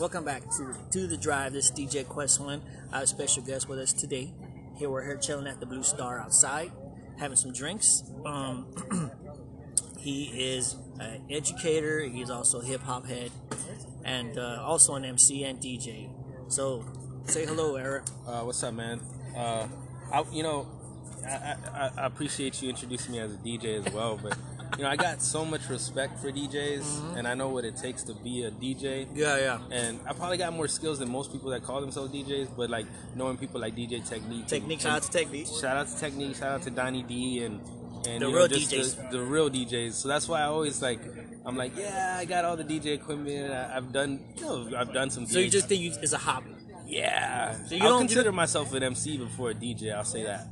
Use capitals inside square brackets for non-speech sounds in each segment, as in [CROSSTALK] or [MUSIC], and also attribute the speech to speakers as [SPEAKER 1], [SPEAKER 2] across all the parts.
[SPEAKER 1] Welcome back to to the drive. This is DJ Quest One. I have a special guest with us today. Here we're here chilling at the Blue Star outside, having some drinks. Um, [CLEARS THROAT] he is an educator. He's also a hip hop head, and uh, also an MC and DJ. So say hello, Era.
[SPEAKER 2] Uh, what's up, man? Uh, I, you know, I, I, I appreciate you introducing me as a DJ as well, but you know, I got so much respect for DJs, mm-hmm. and I know what it takes to be a DJ.
[SPEAKER 1] Yeah, yeah.
[SPEAKER 2] And I probably got more skills than most people that call themselves DJs, but like knowing people like DJ Technique,
[SPEAKER 1] Technique. Shout out to Technique.
[SPEAKER 2] shout out to Technique, shout out to Donnie D, and and
[SPEAKER 1] The real
[SPEAKER 2] know, just
[SPEAKER 1] DJs.
[SPEAKER 2] the, the real DJs. So that's why I always like, I'm like, yeah, I got all the DJ equipment. I, I've done, you know, I've done some.
[SPEAKER 1] So you just think you, it's a hobby?
[SPEAKER 2] yeah.
[SPEAKER 1] So you
[SPEAKER 2] I'll
[SPEAKER 1] don't-
[SPEAKER 2] consider myself an MC before a DJ. I'll say that.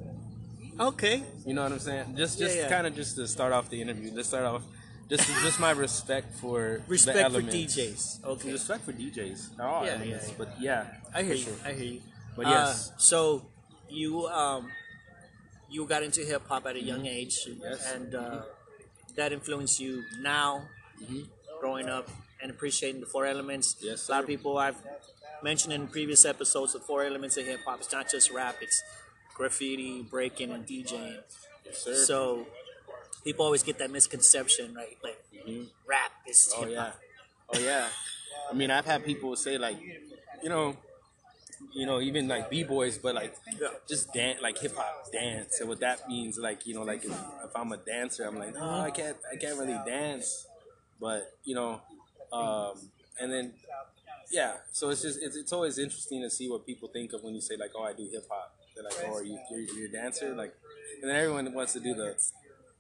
[SPEAKER 1] Okay.
[SPEAKER 2] You know what I'm saying? Just, just
[SPEAKER 1] yeah.
[SPEAKER 2] kind of just to start off the interview. Let's start off. Just, just my respect for the
[SPEAKER 1] Respect for. DJs. Okay.
[SPEAKER 2] Respect for DJs. They're all
[SPEAKER 1] Yeah,
[SPEAKER 2] elements,
[SPEAKER 1] yeah, yeah.
[SPEAKER 2] but yeah,
[SPEAKER 1] I hear you.
[SPEAKER 2] sure.
[SPEAKER 1] I hear you.
[SPEAKER 2] But
[SPEAKER 1] Uh,
[SPEAKER 2] yes.
[SPEAKER 1] so you um you got into hip hop at a young age,
[SPEAKER 2] Mm-hmm. Yes.
[SPEAKER 1] and uh, that influenced you now,
[SPEAKER 2] Mm-hmm.
[SPEAKER 1] growing up and appreciating the four elements.
[SPEAKER 2] Yes,
[SPEAKER 1] a lot
[SPEAKER 2] sir.
[SPEAKER 1] of people I've mentioned in previous episodes the four elements of hip hop. It's not just rap; it's graffiti, breaking, and DJing.
[SPEAKER 2] Yes, sir.
[SPEAKER 1] So people always get that misconception, right? Like rap is
[SPEAKER 2] Oh
[SPEAKER 1] hip
[SPEAKER 2] yeah,
[SPEAKER 1] hop.
[SPEAKER 2] oh yeah. I mean, I've had people say like, you know, you know, even like b boys, but like just dance, like hip hop dance, and what that means, like you know, like if, if I'm a dancer, I'm like, no, I can't, I can't really dance, but you know, um, and then yeah, so it's just it's, it's always interesting to see what people think of when you say like, oh, I do hip hop. They're like, oh, are you you're, you're a dancer? Like, and then everyone wants to do the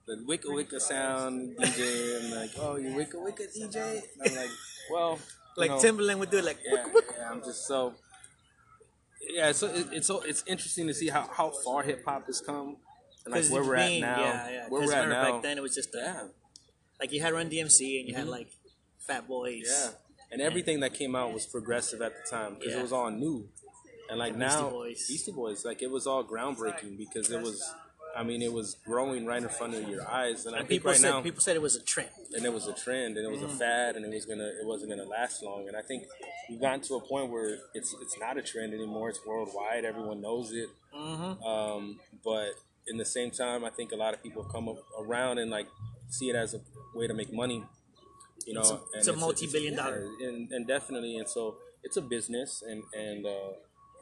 [SPEAKER 2] the wicka wicka sound DJ and like, oh, you wicka wicka DJ? And I'm like, well,
[SPEAKER 1] Like
[SPEAKER 2] know,
[SPEAKER 1] Timbaland would do it, like
[SPEAKER 2] yeah, yeah, I'm just so yeah. So it, it's so it's interesting to see how, how far hip hop has come and like where we're at
[SPEAKER 1] being-
[SPEAKER 2] now.
[SPEAKER 1] Yeah, yeah.
[SPEAKER 2] Where we're at now.
[SPEAKER 1] back then it was just a,
[SPEAKER 2] yeah,
[SPEAKER 1] like you had Run DMC and you had mm-hmm. like Fat Boys.
[SPEAKER 2] yeah. And everything that came out was progressive at the time because
[SPEAKER 1] Yeah.
[SPEAKER 2] it was all new. And like
[SPEAKER 1] Beastie
[SPEAKER 2] now,
[SPEAKER 1] Boys.
[SPEAKER 2] Beastie Boys, like it was all groundbreaking because it was. I mean, it was growing right in front of your eyes, and I think
[SPEAKER 1] people
[SPEAKER 2] right
[SPEAKER 1] said
[SPEAKER 2] now,
[SPEAKER 1] people said it was a trend.
[SPEAKER 2] and it was a trend and it was a fad and it was gonna it wasn't gonna last long and i think we've gotten to a point where it's it's not a trend anymore it's worldwide everyone knows it um, but in the same time i think a lot of people come up around and like see it as a way to make money you know
[SPEAKER 1] It's a-
[SPEAKER 2] and
[SPEAKER 1] it's a multi-billion
[SPEAKER 2] yeah,
[SPEAKER 1] dollar.
[SPEAKER 2] and, and definitely and so it's a business and and uh,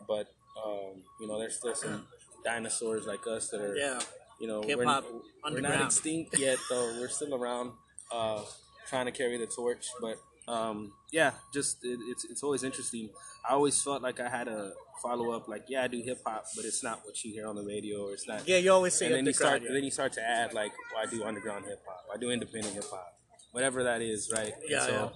[SPEAKER 2] but um, you know there's still some dinosaurs like us that are
[SPEAKER 1] Yeah.
[SPEAKER 2] you know, we're,
[SPEAKER 1] hop
[SPEAKER 2] we're not extinct yet, though. We're still around, uh, trying to carry the torch. But um, yeah, just it, it's it's always interesting. I always felt like I had a follow up, like, yeah, I do hip hop, but it's not what you hear on the radio, or it's not.
[SPEAKER 1] Yeah, you always say
[SPEAKER 2] and then you start,
[SPEAKER 1] crowd.
[SPEAKER 2] then you start to add like, well, I do underground hip hop, I do independent hip hop, whatever that is, right?
[SPEAKER 1] Yeah, yeah.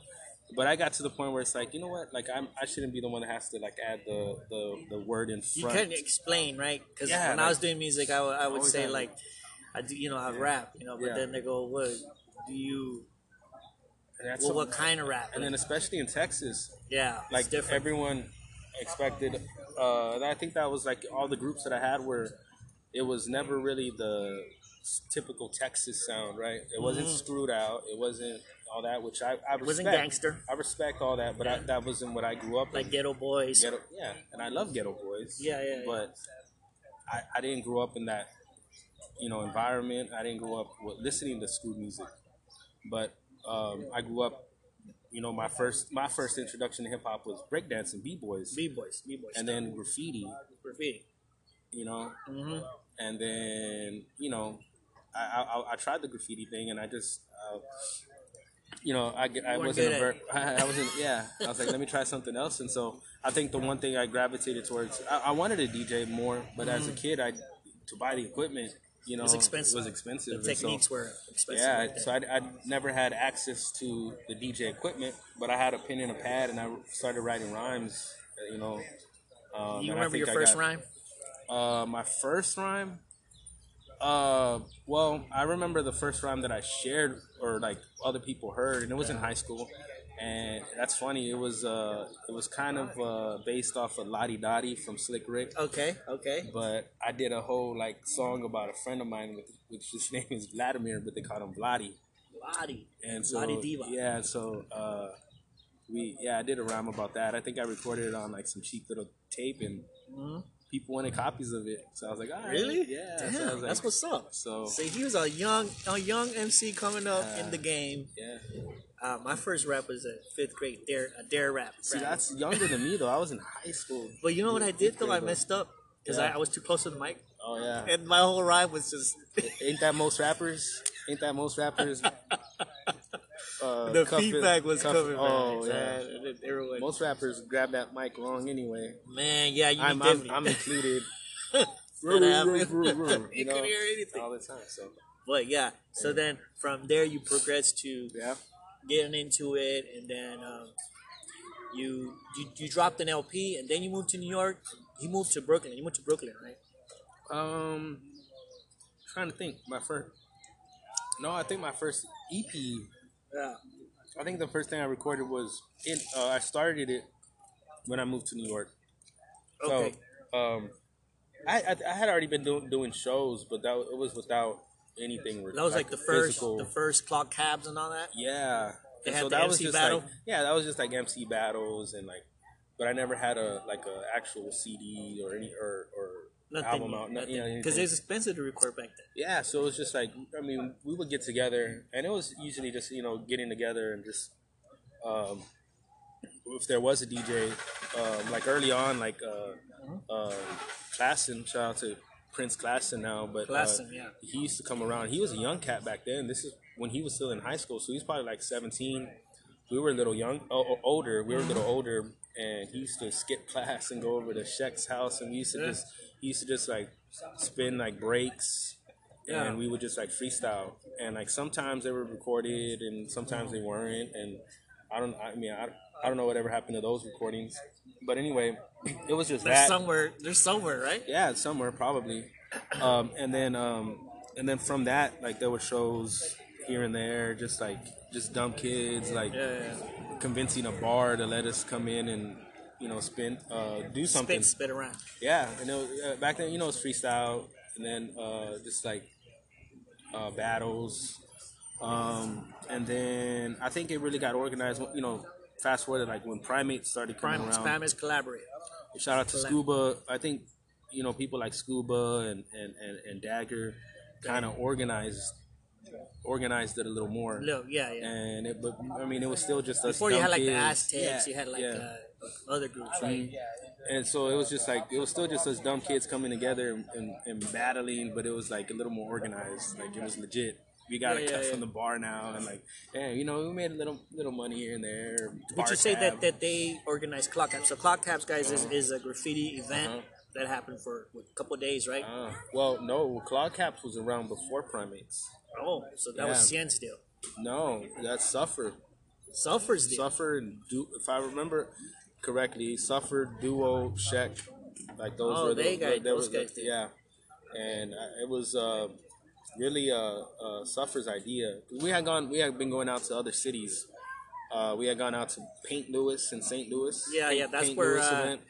[SPEAKER 2] But I got to the point where it's like, you know what? Like, I'm I shouldn't be the one that has to like add the the, the word in front.
[SPEAKER 1] you couldn't explain, right? Because
[SPEAKER 2] Yeah,
[SPEAKER 1] when I was doing music, I would, I would say like, I do, you know, I rap, you know, but
[SPEAKER 2] Yeah.
[SPEAKER 1] then they go, what do you? Well, what kind of rap?
[SPEAKER 2] and then especially in Texas,
[SPEAKER 1] yeah,
[SPEAKER 2] like
[SPEAKER 1] different.
[SPEAKER 2] everyone expected uh i think that was like all the groups that i had were it was never really the typical texas sound right it wasn't screwed out it wasn't all that which i, I respect
[SPEAKER 1] Mm-hmm. wasn't gangster.
[SPEAKER 2] i respect all that but I, that wasn't what i grew up
[SPEAKER 1] like
[SPEAKER 2] in.
[SPEAKER 1] Geto Boys.
[SPEAKER 2] ghetto yeah and i love Geto Boys
[SPEAKER 1] Yeah, yeah, yeah.
[SPEAKER 2] but I, I didn't grow up in that you know environment i didn't grow up with listening to screw music but um, i grew up you know my first my first introduction to hip-hop was breakdancing b-boys
[SPEAKER 1] B boys, B boys,
[SPEAKER 2] and then graffiti,
[SPEAKER 1] graffiti.
[SPEAKER 2] you know,
[SPEAKER 1] hmm
[SPEAKER 2] and then you know, I I, I tried the graffiti thing, and I just, uh, you know, I, I wasn't
[SPEAKER 1] good
[SPEAKER 2] a
[SPEAKER 1] at
[SPEAKER 2] ver- I, I wasn't yeah. I was like, let me try something else, and so I think the one thing I gravitated towards, I, I wanted to DJ more, but as a kid, I to buy the equipment, you know,
[SPEAKER 1] Mm-hmm. It was expensive.
[SPEAKER 2] It was expensive.
[SPEAKER 1] The
[SPEAKER 2] and so-
[SPEAKER 1] Technics were expensive.
[SPEAKER 2] yeah,
[SPEAKER 1] then.
[SPEAKER 2] so I, I never had access to the DJ equipment, but I had a pen and a pad, and I started writing rhymes. You know, um,
[SPEAKER 1] you remember
[SPEAKER 2] think
[SPEAKER 1] your first
[SPEAKER 2] got-
[SPEAKER 1] rhyme?
[SPEAKER 2] uh, my first rhyme. Uh, well, I remember the first rhyme that I shared or like other people heard, and it was in high school. And that's funny. It was uh, it was kind of uh, based off of La Di Da Di from Slick Rick,
[SPEAKER 1] Okay, okay.
[SPEAKER 2] but I did a whole like song about a friend of mine, with, which his [LAUGHS] name is Vladimir, but they call him Vladdy.
[SPEAKER 1] Lottie.
[SPEAKER 2] And so
[SPEAKER 1] Lottie Diva.
[SPEAKER 2] yeah, so uh, we yeah, I did a rhyme about that. I think I recorded it on like some cheap little tape, and people wanted copies of it. So I was like, all right.
[SPEAKER 1] Really?
[SPEAKER 2] yeah.
[SPEAKER 1] Damn,
[SPEAKER 2] so like,
[SPEAKER 1] that's what's up.
[SPEAKER 2] So
[SPEAKER 1] See, he was a young, a young MC coming up in the game.
[SPEAKER 2] yeah.
[SPEAKER 1] Uh, my first rap was a fifth grade dare, a dare rap.
[SPEAKER 2] See,
[SPEAKER 1] rap.
[SPEAKER 2] that's younger than me though. I was in high school. [LAUGHS]
[SPEAKER 1] But you know what I did though? I messed up because
[SPEAKER 2] Yeah.
[SPEAKER 1] I, I was too close to the mic,
[SPEAKER 2] Oh yeah.
[SPEAKER 1] and my whole rhyme was just
[SPEAKER 2] Ain't that most rappers? Ain't that most rappers? [LAUGHS] Uh,
[SPEAKER 1] the
[SPEAKER 2] cuff it-
[SPEAKER 1] feedback was
[SPEAKER 2] cuff-
[SPEAKER 1] coming.
[SPEAKER 2] Oh
[SPEAKER 1] man.
[SPEAKER 2] yeah.
[SPEAKER 1] And everyone,
[SPEAKER 2] Most rappers grab that mic wrong anyway.
[SPEAKER 1] man, yeah, you
[SPEAKER 2] I'm, I'm,
[SPEAKER 1] definitely.
[SPEAKER 2] I'm included. [LAUGHS]
[SPEAKER 1] That happened. [LAUGHS]
[SPEAKER 2] you
[SPEAKER 1] you couldn't hear anything.
[SPEAKER 2] all the time. So
[SPEAKER 1] But yeah, so then from there you progress to
[SPEAKER 2] yeah,
[SPEAKER 1] getting into it, and then um, you, you you dropped an LP, and then you moved to New York. You moved to Brooklyn. You moved to Brooklyn, right?
[SPEAKER 2] um, trying to think. My first, no, I think my first EP.
[SPEAKER 1] Yeah.
[SPEAKER 2] I think the first thing I recorded was in. Uh, I started it when I moved to New York.
[SPEAKER 1] Okay.
[SPEAKER 2] So, um, I, I I had already been doing doing shows, but that it was without anything.
[SPEAKER 1] that was like, the first
[SPEAKER 2] physical.
[SPEAKER 1] the first clock cabs and all that.
[SPEAKER 2] Yeah.
[SPEAKER 1] They
[SPEAKER 2] And
[SPEAKER 1] had
[SPEAKER 2] so
[SPEAKER 1] the
[SPEAKER 2] that was just
[SPEAKER 1] battle?
[SPEAKER 2] like yeah, that was just like MC battles and like, but I never had a like a actual CD or any or or album out. no- you know,
[SPEAKER 1] Because it's expensive to record back then.
[SPEAKER 2] yeah, so it was just like I mean we would get together and it was usually just you know getting together and just um if there was a DJ um, like early on like uh
[SPEAKER 1] Mm-hmm.
[SPEAKER 2] uh Klassen shout out to Prince Klassen now but uh,
[SPEAKER 1] yeah.
[SPEAKER 2] he used to come around. He was a young cat back then. This is when he was still in high school, so he's probably like 17. We were a little young, oh, older. We were a little older, and he used to skip [LAUGHS] class and go over to Sheck's house, and we used to
[SPEAKER 1] Yeah.
[SPEAKER 2] just he used to just like spin like breaks,
[SPEAKER 1] Yeah.
[SPEAKER 2] and we would just like freestyle. And like sometimes they were recorded, and sometimes they weren't. And I don't, I mean, I, I don't know whatever happened to those recordings, but anyway, it was just
[SPEAKER 1] There's
[SPEAKER 2] that
[SPEAKER 1] somewhere. There's somewhere, right?
[SPEAKER 2] yeah somewhere probably um, and then um, and then from that like there were shows here and there just like just dumb kids like
[SPEAKER 1] Yeah, yeah.
[SPEAKER 2] convincing a bar to let us come in and you know spin uh, do something
[SPEAKER 1] Spit, spit around.
[SPEAKER 2] yeah and it was, uh, back then you know it's freestyle and then uh, just like uh, battles um, and then I think it really got organized you know fast forward like when primates started coming
[SPEAKER 1] Prime,
[SPEAKER 2] around
[SPEAKER 1] is collaborate.
[SPEAKER 2] Shout out to
[SPEAKER 1] Collab.
[SPEAKER 2] Scuba. I think you know people like Scuba and and and, and Dagger kind of organized organized it a little more.
[SPEAKER 1] Look, yeah, yeah.
[SPEAKER 2] And it, but I mean, it was still just us.
[SPEAKER 1] Before you had like the
[SPEAKER 2] kids.
[SPEAKER 1] Aztecs,
[SPEAKER 2] Yeah,
[SPEAKER 1] you had like
[SPEAKER 2] yeah.
[SPEAKER 1] uh, other groups, right?
[SPEAKER 2] and so it was just like it was still just us dumb kids coming together and, and, and battling, but it was like a little more organized. Like it was legit. We got
[SPEAKER 1] Yeah,
[SPEAKER 2] a
[SPEAKER 1] yeah,
[SPEAKER 2] cut
[SPEAKER 1] yeah.
[SPEAKER 2] from the bar now, and like, yeah, you know, we made a little little money here and there.
[SPEAKER 1] Would you say
[SPEAKER 2] tab.
[SPEAKER 1] that, that they organized Clock caps? So Clock caps, guys, is, is a graffiti event
[SPEAKER 2] Uh-huh.
[SPEAKER 1] that happened for a couple of days, right?
[SPEAKER 2] Uh, well, no, Claw Caps was around before Primates.
[SPEAKER 1] oh, so that was
[SPEAKER 2] yeah.
[SPEAKER 1] Cien's deal.
[SPEAKER 2] No, that's Suffer.
[SPEAKER 1] Sulfur's deal.
[SPEAKER 2] Suffer and du- if I remember correctly, Suffer, Duo, Sheck, like those
[SPEAKER 1] Oh,
[SPEAKER 2] were the,
[SPEAKER 1] they got- those guys did.
[SPEAKER 2] yeah, and uh, it was uh, really uh, uh, Suffer's idea. We had gone, we had been going out to other cities. Uh, we had gone out to Paint Louis and St. Louis.
[SPEAKER 1] Yeah,
[SPEAKER 2] Paint-
[SPEAKER 1] yeah, that's
[SPEAKER 2] Paint
[SPEAKER 1] where, uh,
[SPEAKER 2] event.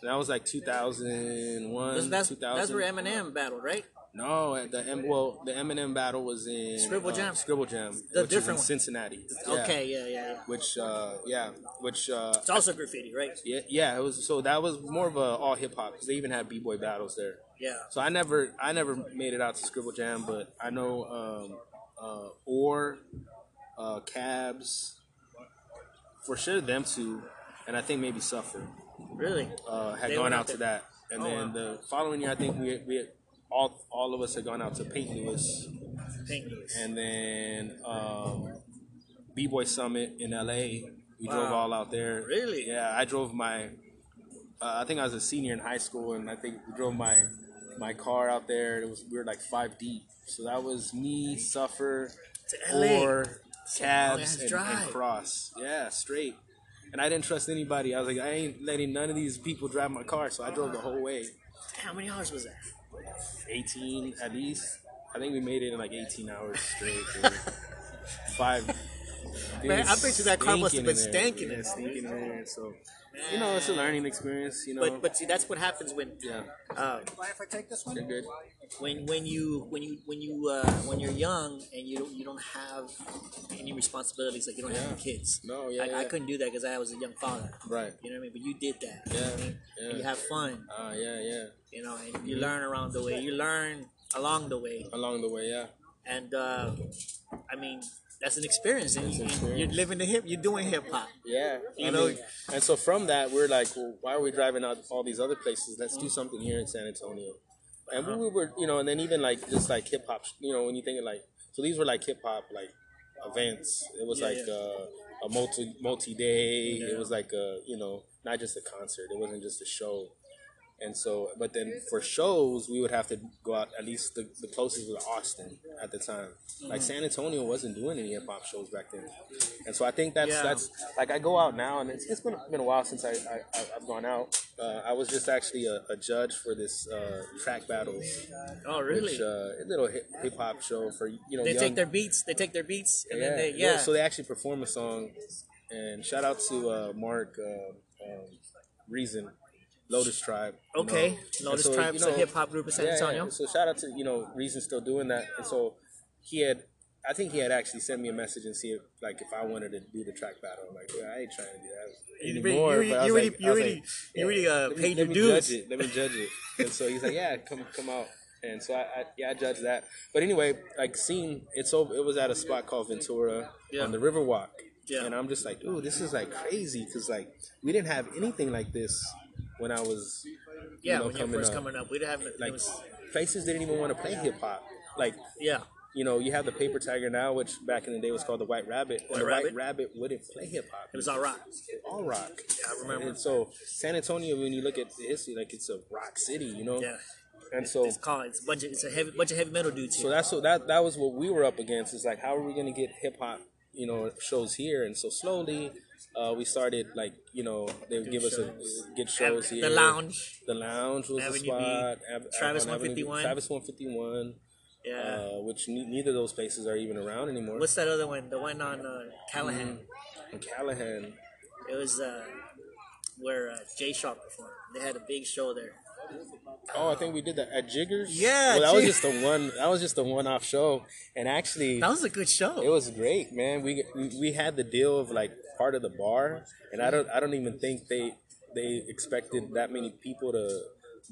[SPEAKER 2] And that was like 2001,
[SPEAKER 1] That's, that's,
[SPEAKER 2] 2000.
[SPEAKER 1] that's where Eminem battled, right?
[SPEAKER 2] No, the M well, the Eminem battle was in
[SPEAKER 1] Scribble
[SPEAKER 2] uh,
[SPEAKER 1] Jam?
[SPEAKER 2] Scribble Jam,
[SPEAKER 1] The
[SPEAKER 2] which
[SPEAKER 1] different
[SPEAKER 2] is
[SPEAKER 1] one.
[SPEAKER 2] in Cincinnati. Yeah.
[SPEAKER 1] Okay, yeah, yeah, yeah.
[SPEAKER 2] Which, uh, yeah, which, uh,
[SPEAKER 1] It's also graffiti, right?
[SPEAKER 2] yeah, yeah, it was. So that was more of a all hip hop because they even had b boy battles there.
[SPEAKER 1] Yeah.
[SPEAKER 2] So I never, I never made it out to Scribble Jam, but I know, um, uh, or, uh, Cabs, for sure them two, and I think maybe Suffer
[SPEAKER 1] Really?
[SPEAKER 2] uh, had
[SPEAKER 1] They
[SPEAKER 2] gone out
[SPEAKER 1] out
[SPEAKER 2] to that, and
[SPEAKER 1] Oh,
[SPEAKER 2] then
[SPEAKER 1] wow.
[SPEAKER 2] the following year I think we we all all of us had gone out to Paint.
[SPEAKER 1] Pink Lewis.
[SPEAKER 2] and then um, B Boy Summit in LA. We drove all out there.
[SPEAKER 1] Really?
[SPEAKER 2] Yeah, I drove my. Uh, I think I was a senior in high school, and I think we drove my my car out there. It was we were like five deep, so that was me, Suffer, or Cabs and, and. Cross. Yeah, straight. And I didn't trust anybody. I was like, I ain't letting none of these people drive my car, so I drove the whole way.
[SPEAKER 1] How many hours was that?
[SPEAKER 2] 18 at least. I think we made it in like 18 hours straight. [LAUGHS] Five.
[SPEAKER 1] Man, I bet you that car must have been stanking
[SPEAKER 2] in there. Yeah, stinking in there. So, you know, it's a learning experience. You know,
[SPEAKER 1] But but see, that's what happens when
[SPEAKER 2] yeah,
[SPEAKER 1] uh,
[SPEAKER 3] Mind if I take this one?
[SPEAKER 2] they're good.
[SPEAKER 1] when when you when you when you uh, when you're young and you don't you don't have any responsibilities like you don't have any kids.
[SPEAKER 2] No, yeah,
[SPEAKER 1] I, I couldn't do that because I was a young father.
[SPEAKER 2] Right.
[SPEAKER 1] You know what I mean? But you did that. You
[SPEAKER 2] Yeah,
[SPEAKER 1] know what I mean?
[SPEAKER 2] yeah.
[SPEAKER 1] And you have fun.
[SPEAKER 2] Ah, yeah, yeah.
[SPEAKER 1] You know, and you learn around the way. You learn along the way,
[SPEAKER 2] Along the way, yeah.
[SPEAKER 1] and uh, I mean that's an experience. And you. You're living the hip. You're doing hip hop.
[SPEAKER 2] Yeah,
[SPEAKER 1] You
[SPEAKER 2] I
[SPEAKER 1] know-
[SPEAKER 2] mean, and so from that, we're like, well, why are we driving out all these other places? Let's do something here in San Antonio. And
[SPEAKER 1] Uh-huh.
[SPEAKER 2] we were, you know, and then even like just like hip hop, you know, when you think of like, so these were like hip hop like events. It was
[SPEAKER 1] Yeah,
[SPEAKER 2] like
[SPEAKER 1] yeah.
[SPEAKER 2] Uh, a multi multi day.
[SPEAKER 1] Yeah.
[SPEAKER 2] It was like a, you know, not just a concert. It wasn't just a show. And so, but then for shows, we would have to go out. At least the, the closest was Austin at the time. Like San Antonio wasn't doing any hip hop shows back then, and so I think that's
[SPEAKER 1] Yeah.
[SPEAKER 2] that's like I go out now, and it's, it's been been a while since I, I I- I've gone out. Uh, I was just actually a, a judge for this uh, track battles,
[SPEAKER 1] Oh, really?
[SPEAKER 2] which uh, a little hip hop show for you know
[SPEAKER 1] they
[SPEAKER 2] young,
[SPEAKER 1] take their beats. They take their beats, and
[SPEAKER 2] yeah,
[SPEAKER 1] then they
[SPEAKER 2] no,
[SPEAKER 1] yeah.
[SPEAKER 2] So they actually perform a song, and shout out to uh, Mark uh, um, Reason, Lotus Tribe. you know.
[SPEAKER 1] okay,
[SPEAKER 2] And
[SPEAKER 1] Lotus
[SPEAKER 2] so,
[SPEAKER 1] Tribe's
[SPEAKER 2] you know,
[SPEAKER 1] a hip hop group in San
[SPEAKER 2] yeah,
[SPEAKER 1] Antonio.
[SPEAKER 2] Yeah. So shout out to you know Reason still doing that, and so he had. I think he had actually sent me a message and see if like if I wanted to do the track battle. I'm like, yeah, I ain't trying to do that
[SPEAKER 1] You
[SPEAKER 2] anymore.
[SPEAKER 1] you
[SPEAKER 2] I was
[SPEAKER 1] really-
[SPEAKER 2] like-
[SPEAKER 1] you really-
[SPEAKER 2] like,
[SPEAKER 1] you really, uh,
[SPEAKER 2] let me-
[SPEAKER 1] paid your dues.
[SPEAKER 2] Judge it. Let me judge it. And so he's like, yeah, come come out. And so I, I yeah I judged that. But anyway, like seeing it's over. It was at a spot called Ventura
[SPEAKER 1] Yeah.
[SPEAKER 2] on the Riverwalk.
[SPEAKER 1] Yeah.
[SPEAKER 2] And I'm just like, dude, this is like crazy because like we didn't have anything like this when I was
[SPEAKER 1] Yeah,
[SPEAKER 2] know,
[SPEAKER 1] when you're first
[SPEAKER 2] up.
[SPEAKER 1] coming up, we didn't have
[SPEAKER 2] like
[SPEAKER 1] was
[SPEAKER 2] places didn't even want to play hip hop. Like
[SPEAKER 1] yeah.
[SPEAKER 2] you know, you have the Paper Tiger now, which back in the day was called the White Rabbit. and the
[SPEAKER 1] Rabbit.
[SPEAKER 2] White Rabbit wouldn't play hip hop.
[SPEAKER 1] It was all rock.
[SPEAKER 2] all rock.
[SPEAKER 1] Yeah, I remember.
[SPEAKER 2] And so San Antonio, when you look at the history, like it's a rock city, you know.
[SPEAKER 1] Yeah,
[SPEAKER 2] And so,
[SPEAKER 1] it's called. It's a bunch of it's a heavy bunch of heavy metal dudes
[SPEAKER 2] so that's what that that was what we were up against. Is like, how are we gonna get hip hop, you know, shows here? And so slowly, uh, we started like, you know, they would give us a get shows here.
[SPEAKER 1] the lounge.
[SPEAKER 2] The lounge was
[SPEAKER 1] Avenue
[SPEAKER 2] the spot. Av-
[SPEAKER 1] Travis
[SPEAKER 2] on
[SPEAKER 1] 151.
[SPEAKER 2] Travis one fifty one.
[SPEAKER 1] Yeah.
[SPEAKER 2] Uh, which ne- neither of those places are even around anymore.
[SPEAKER 1] What's that other one? The one on uh, Callahan.
[SPEAKER 2] And Callahan.
[SPEAKER 1] It was uh, where uh, Jay Sharp performed. They had a big show there.
[SPEAKER 2] Oh, I think we did that at Jiggers.
[SPEAKER 1] Yeah,
[SPEAKER 2] well, that was just the one. That was just the one-off show, and actually,
[SPEAKER 1] That was a good show.
[SPEAKER 2] it was great, man. We, we we had the deal of like part of the bar, and I don't I don't even think they they expected that many people to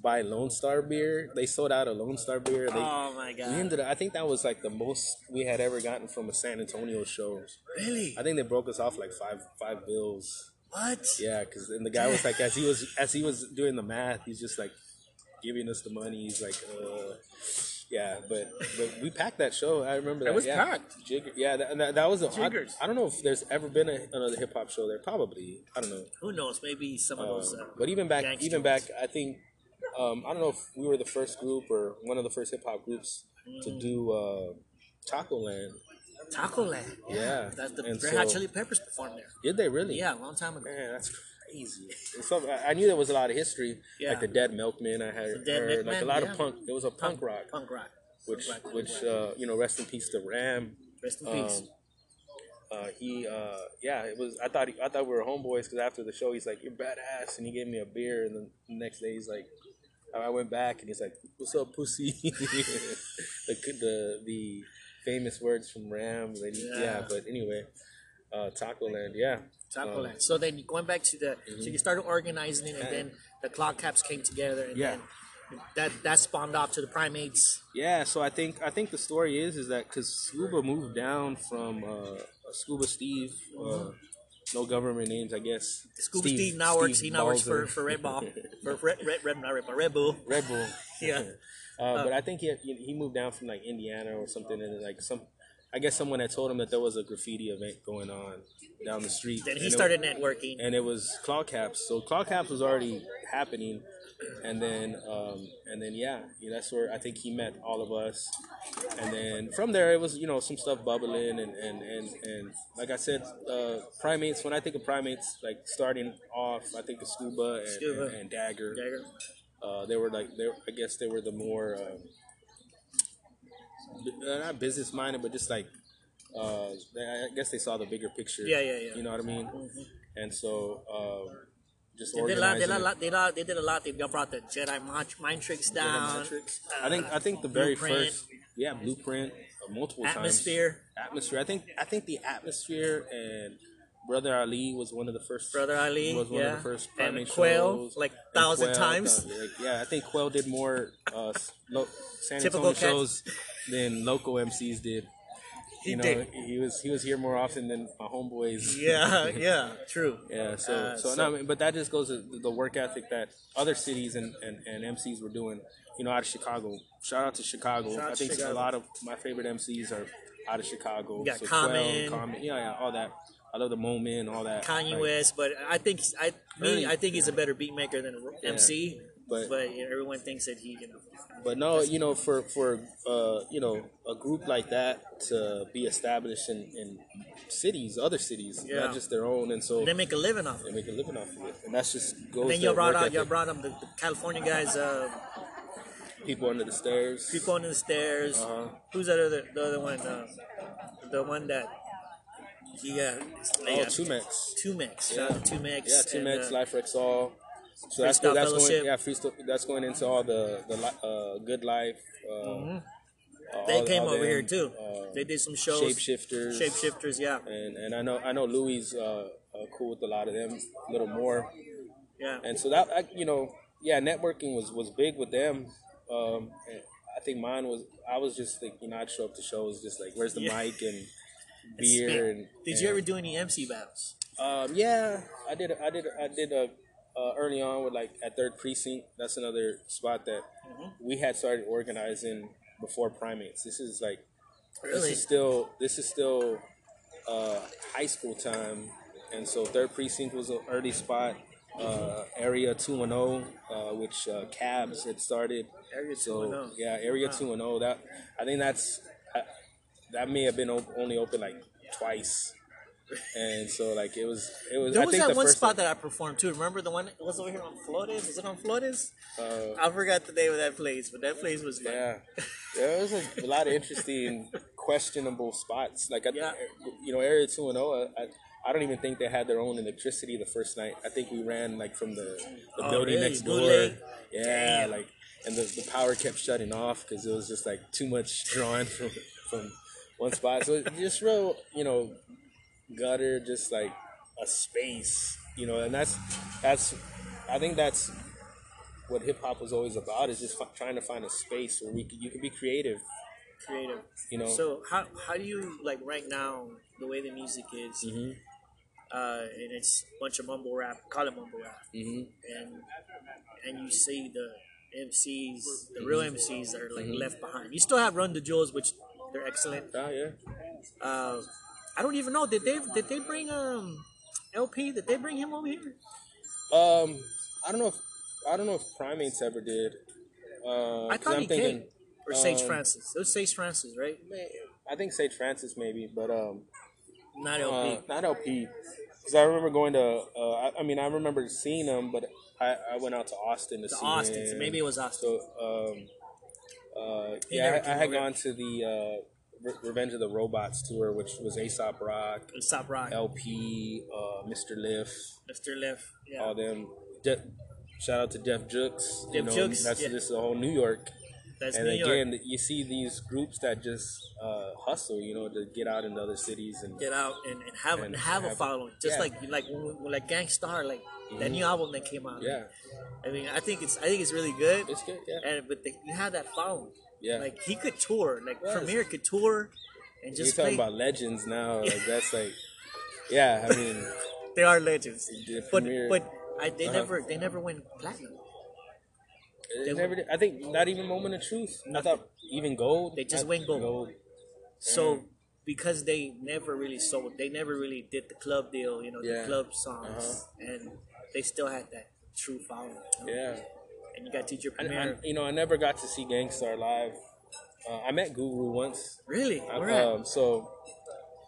[SPEAKER 2] buy Lone Star beer. They sold out a Lone Star beer. They,
[SPEAKER 1] oh my god!
[SPEAKER 2] we ended up, I think that was like the most we had ever gotten from a San Antonio show.
[SPEAKER 1] Really?
[SPEAKER 2] I think they broke us off like five five bills.
[SPEAKER 1] What?
[SPEAKER 2] Yeah, because then the guy was like, as he was as he was doing the math, he's just like giving us the money. He's like, uh, yeah, but but we packed that show. I remember that.
[SPEAKER 1] was
[SPEAKER 2] yeah.
[SPEAKER 1] packed.
[SPEAKER 2] Jigger, yeah, that, that, that was a. I,
[SPEAKER 1] Jiggers.
[SPEAKER 2] I don't know if there's ever been a, another hip hop show there. Probably, I don't know.
[SPEAKER 1] Who knows? Maybe some of those. Uh,
[SPEAKER 2] Um, but even back,
[SPEAKER 1] gangster
[SPEAKER 2] even back. I think um, I don't know if we were the first group or one of the first hip hop groups to
[SPEAKER 1] Mm.
[SPEAKER 2] do uh, Taco Land.
[SPEAKER 1] Taco Land.
[SPEAKER 2] Yeah,
[SPEAKER 1] That's the
[SPEAKER 2] and
[SPEAKER 1] Red Hot Chili Peppers performed there.
[SPEAKER 2] Did they really?
[SPEAKER 1] Yeah, a long time ago.
[SPEAKER 2] Man, that's crazy. So, I- knew there was a lot of history,
[SPEAKER 1] Yeah.
[SPEAKER 2] like the Dead Milkman. I had
[SPEAKER 1] Dead
[SPEAKER 2] heard, like a lot
[SPEAKER 1] yeah.
[SPEAKER 2] of punk. There was a punk, rock,
[SPEAKER 1] Punk rock.
[SPEAKER 2] which
[SPEAKER 1] Punk rock,
[SPEAKER 2] which
[SPEAKER 1] punk rock.
[SPEAKER 2] uh, you know, rest in peace to Ram.
[SPEAKER 1] Rest in peace.
[SPEAKER 2] Um, uh, he, uh, yeah, it was. I thought he, I thought we were homeboys because after the show, he's like, "You're badass," and he gave me a beer. And then the next day, he's like, I went back and he's like, "What's up, pussy?" [LAUGHS] the the the famous words from Ram. he- yeah.
[SPEAKER 1] Yeah.
[SPEAKER 2] but anyway, uh, Taco Land, yeah.
[SPEAKER 1] Taco
[SPEAKER 2] Um,
[SPEAKER 1] Land. So then going back to the, so you started organizing it, and then the clock caps came together, and
[SPEAKER 2] Yeah.
[SPEAKER 1] then that that spawned off to the primates.
[SPEAKER 2] Yeah, so I think I think the story is is that because Scuba moved down from uh, Scuba Steve, uh, no government names, I guess.
[SPEAKER 1] Scuba Steve, now works. He now works for, for Red Ball, [LAUGHS] for Red Red Red, not Red Bull, Red Bull.
[SPEAKER 2] Red Bull. [LAUGHS]
[SPEAKER 1] Yeah.
[SPEAKER 2] Uh, but I think he had, he moved down from like Indiana or something, and then, like some, I guess someone had told him that there was a graffiti event going on down the street.
[SPEAKER 1] Then he
[SPEAKER 2] and it-
[SPEAKER 1] started networking.
[SPEAKER 2] and it was Claw Caps. So Claw Caps was already happening, and then um, and then yeah, yeah, that's where I think he met all of us, and then from there it was you know some stuff bubbling and and and, and like I said, uh, primates. When I think of primates, like starting off, I think of Scuba and,
[SPEAKER 1] Scuba.
[SPEAKER 2] and, and Dagger.
[SPEAKER 1] Dagger.
[SPEAKER 2] Uh, they were like they I guess they were the more um, b- uh, not business minded, but just like uh, I guess they saw the bigger picture.
[SPEAKER 1] Yeah, yeah, yeah.
[SPEAKER 2] You know what I mean? And so um, just
[SPEAKER 1] They did a lot. They did a lot. They did a lot. They did a lot. They brought the Jedi mind, mind tricks down.
[SPEAKER 2] Matrix. I think I think the very
[SPEAKER 1] Blueprint.
[SPEAKER 2] first yeah blueprint uh, multiple
[SPEAKER 1] Atmosphere.
[SPEAKER 2] times atmosphere. I think I think the atmosphere and Brother Ali was one of the first.
[SPEAKER 1] Brother Ali,
[SPEAKER 2] was one
[SPEAKER 1] yeah.
[SPEAKER 2] of the first
[SPEAKER 1] And
[SPEAKER 2] primate
[SPEAKER 1] Qwel,
[SPEAKER 2] shows.
[SPEAKER 1] like,
[SPEAKER 2] And
[SPEAKER 1] thousand
[SPEAKER 2] Qwel,
[SPEAKER 1] times.
[SPEAKER 2] like, yeah, I think Qwel did more uh, lo- San
[SPEAKER 1] Typical
[SPEAKER 2] Antonio shows than local MCs did. [LAUGHS]
[SPEAKER 1] He
[SPEAKER 2] you know,
[SPEAKER 1] did.
[SPEAKER 2] he was he was here more often than my homeboys.
[SPEAKER 1] Yeah, [LAUGHS] yeah, true.
[SPEAKER 2] Yeah, so
[SPEAKER 1] Uh,
[SPEAKER 2] so,
[SPEAKER 1] so-
[SPEAKER 2] no, I mean, but that just goes to the- work ethic that other cities and, and, and MCs were doing. You know, out of Chicago. Shout out to Chicago.
[SPEAKER 1] Shout
[SPEAKER 2] I think
[SPEAKER 1] Chicago.
[SPEAKER 2] a lot of my favorite MCs are out of Chicago.
[SPEAKER 1] Got
[SPEAKER 2] so
[SPEAKER 1] Common.
[SPEAKER 2] Qwel, Common, yeah, yeah, all that. I love the moment, and all that.
[SPEAKER 1] Kanye
[SPEAKER 2] Like,
[SPEAKER 1] West, but I think I me? I think he's a better beat maker than a MC.
[SPEAKER 2] But-
[SPEAKER 1] But, you know, everyone thinks that he you know
[SPEAKER 2] But no, you know, for for uh, you know a group like that to be established in, in cities, other cities,
[SPEAKER 1] Yeah.
[SPEAKER 2] not just their own, and so
[SPEAKER 1] they make a living off
[SPEAKER 2] they
[SPEAKER 1] it.
[SPEAKER 2] They make a living off of it, and that's just goes.
[SPEAKER 1] Then you brought out you brought up the, the California guys, uh,
[SPEAKER 2] people under the stairs.
[SPEAKER 1] people under the stairs.
[SPEAKER 2] Uh-huh.
[SPEAKER 1] Who's that other the other one? Uh, the one that he got
[SPEAKER 2] Oh, two
[SPEAKER 1] 2Mex.
[SPEAKER 2] Yeah.
[SPEAKER 1] Shout out to 2Mex.
[SPEAKER 2] Yeah, 2Mex,
[SPEAKER 1] uh,
[SPEAKER 2] Life Rexall. So that's
[SPEAKER 1] Freestyle
[SPEAKER 2] that's
[SPEAKER 1] Fellowship.
[SPEAKER 2] going yeah freestyle that's going into all the the uh, good life. Uh, uh,
[SPEAKER 1] Mm-hmm. They
[SPEAKER 2] all-
[SPEAKER 1] came
[SPEAKER 2] all
[SPEAKER 1] over
[SPEAKER 2] them,
[SPEAKER 1] here too.
[SPEAKER 2] Uh,
[SPEAKER 1] they did some shows.
[SPEAKER 2] shapeshifters.
[SPEAKER 1] Shapeshifters, yeah,
[SPEAKER 2] And and I know I know Louis uh, uh, cool with a lot of them a little more.
[SPEAKER 1] yeah.
[SPEAKER 2] And so that I, you know yeah networking was was big with them. Um, and I think mine was I was just like you know I'd show up to shows just like where's the
[SPEAKER 1] Yeah.
[SPEAKER 2] mic and. Beer and
[SPEAKER 1] Did you ever do any MC battles?
[SPEAKER 2] Um, yeah, I did. I did. I did a uh, early on with like at Third Precinct. That's another spot that
[SPEAKER 1] Mm-hmm.
[SPEAKER 2] we had started organizing before Primates. This is like this
[SPEAKER 1] Really?
[SPEAKER 2] is still this is still uh, high school time, and so Third Precinct was an early spot. Uh, area two and zero, uh, which uh, Cabs had started.
[SPEAKER 1] Area
[SPEAKER 2] So
[SPEAKER 1] 210.
[SPEAKER 2] yeah, area two and zero. That I think that's I, that may have been op- only open like twice, and so like it was it was.
[SPEAKER 1] There
[SPEAKER 2] I
[SPEAKER 1] was
[SPEAKER 2] think
[SPEAKER 1] that
[SPEAKER 2] the
[SPEAKER 1] one
[SPEAKER 2] first
[SPEAKER 1] spot that I performed too. Remember the one? It was over here on Flores. Is it on Flores?
[SPEAKER 2] Uh,
[SPEAKER 1] I forgot the name of that place, but that place was fun.
[SPEAKER 2] yeah, there was a, a [LAUGHS] lot of interesting, questionable spots. Like I,
[SPEAKER 1] Yeah.
[SPEAKER 2] you know, area two and zero. I, I don't even think they had their own electricity the first night. I think we ran like from the, the
[SPEAKER 1] Oh,
[SPEAKER 2] building
[SPEAKER 1] really?
[SPEAKER 2] next door. Yeah,
[SPEAKER 1] Damn.
[SPEAKER 2] like and the, the power kept shutting off because it was just like too much drawing [LAUGHS] from from one spot. So just real, you know, gutter, just like a space, you know, and that's that's I think that's what hip hop was always about is just fi- trying to find a space where we could, you can be creative,
[SPEAKER 1] Creative.
[SPEAKER 2] you know.
[SPEAKER 1] So how how do you like right now the way the music is,
[SPEAKER 2] hmm
[SPEAKER 1] uh, and it's a bunch of mumble rap, call it mumble rap,
[SPEAKER 2] hmm
[SPEAKER 1] and and you see the MCs, the real MCs that are like left behind. You still have Run the Jewels, which they're excellent.
[SPEAKER 2] Oh yeah.
[SPEAKER 1] Uh, I don't even know. Did they did they bring um El-P? Did they bring him over here?
[SPEAKER 2] Um, I don't know if I don't know if Primates ever did. Uh,
[SPEAKER 1] I thought
[SPEAKER 2] I'm
[SPEAKER 1] he
[SPEAKER 2] thinking,
[SPEAKER 1] came. Or Sage
[SPEAKER 2] um,
[SPEAKER 1] Francis. It was Sage Francis, right?
[SPEAKER 2] I think Sage Francis maybe, but um,
[SPEAKER 1] Not El-P.
[SPEAKER 2] uh, not El-P. Because I remember going to. Uh, I, I mean, I remember seeing him, but I, I went out to Austin to
[SPEAKER 1] the
[SPEAKER 2] see
[SPEAKER 1] Austin. So maybe it was Austin.
[SPEAKER 2] So, um, uh, yeah, I, I had gone to the uh, Re- Revenge of the Robots tour, which was Aesop Rock,
[SPEAKER 1] Stop Rock.
[SPEAKER 2] El-P, uh, Mr. Lif,
[SPEAKER 1] Mr. Lif. Yeah.
[SPEAKER 2] all them. Je- shout out to Def Jux. you
[SPEAKER 1] Jeff
[SPEAKER 2] know,
[SPEAKER 1] Jukes,
[SPEAKER 2] That's
[SPEAKER 1] yeah.
[SPEAKER 2] this the whole New York.
[SPEAKER 1] That's
[SPEAKER 2] and
[SPEAKER 1] New York.
[SPEAKER 2] again, you see these groups that just uh, hustle, you know, to get out into other cities and
[SPEAKER 1] Get out and, and have
[SPEAKER 2] And
[SPEAKER 1] have a following, just
[SPEAKER 2] yeah.
[SPEAKER 1] like like like Gang Starr, like that new album that came out.
[SPEAKER 2] yeah,
[SPEAKER 1] I mean, I think it's I think it's really good.
[SPEAKER 2] it's good. Yeah,
[SPEAKER 1] and but the, you have that following.
[SPEAKER 2] yeah.
[SPEAKER 1] Like he could tour, like
[SPEAKER 2] Yes.
[SPEAKER 1] Premier could tour, and
[SPEAKER 2] You're
[SPEAKER 1] just
[SPEAKER 2] talking
[SPEAKER 1] play.
[SPEAKER 2] about legends now. Like that's like, yeah. I mean, [LAUGHS]
[SPEAKER 1] they are legends,
[SPEAKER 2] the
[SPEAKER 1] but
[SPEAKER 2] Premier-
[SPEAKER 1] but I, they
[SPEAKER 2] Uh-huh.
[SPEAKER 1] never they never went platinum.
[SPEAKER 2] They never did. I think not even Moment of Truth. I thought even Gold.
[SPEAKER 1] They just went gold. So because they never really sold, they never really did the club deal, you know,
[SPEAKER 2] Yeah.
[SPEAKER 1] the club songs,
[SPEAKER 2] Uh-huh.
[SPEAKER 1] and they still had that true following. you know?
[SPEAKER 2] Yeah.
[SPEAKER 1] And you got Teacher
[SPEAKER 2] I, I, you know, I never got to see Gang Starr live. Uh, I met Guru once.
[SPEAKER 1] really?
[SPEAKER 2] I-
[SPEAKER 1] Where at?
[SPEAKER 2] um, so,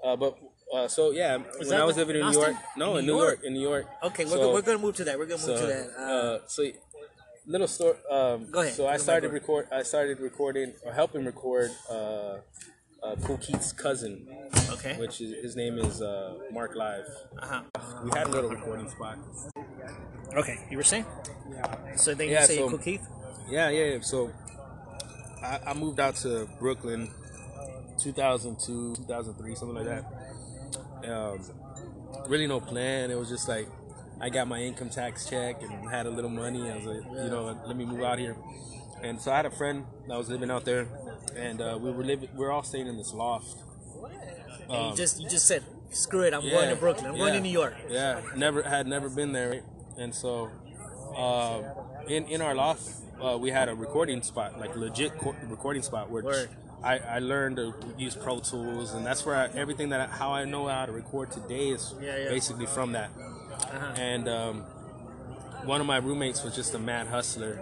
[SPEAKER 2] uh, but uh, so yeah, when I was living in
[SPEAKER 1] in
[SPEAKER 2] New York, no,
[SPEAKER 1] In New
[SPEAKER 2] New
[SPEAKER 1] York?
[SPEAKER 2] York, in New York.
[SPEAKER 1] okay, we're,
[SPEAKER 2] so,
[SPEAKER 1] go- we're gonna move to that. We're gonna move
[SPEAKER 2] so,
[SPEAKER 1] to that. Uh,
[SPEAKER 2] uh, so little story. Um,
[SPEAKER 1] Go ahead.
[SPEAKER 2] So I started record. I started recording or helping record uh, uh, Kool Keith's cousin,
[SPEAKER 1] Okay.
[SPEAKER 2] which is his name is uh, Mark Live.
[SPEAKER 1] Uh-huh.
[SPEAKER 2] We had a little recording spot.
[SPEAKER 1] Okay, you were saying? Yeah. So then
[SPEAKER 2] Yeah,
[SPEAKER 1] you say
[SPEAKER 2] so-
[SPEAKER 1] Kool Keith?
[SPEAKER 2] Yeah, yeah. yeah. So I, I moved out to Brooklyn, 2002, 2003, something like that. Um, really no plan. It was just like I got my income tax check and had a little money. I was like, you know, let me move out here. And so I had a friend that was living out there, and uh, we were living. We were all staying in this loft.
[SPEAKER 1] and you just you just said, screw it, I'm going to Brooklyn. I'm going to
[SPEAKER 2] Um,
[SPEAKER 1] New York.
[SPEAKER 2] Yeah, never had never been there, right? And so uh, in in our loft uh, we had a recording spot, like legit co- recording spot, where
[SPEAKER 1] Word.
[SPEAKER 2] I, I learned to use Pro Tools, and that's where I, everything that I, how I know how to record today is
[SPEAKER 1] Yeah, yeah.
[SPEAKER 2] basically from that.
[SPEAKER 1] Uh-huh.
[SPEAKER 2] And um, one of my roommates was just a mad hustler,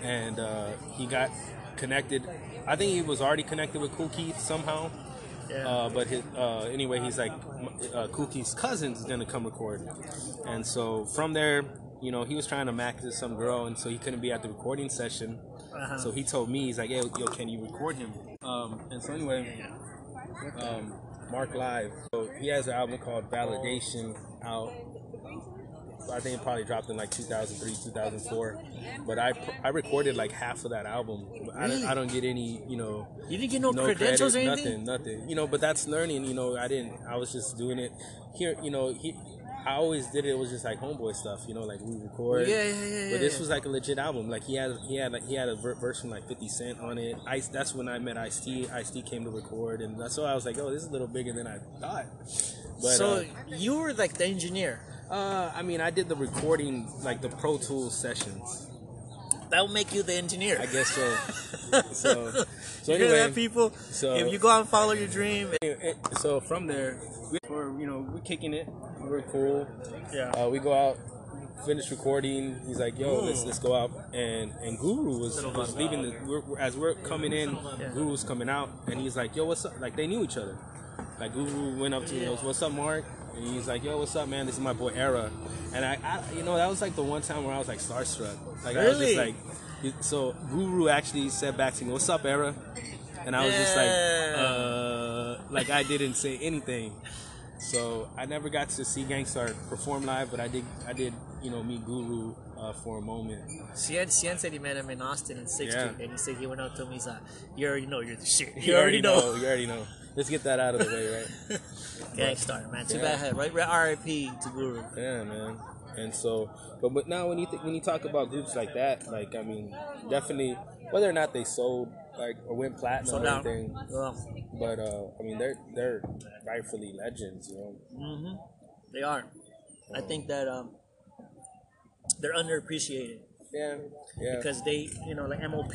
[SPEAKER 2] and uh, he got connected. I think he was already connected with Kool Keith somehow.
[SPEAKER 1] Yeah.
[SPEAKER 2] Uh, but his, uh, anyway, he's like, uh, Cookie's cousin's gonna come record, and so from there, you know, he was trying to max with some girl, and so he couldn't be at the recording session.
[SPEAKER 1] Uh-huh.
[SPEAKER 2] So he told me, he's like, "Yo, yo, can you record him?" Um, and so anyway, um, Mark Live. So he has an album called Validation out. I think it probably dropped in like 2003, 2004. But I I recorded like half of that album. I, don't, I don't get any, you know,
[SPEAKER 1] You didn't get no,
[SPEAKER 2] no
[SPEAKER 1] credentials
[SPEAKER 2] credit,
[SPEAKER 1] or anything?
[SPEAKER 2] Nothing, nothing. You know, but that's learning. You know, I didn't. I was just doing it here. You know, he. I always did it. It was just like homeboy stuff. You know, like we record.
[SPEAKER 1] Yeah, yeah, yeah,
[SPEAKER 2] But this was like a legit album. Like he had, he had, like, he had a ver- verse from like Fifty Cent on it. Ice. That's when I met Ice T. Ice T came to record, and that's why I was like, oh, this is a little bigger than I thought. But
[SPEAKER 1] so uh, you were like the engineer.
[SPEAKER 2] Uh, I mean, I did the recording, like the Pro Tools sessions.
[SPEAKER 1] That will make you the engineer.
[SPEAKER 2] I guess so. [LAUGHS] so, so
[SPEAKER 1] you hear
[SPEAKER 2] anyway,
[SPEAKER 1] that, people?
[SPEAKER 2] so-
[SPEAKER 1] if you go out and follow your dream,
[SPEAKER 2] it- so from there, we were you know we're kicking it. We're cool.
[SPEAKER 1] yeah.
[SPEAKER 2] Uh, we go out, finish recording. He's like, "Yo, let's let's go out." And and Guru was, was leaving. The, we're, as we're coming in, Guru was coming out, and he's like, "Yo, what's up?" Like they knew each other. Like Guru went up to me, goes, "What's up, Mark?" And he's like, "Yo, what's up, man? This is my boy Era." And I, I you know, that was like the one time where I was like starstruck. Like I was just like, so Guru actually said back to me, "What's up, Era?" And I was just like, uh, like I didn't say anything. So I never got to see Gang Starr perform live, but I did. I did, you know, meet Guru uh, for a moment.
[SPEAKER 1] Cien, Cien said he met him in Austin in 60,
[SPEAKER 2] Yeah.
[SPEAKER 1] and he said he went up to him. He's like, "You already know you're the shit. [LAUGHS] You,
[SPEAKER 2] You
[SPEAKER 1] already know."
[SPEAKER 2] You already know. Let's get that out of the way, right? [LAUGHS]
[SPEAKER 1] Gang Starr, man. Too
[SPEAKER 2] Yeah.
[SPEAKER 1] bad. Right, right. R.I.P. to Guru.
[SPEAKER 2] Yeah, man. And so, but but now when you th- when you talk about groups like that, like I mean, definitely whether or not they sold like or went platinum
[SPEAKER 1] So
[SPEAKER 2] or
[SPEAKER 1] now,
[SPEAKER 2] anything,
[SPEAKER 1] well,
[SPEAKER 2] but uh, I mean they're they're rightfully legends, you know. Mm-hmm.
[SPEAKER 1] they are. I think that um, they're underappreciated
[SPEAKER 2] Yeah, yeah.
[SPEAKER 1] because they, you know, like MOP.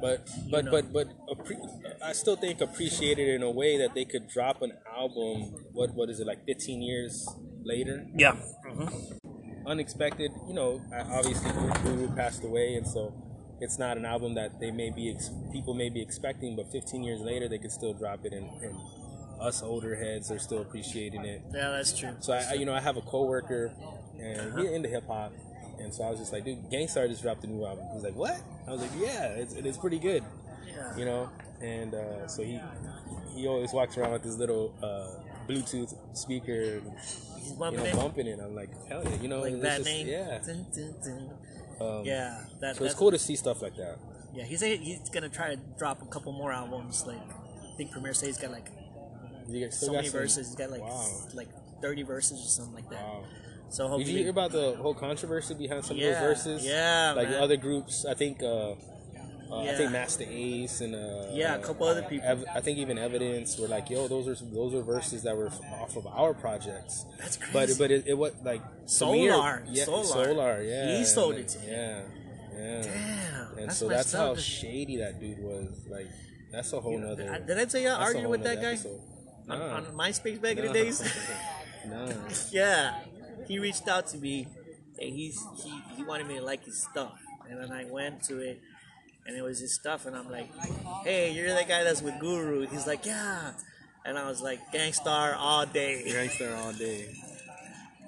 [SPEAKER 2] But but
[SPEAKER 1] know.
[SPEAKER 2] but but appre- I still think appreciated in a way that they could drop an album. What what is it like? Fifteen years later,
[SPEAKER 1] Yeah. Mm-hmm.
[SPEAKER 2] unexpected. You know, I- obviously Guru passed away, and so it's not an album that they may be ex- people may be expecting. But fifteen years later, they could still drop it, and, and us older heads are still appreciating it.
[SPEAKER 1] Yeah, that's true.
[SPEAKER 2] So I, I you know I have a coworker, and he's into hip hop, and so I was just like, dude, Gang Starr just dropped a new album. He's like, what? I was like, yeah, it's it's pretty good
[SPEAKER 1] Yeah.
[SPEAKER 2] you know. And uh, so he he always walks around with this little uh, Bluetooth speaker,
[SPEAKER 1] He's
[SPEAKER 2] you
[SPEAKER 1] bumping
[SPEAKER 2] know,
[SPEAKER 1] it.
[SPEAKER 2] bumping it. I'm like, hell yeah, you know,
[SPEAKER 1] Like that
[SPEAKER 2] just-
[SPEAKER 1] name.
[SPEAKER 2] yeah.
[SPEAKER 1] Dun, dun, dun.
[SPEAKER 2] Um,
[SPEAKER 1] Yeah. That,
[SPEAKER 2] So it's cool to see stuff like that.
[SPEAKER 1] Yeah, he's he's gonna try to drop a couple more albums. Like I think Premier says he's got like
[SPEAKER 2] You
[SPEAKER 1] so many
[SPEAKER 2] some-
[SPEAKER 1] verses. He's got like
[SPEAKER 2] wow,
[SPEAKER 1] like thirty verses or something like that.
[SPEAKER 2] wow.
[SPEAKER 1] So
[SPEAKER 2] Did you hear about the whole controversy behind some
[SPEAKER 1] Yeah,
[SPEAKER 2] of those verses?
[SPEAKER 1] yeah,
[SPEAKER 2] like
[SPEAKER 1] man.
[SPEAKER 2] other groups. I think. Uh, uh, I think Masta Ace and uh,
[SPEAKER 1] Yeah, a couple other people.
[SPEAKER 2] Ev- I think even Evidence were like, "Yo, those are those are verses that were off of our projects."
[SPEAKER 1] That's crazy.
[SPEAKER 2] but it, it was like
[SPEAKER 1] Solar,
[SPEAKER 2] Samir- yeah,
[SPEAKER 1] Solar.
[SPEAKER 2] Solar, yeah.
[SPEAKER 1] He sold it to him.
[SPEAKER 2] Yeah, yeah.
[SPEAKER 1] Damn,
[SPEAKER 2] And so that's how shady that dude was. Like, that's a whole nother.
[SPEAKER 1] I- Did I tell you I argued with that guy
[SPEAKER 2] episode.
[SPEAKER 1] on,
[SPEAKER 2] Nah.
[SPEAKER 1] on MySpace back in the days? [LAUGHS]
[SPEAKER 2] nah. [LAUGHS]
[SPEAKER 1] yeah, he reached out to me and he's he, he wanted me to like his stuff, and then I went to it. And it was his stuff, and I'm like, "Hey, you're the guy that's with Guru." He's like, "Yeah," and I was like, "Gang Starr all day."
[SPEAKER 2] Gangster all day.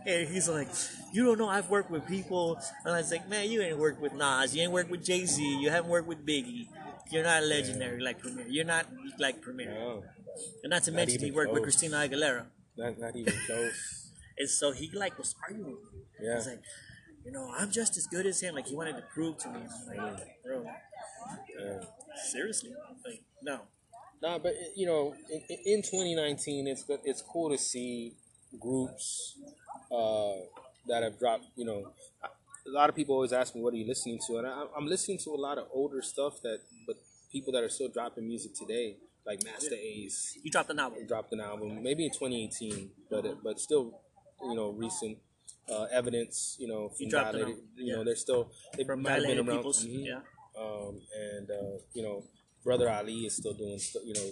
[SPEAKER 1] And he's like, you don't know I've worked with people. And I was like, man, you ain't worked with Nas. You ain't worked with Jay Z. You haven't worked with Biggie. You're not legendary like Premier. You're not like Premier.
[SPEAKER 2] No,
[SPEAKER 1] And not to
[SPEAKER 2] Not
[SPEAKER 1] mention he worked with
[SPEAKER 2] close.
[SPEAKER 1] Christina Aguilera.
[SPEAKER 2] not not even close.
[SPEAKER 1] And so he like was arguing. with me.
[SPEAKER 2] Yeah.
[SPEAKER 1] He's like, you know, I'm just as good as him. Like he wanted to prove to me. I'm like, bro,
[SPEAKER 2] yeah.
[SPEAKER 1] seriously? Like, no.
[SPEAKER 2] Nah, but you know, in, in 2019, it's it's cool to see groups uh, that have dropped. You know, a lot of people always ask me, "What are you listening to?" And I, I'm listening to a lot of older stuff that, but people that are still dropping music today, like Masta Ace,
[SPEAKER 1] You dropped an album.
[SPEAKER 2] dropped an album maybe in 2018, but it, but still, you know, recent. Uh, evidence, you know, from Dilated-
[SPEAKER 1] album,
[SPEAKER 2] you know, they're still they
[SPEAKER 1] From
[SPEAKER 2] might have been around.
[SPEAKER 1] Peoples.
[SPEAKER 2] mhm
[SPEAKER 1] Yeah.
[SPEAKER 2] um, and uh, you know, brother Ali is still doing, st- you know,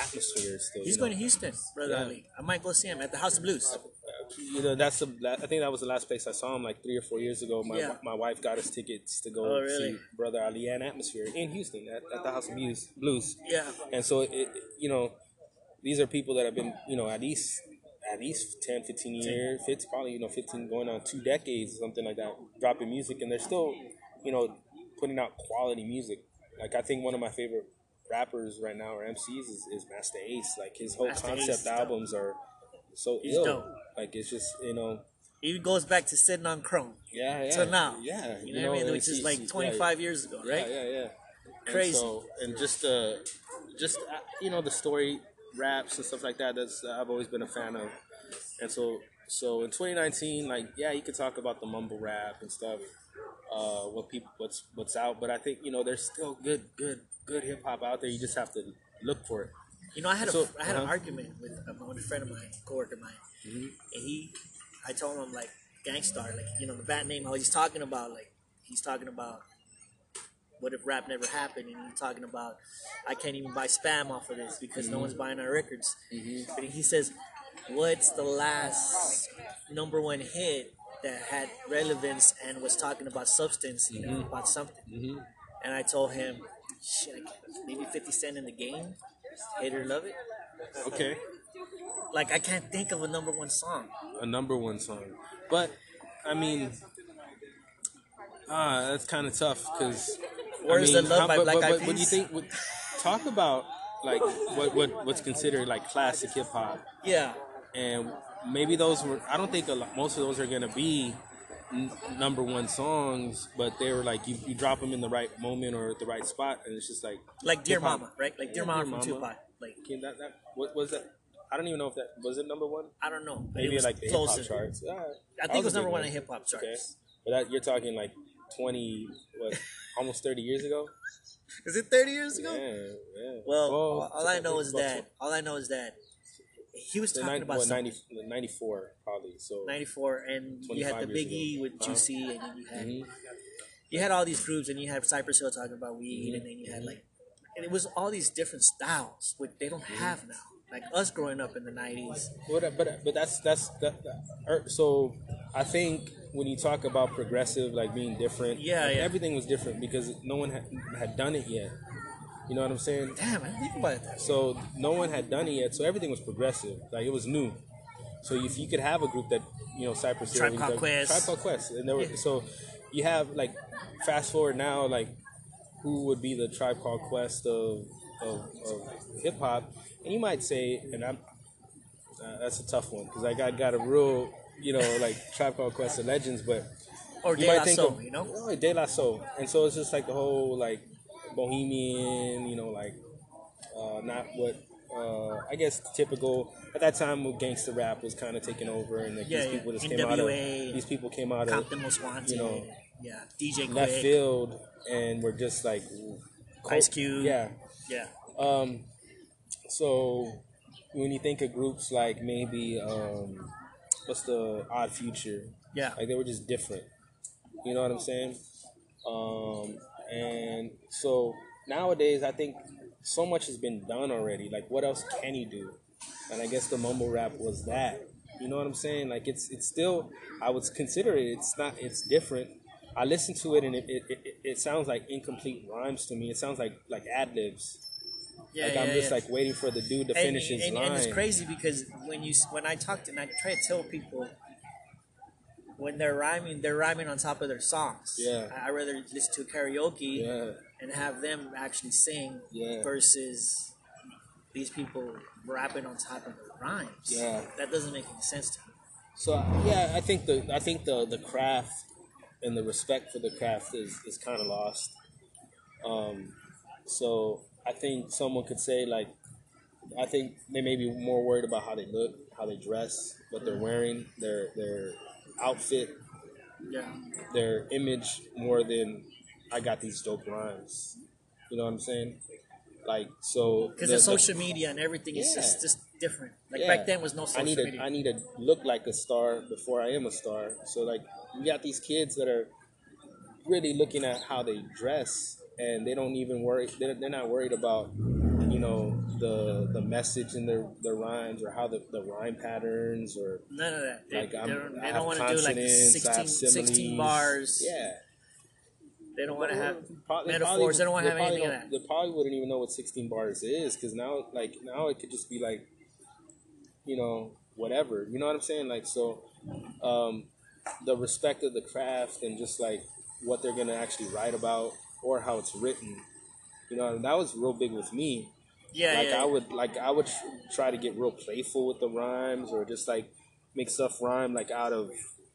[SPEAKER 2] atmosphere is still.
[SPEAKER 1] He's going
[SPEAKER 2] know,
[SPEAKER 1] to Houston, brother
[SPEAKER 2] Yeah.
[SPEAKER 1] Ali. I might go see him at the House of Blues.
[SPEAKER 2] You know, that's the. I think that was the last place I saw him, like three or four years ago. My
[SPEAKER 1] Yeah.
[SPEAKER 2] my wife got us tickets to go
[SPEAKER 1] Oh, really?
[SPEAKER 2] see brother Ali and Atmosphere in Houston at, at the House of Blues. Blues.
[SPEAKER 1] Yeah.
[SPEAKER 2] And so it, you know, these are people that have been, you know, at least at least 10, 15 years, 15, probably, you know, 15 going on two decades, or something like that, dropping music. And they're still, you know, putting out quality music. Like, I think one of my favorite rappers right now or MCs is, is Masta Ace. Like, his whole
[SPEAKER 1] Master
[SPEAKER 2] concept albums are so
[SPEAKER 1] He's
[SPEAKER 2] ill.
[SPEAKER 1] dope.
[SPEAKER 2] Like, it's just, you know,
[SPEAKER 1] He goes back to sitting on Chrome.
[SPEAKER 2] yeah, yeah.
[SPEAKER 1] So now.
[SPEAKER 2] Yeah.
[SPEAKER 1] You know, what I mean? Which is like
[SPEAKER 2] it's-
[SPEAKER 1] 25 years ago, right?
[SPEAKER 2] yeah, yeah, yeah.
[SPEAKER 1] Crazy.
[SPEAKER 2] And, so, and just uh, just uh, you know the story raps and stuff like that. That's uh, I've always been a fan of. And so so in 2019, like yeah, you could talk about the mumble rap and stuff. Uh, what people what's what's out, but I think you know there's still good good good hip hop out there. You just have to look for it.
[SPEAKER 1] You know, I had a
[SPEAKER 2] So,
[SPEAKER 1] I had an
[SPEAKER 2] uh-huh.
[SPEAKER 1] argument with, um, with a friend of mine, coworker of mine,
[SPEAKER 2] Mm-hmm.
[SPEAKER 1] and he, I told him like Gang Starr, like you know the bad name. How he's talking about like he's talking about what if rap never happened, and he's talking about I can't even buy spam off of this because no
[SPEAKER 2] Mm-hmm.
[SPEAKER 1] one's buying our records. But he says, what's the last number one hit that had relevance and was talking about substance, you know,
[SPEAKER 2] Mm-hmm.
[SPEAKER 1] about something? And I told him, shit, maybe 50 Cent in the game, hate or love it.
[SPEAKER 2] Okay.
[SPEAKER 1] Like I can't think of a number one song.
[SPEAKER 2] a number one song. But I mean, ah, that's kind of tough because.
[SPEAKER 1] Where's the Love by
[SPEAKER 2] but,
[SPEAKER 1] Black
[SPEAKER 2] but,
[SPEAKER 1] Eyed
[SPEAKER 2] but, what do you
[SPEAKER 1] Peas?
[SPEAKER 2] think? What, talk about like what what what's considered like classic hip hop,
[SPEAKER 1] Yeah,
[SPEAKER 2] and maybe those were. I don't think a lot, most of those are gonna be n- number one songs, but they were like you, you drop them in the right moment or at the right spot, and it's just like
[SPEAKER 1] like Dear
[SPEAKER 2] hip-hop.
[SPEAKER 1] Mama, right? Like Dear Mama
[SPEAKER 2] Dear
[SPEAKER 1] from Tupac. Like
[SPEAKER 2] Can that, that what was that? I don't even know if that was it number one.
[SPEAKER 1] I don't know,
[SPEAKER 2] Maybe like the hip hop charts.
[SPEAKER 1] I think it was number one in hip hop charts.
[SPEAKER 2] Okay. But that, you're talking like 20, what, almost 30 years ago?
[SPEAKER 1] Is it 30 years ago?
[SPEAKER 2] Yeah, yeah.
[SPEAKER 1] Well,
[SPEAKER 2] Well,
[SPEAKER 1] all, all I know is that all I know is that he was
[SPEAKER 2] the
[SPEAKER 1] talking about
[SPEAKER 2] what, 90, 94 probably. So
[SPEAKER 1] 94 and you had the
[SPEAKER 2] 25 years
[SPEAKER 1] Biggie
[SPEAKER 2] ago.
[SPEAKER 1] with
[SPEAKER 2] Uh-huh.
[SPEAKER 1] Juicy and then you had
[SPEAKER 2] Mhm.
[SPEAKER 1] you had all these groups and you had Cypress Hill talking about weed
[SPEAKER 2] Mm-hmm.
[SPEAKER 1] and then you had like and it was all these different styles which they don't
[SPEAKER 2] Mm-hmm.
[SPEAKER 1] have now. Like us growing up in the 90s.
[SPEAKER 2] But but but that's that's that, that- er, so I think when you talk about progressive like being different,
[SPEAKER 1] Yeah,
[SPEAKER 2] like,
[SPEAKER 1] yeah.
[SPEAKER 2] everything was different because no one had, had done it yet. You know what I'm saying?
[SPEAKER 1] Damn, I didn't think about that.
[SPEAKER 2] So no one had done it yet, so everything was progressive. Like it was new. So if you could have a group that you know Cypress Hill,
[SPEAKER 1] Tribe Called
[SPEAKER 2] like,
[SPEAKER 1] Quest.
[SPEAKER 2] Tribe Called Quest, and there were,
[SPEAKER 1] Yeah.
[SPEAKER 2] so you have like fast forward now, like who would be the Tribe Called Quest of of, of hip hop? And you might say, and I'm uh, that's a tough one because I got got a real you know like Tribe Called Quest of legends, but
[SPEAKER 1] Or
[SPEAKER 2] you
[SPEAKER 1] De
[SPEAKER 2] might
[SPEAKER 1] La
[SPEAKER 2] think
[SPEAKER 1] Soul,
[SPEAKER 2] of
[SPEAKER 1] you know?
[SPEAKER 2] oh, De La Soul, and so it's just like the whole like bohemian, you know, like uh, not what uh, I guess typical at that time when gangster rap was kind of taking over, and like,
[SPEAKER 1] Yeah,
[SPEAKER 2] these
[SPEAKER 1] yeah.
[SPEAKER 2] people just came out of these people came out of
[SPEAKER 1] Compton Most Wanted.
[SPEAKER 2] you know,
[SPEAKER 1] yeah, DJ
[SPEAKER 2] left
[SPEAKER 1] Quik.
[SPEAKER 2] field and were just like
[SPEAKER 1] Ice Cube.
[SPEAKER 2] yeah.
[SPEAKER 1] Yeah.
[SPEAKER 2] Um, so when you think of groups like maybe um, what's the Odd Future,
[SPEAKER 1] Yeah.
[SPEAKER 2] like they were just different. You know what I'm saying? Um, and so nowadays, I think so much has been done already. Like, what else can you do? And I guess the mumble rap was that. You know what I'm saying? Like, it's it's still I would consider it. It's not. It's different. I listen to it and it, it, it, it sounds like incomplete rhymes to me. It sounds like like ad libs.
[SPEAKER 1] Yeah,
[SPEAKER 2] like
[SPEAKER 1] yeah,
[SPEAKER 2] I'm just
[SPEAKER 1] yeah.
[SPEAKER 2] like waiting for the dude to
[SPEAKER 1] and,
[SPEAKER 2] finish his
[SPEAKER 1] and,
[SPEAKER 2] line.
[SPEAKER 1] and it's crazy because when you when I talk to and I try to tell people when they're rhyming, they're rhyming on top of their songs.
[SPEAKER 2] Yeah.
[SPEAKER 1] I- I'd rather listen to karaoke
[SPEAKER 2] Yeah.
[SPEAKER 1] and have them actually sing
[SPEAKER 2] Yeah.
[SPEAKER 1] versus these people rapping on top of their rhymes.
[SPEAKER 2] Yeah.
[SPEAKER 1] That doesn't make any sense to me.
[SPEAKER 2] So yeah, I think the I think the the craft and the respect for the craft is is kind of lost. Um, so I think someone could say like, I think they may be more worried about how they look, how they dress, what they're wearing, their their outfit,
[SPEAKER 1] Yeah.
[SPEAKER 2] their image more than I got these dope rhymes. You know what I'm saying? Like so
[SPEAKER 1] Because
[SPEAKER 2] the-
[SPEAKER 1] the,
[SPEAKER 2] the-
[SPEAKER 1] social media and everything is just, just different. Like
[SPEAKER 2] Yeah.
[SPEAKER 1] back then was no social
[SPEAKER 2] I need to
[SPEAKER 1] media.
[SPEAKER 2] I need to look like a star before I am a star. So like you got these kids that are really looking at how they dress and they don't even worry they're, they're not worried about you know the the message in their their rhymes or how the, the rhyme patterns or
[SPEAKER 1] None of that. They,
[SPEAKER 2] like
[SPEAKER 1] they
[SPEAKER 2] I'm,
[SPEAKER 1] don't, they don't want to do like
[SPEAKER 2] consonants,
[SPEAKER 1] 16, 16 bars.
[SPEAKER 2] Yeah.
[SPEAKER 1] They don't want to have
[SPEAKER 2] Pro- they
[SPEAKER 1] metaphors. they don't want to have anything of that.
[SPEAKER 2] They probably wouldn't even know what 16 bars is because now, like, now it could just be like, you know, whatever. You know what I'm saying? Like, so, um, the respect of the craft and just like what they're gonna actually write about or how it's written. You know, and that was real big with me.
[SPEAKER 1] Yeah,
[SPEAKER 2] like
[SPEAKER 1] yeah.
[SPEAKER 2] I would, like I would try to get real playful with the rhymes or just like make stuff rhyme like out of,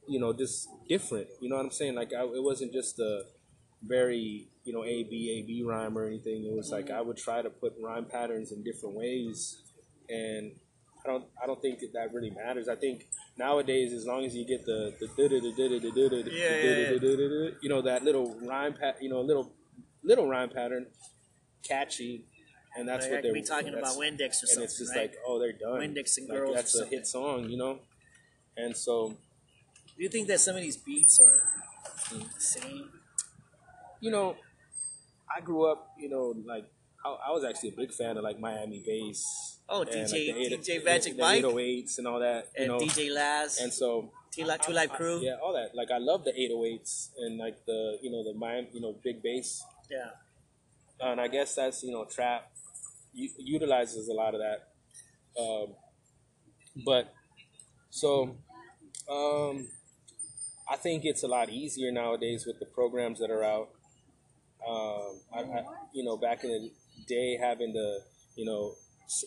[SPEAKER 2] you know, just different. You know what I'm saying? Like I, it wasn't just a very you know A B A B rhyme or anything. It was like mm-hmm. I would try to put rhyme patterns in different ways, and I don't I don't think that, that really matters. I think nowadays as long as you get the the you know that little rhyme pat you know little little rhyme pattern, catchy, and that's
[SPEAKER 1] Like,
[SPEAKER 2] what they're
[SPEAKER 1] be talking about Windex or
[SPEAKER 2] and
[SPEAKER 1] something,
[SPEAKER 2] it's just
[SPEAKER 1] right?
[SPEAKER 2] like oh they're done.
[SPEAKER 1] Windex and
[SPEAKER 2] Like,
[SPEAKER 1] Girls
[SPEAKER 2] that's a hit song, you know, and so
[SPEAKER 1] Do you think that some of these beats are the same?
[SPEAKER 2] you know, I grew up, you know, like I, I was actually a big fan of like Miami bass.
[SPEAKER 1] Oh,
[SPEAKER 2] and,
[SPEAKER 1] DJ
[SPEAKER 2] like, eight-
[SPEAKER 1] DJ Magic
[SPEAKER 2] the
[SPEAKER 1] Mike
[SPEAKER 2] 808s and all that,
[SPEAKER 1] and
[SPEAKER 2] know.
[SPEAKER 1] DJ Laz,
[SPEAKER 2] And so
[SPEAKER 1] 2 Live, 2
[SPEAKER 2] Live
[SPEAKER 1] Crew.
[SPEAKER 2] yeah, all that. Like I love the 808s and like the you know the Miami, you know, big bass.
[SPEAKER 1] yeah.
[SPEAKER 2] And I guess that's you know trap u- utilizes a lot of that. Um, but so um, I think it's a lot easier nowadays with the programs that are out. Um, I, I, you know, back in the day, having to you know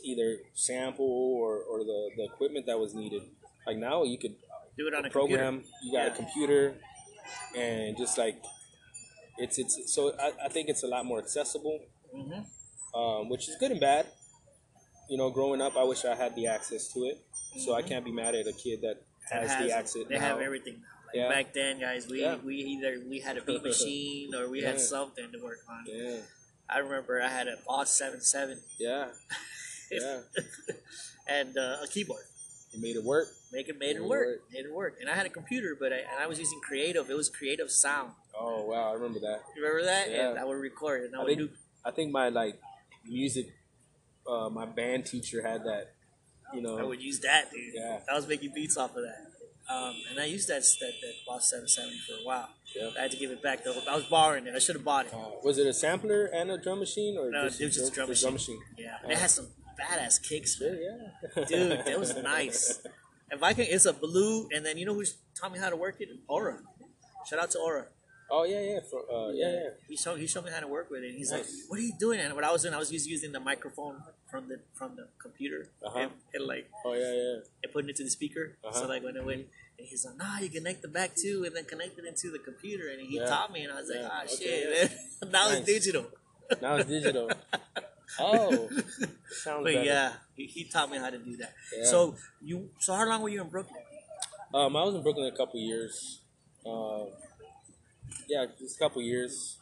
[SPEAKER 2] either sample or, or the, the equipment that was needed. Like now, you could
[SPEAKER 1] Do it on a
[SPEAKER 2] program.
[SPEAKER 1] computer.
[SPEAKER 2] You got
[SPEAKER 1] Yeah.
[SPEAKER 2] a computer, and just like it's it's so I, I think it's a lot more accessible,
[SPEAKER 1] Mhm.
[SPEAKER 2] um, which is good and bad. You know, growing up, I wish I had the access to it, so I can't be mad at a kid that
[SPEAKER 1] That
[SPEAKER 2] has,
[SPEAKER 1] has
[SPEAKER 2] the access.
[SPEAKER 1] They
[SPEAKER 2] now.
[SPEAKER 1] have everything. Like
[SPEAKER 2] Yeah.
[SPEAKER 1] back then, guys, we,
[SPEAKER 2] Yeah.
[SPEAKER 1] we either we had a beat [LAUGHS] machine or we had something to work on.
[SPEAKER 2] Yeah,
[SPEAKER 1] I remember I had a Boss Seven Seven
[SPEAKER 2] yeah, [LAUGHS] yeah. [LAUGHS]
[SPEAKER 1] and uh, a keyboard.
[SPEAKER 2] It made it work.
[SPEAKER 1] Make it made it
[SPEAKER 2] Made it
[SPEAKER 1] work.
[SPEAKER 2] work.
[SPEAKER 1] Made it work. And I had a computer, but I, and I was using Creative. It was Creative Sound.
[SPEAKER 2] Oh wow, I remember that.
[SPEAKER 1] You remember that?
[SPEAKER 2] Yeah.
[SPEAKER 1] And I would record it. And I
[SPEAKER 2] I
[SPEAKER 1] would
[SPEAKER 2] think
[SPEAKER 1] do.
[SPEAKER 2] I think my like music, uh, my band teacher had that. You know,
[SPEAKER 1] I would use that, dude.
[SPEAKER 2] Yeah.
[SPEAKER 1] I was making beats off of that. Um, and I used that that, that Boss 770 for a while.
[SPEAKER 2] Yeah.
[SPEAKER 1] I had to give it back though. I was borrowing it. I should have bought it.
[SPEAKER 2] uh, was it a sampler and a drum machine or
[SPEAKER 1] No,
[SPEAKER 2] just,
[SPEAKER 1] it was just a drum
[SPEAKER 2] the
[SPEAKER 1] machine. Yeah,
[SPEAKER 2] Uh,
[SPEAKER 1] it has some badass kicks, man.
[SPEAKER 2] yeah.
[SPEAKER 1] dude. That was nice. And I can, it's a blue, and then you know who taught me how to work it? Aura. Shout out to Aura.
[SPEAKER 2] Oh yeah, yeah, for, uh, yeah, yeah.
[SPEAKER 1] He showed he showed me how to work with it. He's
[SPEAKER 2] Nice.
[SPEAKER 1] like, "What are you doing?" And what I was doing, I was just using the microphone from the from the computer
[SPEAKER 2] Uh-huh.
[SPEAKER 1] and, and like
[SPEAKER 2] Oh yeah, yeah.
[SPEAKER 1] and putting it to the speaker.
[SPEAKER 2] Uh-huh.
[SPEAKER 1] So like when it went, and he's like, "Nah, you connect the back too, and then connect it into the computer." And he
[SPEAKER 2] Yeah.
[SPEAKER 1] taught me, and I was like,
[SPEAKER 2] Yeah.
[SPEAKER 1] "Ah,
[SPEAKER 2] Okay,
[SPEAKER 1] shit!"
[SPEAKER 2] yeah. [LAUGHS]
[SPEAKER 1] now
[SPEAKER 2] Nice.
[SPEAKER 1] it's digital.
[SPEAKER 2] Now it's digital. [LAUGHS] oh, [LAUGHS] sounds
[SPEAKER 1] But
[SPEAKER 2] better.
[SPEAKER 1] yeah, he, he taught me how to do that.
[SPEAKER 2] Yeah.
[SPEAKER 1] So you, so how long were you in Brooklyn?
[SPEAKER 2] Um, I was in Brooklyn a couple years. Um, yeah, just a couple years,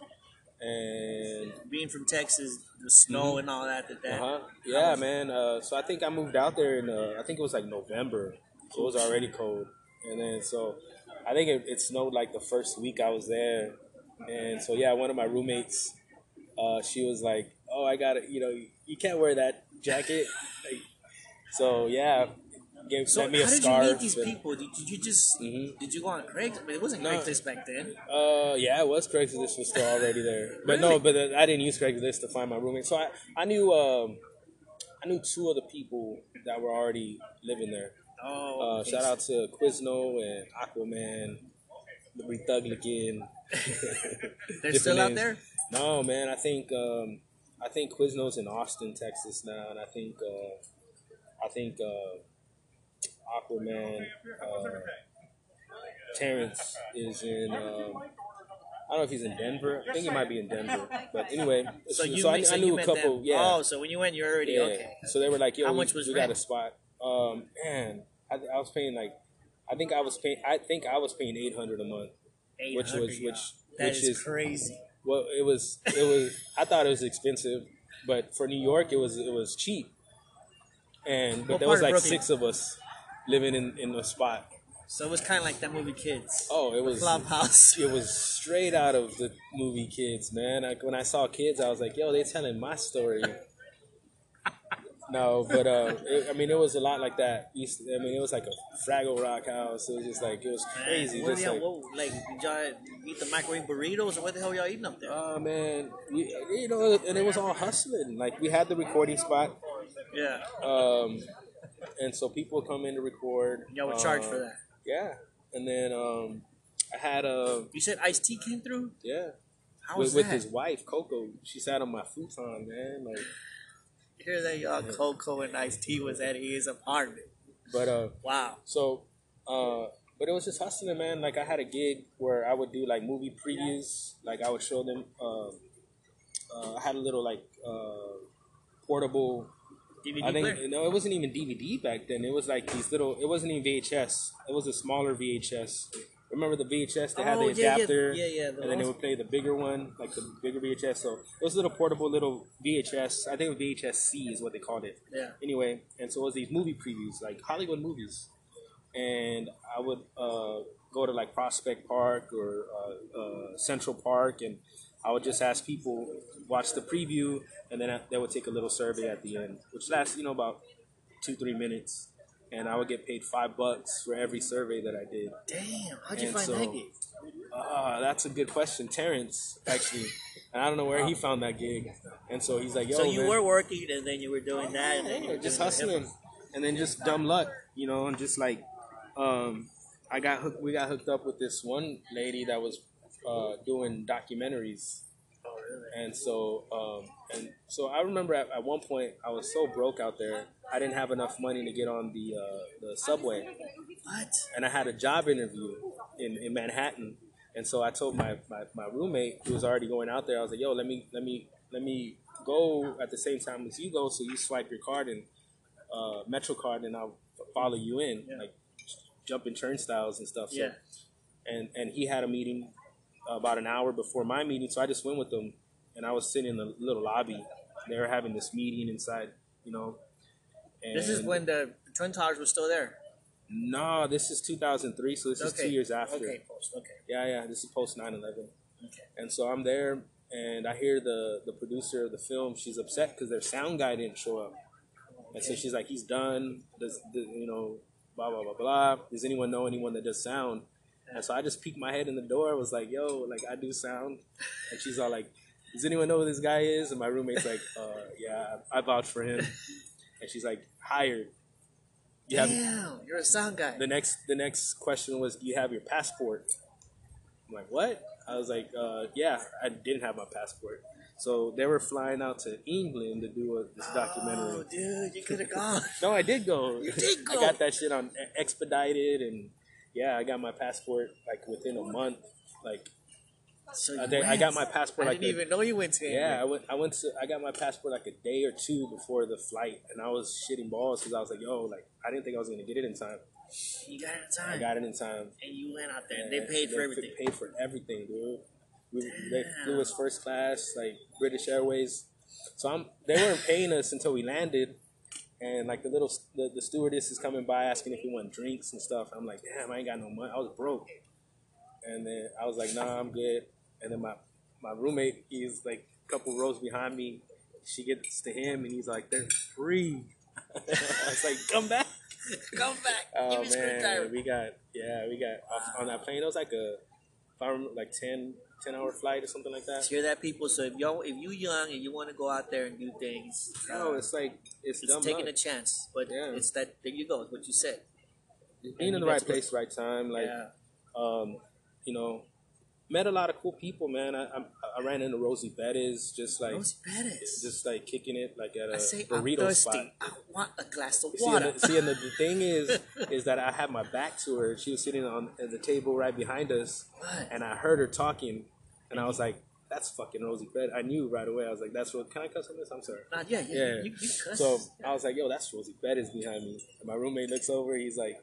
[SPEAKER 2] and
[SPEAKER 1] Being from Texas, the snow and all that. That, that
[SPEAKER 2] uh-huh. yeah, man. Uh, so I think I moved out there in uh, I think it was like November, so it was already cold, and then so I think it, it snowed like the first week I was there, and so yeah, one of my roommates, uh, she was like, "Oh, I got to You know, you can't wear that jacket." like, so yeah, gave
[SPEAKER 1] So
[SPEAKER 2] sent me a
[SPEAKER 1] how did you meet these
[SPEAKER 2] and-
[SPEAKER 1] people? Did, did you just
[SPEAKER 2] Mhm.
[SPEAKER 1] did you go on Craigslist? Mean, it wasn't
[SPEAKER 2] No.
[SPEAKER 1] Craigslist back then.
[SPEAKER 2] Uh, yeah, it was Craigslist was still already there, but no, but uh, I didn't use Craigslist to find my roommate. So I, I knew, um, I knew two of the people that were already living there.
[SPEAKER 1] Oh,
[SPEAKER 2] Uh, shout out to Quizno and Aquaman, Republican. [LAUGHS]
[SPEAKER 1] They're [LAUGHS] still out there.
[SPEAKER 2] No, man. I think um, I think Quizno's in Austin, Texas now, and I think uh, I think uh, Aquaman. Uh, Terrence is in. Um, I don't know if he's in Denver. I think he might be in Denver. But anyway,
[SPEAKER 1] So you,
[SPEAKER 2] I,
[SPEAKER 1] met-
[SPEAKER 2] I knew a couple.
[SPEAKER 1] them.
[SPEAKER 2] Yeah.
[SPEAKER 1] Oh, so when you went, you're already
[SPEAKER 2] Yeah.
[SPEAKER 1] okay.
[SPEAKER 2] So they were like, "Yo,
[SPEAKER 1] How
[SPEAKER 2] we,
[SPEAKER 1] much was
[SPEAKER 2] we got a spot." Um, man, I, I was paying like, I think I was paying, I think I was paying eight hundred a month, which
[SPEAKER 1] 800,
[SPEAKER 2] was which
[SPEAKER 1] That
[SPEAKER 2] which
[SPEAKER 1] is
[SPEAKER 2] is
[SPEAKER 1] crazy.
[SPEAKER 2] Well, it was it was. I thought it was expensive, but for New York, it was it was cheap. And but
[SPEAKER 1] What
[SPEAKER 2] there was like six of us living in in a spot.
[SPEAKER 1] So it was kind of like that movie Kids.
[SPEAKER 2] Oh, it was
[SPEAKER 1] Clubhouse.
[SPEAKER 2] it was straight out of the movie Kids, man. Like when I saw Kids, I was like, "Yo, they're telling my story." [LAUGHS] no, but uh, it, I mean, it was a lot like that. East, I mean, it was like a Fraggle Rock house. It was just like it was crazy.
[SPEAKER 1] What,
[SPEAKER 2] Just
[SPEAKER 1] y'all,
[SPEAKER 2] like,
[SPEAKER 1] what, like, did y'all eat the microwave burritos, or what the hell y'all eating up there?
[SPEAKER 2] oh man, we, you know, and it was all hustling. Like we had the recording spot,
[SPEAKER 1] yeah,
[SPEAKER 2] um, and so people come in to record.
[SPEAKER 1] y'all would charge
[SPEAKER 2] uh,
[SPEAKER 1] for that.
[SPEAKER 2] Yeah, and then um, I had a
[SPEAKER 1] You said Ice T came through.
[SPEAKER 2] yeah.
[SPEAKER 1] How
[SPEAKER 2] with,
[SPEAKER 1] was
[SPEAKER 2] with
[SPEAKER 1] that?
[SPEAKER 2] his wife Coco. She sat on my futon, man. Like,
[SPEAKER 1] Here that y'all Coco and Ice T was at his apartment.
[SPEAKER 2] but uh,
[SPEAKER 1] Wow.
[SPEAKER 2] so uh, but it was just hustling, man. Like I had a gig where I would do like movie previews. Like I would show them. Uh, uh, I had a little like uh, portable.
[SPEAKER 1] DVD
[SPEAKER 2] I think
[SPEAKER 1] player.
[SPEAKER 2] no, it wasn't even DVD back then. It was like these little. It wasn't even VHS. It was a smaller VHS. Remember the VHS? They had
[SPEAKER 1] Oh,
[SPEAKER 2] the
[SPEAKER 1] yeah, yeah,
[SPEAKER 2] adapter,
[SPEAKER 1] yeah, yeah, the
[SPEAKER 2] and then they would play the bigger one, like the bigger VHS. So it was a little portable little VHS. I think VHS C is what they called it.
[SPEAKER 1] Yeah.
[SPEAKER 2] Anyway, and so it was these movie previews, like Hollywood movies, and I would uh, go to like Prospect Park or uh, uh, Central Park, and I would just ask people watch the preview, and then I, they would take a little survey at the end, which lasts you know about two three minutes, and I would get paid five bucks for every survey that I did.
[SPEAKER 1] Damn. How'd you
[SPEAKER 2] And
[SPEAKER 1] find
[SPEAKER 2] so-
[SPEAKER 1] that gig?
[SPEAKER 2] Ah, that's a good question, Terrence. Actually, and I don't know where he found that gig, and so he's like, "Yo,
[SPEAKER 1] So you
[SPEAKER 2] man.
[SPEAKER 1] were working, and then you were doing that, and then you were
[SPEAKER 2] just
[SPEAKER 1] doing the hip-
[SPEAKER 2] hustling, and then just dumb luck, you know, and just like, um, I got hooked. We got hooked up with this one lady that was uh, doing documentaries,
[SPEAKER 1] Oh, really?
[SPEAKER 2] and so um, and so I remember at, at one point I was so broke out there, I didn't have enough money to get on the uh, the subway,
[SPEAKER 1] What?
[SPEAKER 2] and I had a job interview in, in Manhattan, and so I told my, my, my roommate who was already going out there, I was like, "Yo, let me let me let me go at the same time as you go, so you swipe your card and uh, Metro card, and I'll follow you in,
[SPEAKER 1] Yeah.
[SPEAKER 2] like jumping turnstiles and stuff." So,
[SPEAKER 1] Yeah.
[SPEAKER 2] and and he had a meeting about an hour before my meeting, so I just went with him, and I was sitting in the little lobby. They were having this meeting inside, you know. And
[SPEAKER 1] This is when the Twin Towers was still there.
[SPEAKER 2] no, this is 2003, so this is two years after.
[SPEAKER 1] Okay, post. Okay.
[SPEAKER 2] Yeah, yeah. This is post 9 11.
[SPEAKER 1] Okay.
[SPEAKER 2] And so I'm there, and I hear the, the producer of the film. She's upset because their sound guy didn't show up. And so she's like, he's done. Does, does you know, blah, blah, blah, blah. Does anyone know anyone that does sound? And so I just peeked my head in the door. I was like, yo, like, I do sound. And she's all like, does anyone know who this guy is? And my roommate's like, uh, yeah, I vouch for him. And she's like, hired. You have,
[SPEAKER 1] Damn, you're a sound guy.
[SPEAKER 2] the next the next question was, "Do you have your passport?" I'm like, "What?" I was like, uh, "Yeah, I didn't have my passport." So they were flying out to England to do a, this documentary.
[SPEAKER 1] Oh, dude, you could have gone. [LAUGHS]
[SPEAKER 2] No, I did go.
[SPEAKER 1] You did [LAUGHS] go.
[SPEAKER 2] I got that shit on expedited, and yeah, I got my passport like within a month. Like
[SPEAKER 1] So
[SPEAKER 2] I, I got my passport
[SPEAKER 1] I
[SPEAKER 2] like
[SPEAKER 1] didn't
[SPEAKER 2] a-
[SPEAKER 1] even know you went to.
[SPEAKER 2] yeah, I went. I went to. I got my passport like a day or two before the flight, and I was shitting balls because I was like, "Yo, like I didn't think I was gonna get it in time.
[SPEAKER 1] You got it in
[SPEAKER 2] I
[SPEAKER 1] time.
[SPEAKER 2] got it in time."
[SPEAKER 1] and you went out there, and they paid for everything. they.
[SPEAKER 2] Paid for everything, dude. We, they flew us first class, like British Airways. So I'm. They weren't paying us until we landed, and like the little the, the stewardess is coming by asking if we want drinks and stuff. I'm like, damn, I ain't got no money. I was broke, and then I was like, nah, I'm good. And then my my roommate, he's like a couple rows behind me. She gets to him, and he's like, they're free. [LAUGHS] I was like, come back.
[SPEAKER 1] Come back.
[SPEAKER 2] Oh
[SPEAKER 1] Give me a screwdriver.
[SPEAKER 2] man, we got yeah, we got off on that plane. It was like a, if I remember, like 10, 10 hour flight or something like that.
[SPEAKER 1] Hear that, people? So if y'all, if you young and you want to go out there and do things,
[SPEAKER 2] No, it's like it's,
[SPEAKER 1] it's taking
[SPEAKER 2] luck.
[SPEAKER 1] a chance. But
[SPEAKER 2] Yeah.
[SPEAKER 1] it's that. There you go. It's what you said.
[SPEAKER 2] being in the right place, right time. Like,
[SPEAKER 1] yeah.
[SPEAKER 2] um, you know, met a lot of cool people, man. I I, I ran into Rosie Perez, just like
[SPEAKER 1] Rosie Perez.
[SPEAKER 2] just like kicking it like at a
[SPEAKER 1] I say I'm
[SPEAKER 2] burrito
[SPEAKER 1] thirsty.
[SPEAKER 2] spot.
[SPEAKER 1] I want a glass of
[SPEAKER 2] See, and
[SPEAKER 1] water.
[SPEAKER 2] the, see, and the, the thing is, [LAUGHS] is that I had my back to her. She was sitting on at the table right behind us,
[SPEAKER 1] What?
[SPEAKER 2] and I heard her talking, and I was like, "That's fucking Rosie Perez." I knew right away. I was like, "That's what." Can I cuss on this? I'm sorry.
[SPEAKER 1] Nah, yeah, yeah.
[SPEAKER 2] Yeah.
[SPEAKER 1] You, you cuss.
[SPEAKER 2] So I was like, "Yo, that's Rosie Perez behind me." And my roommate looks over. He's like,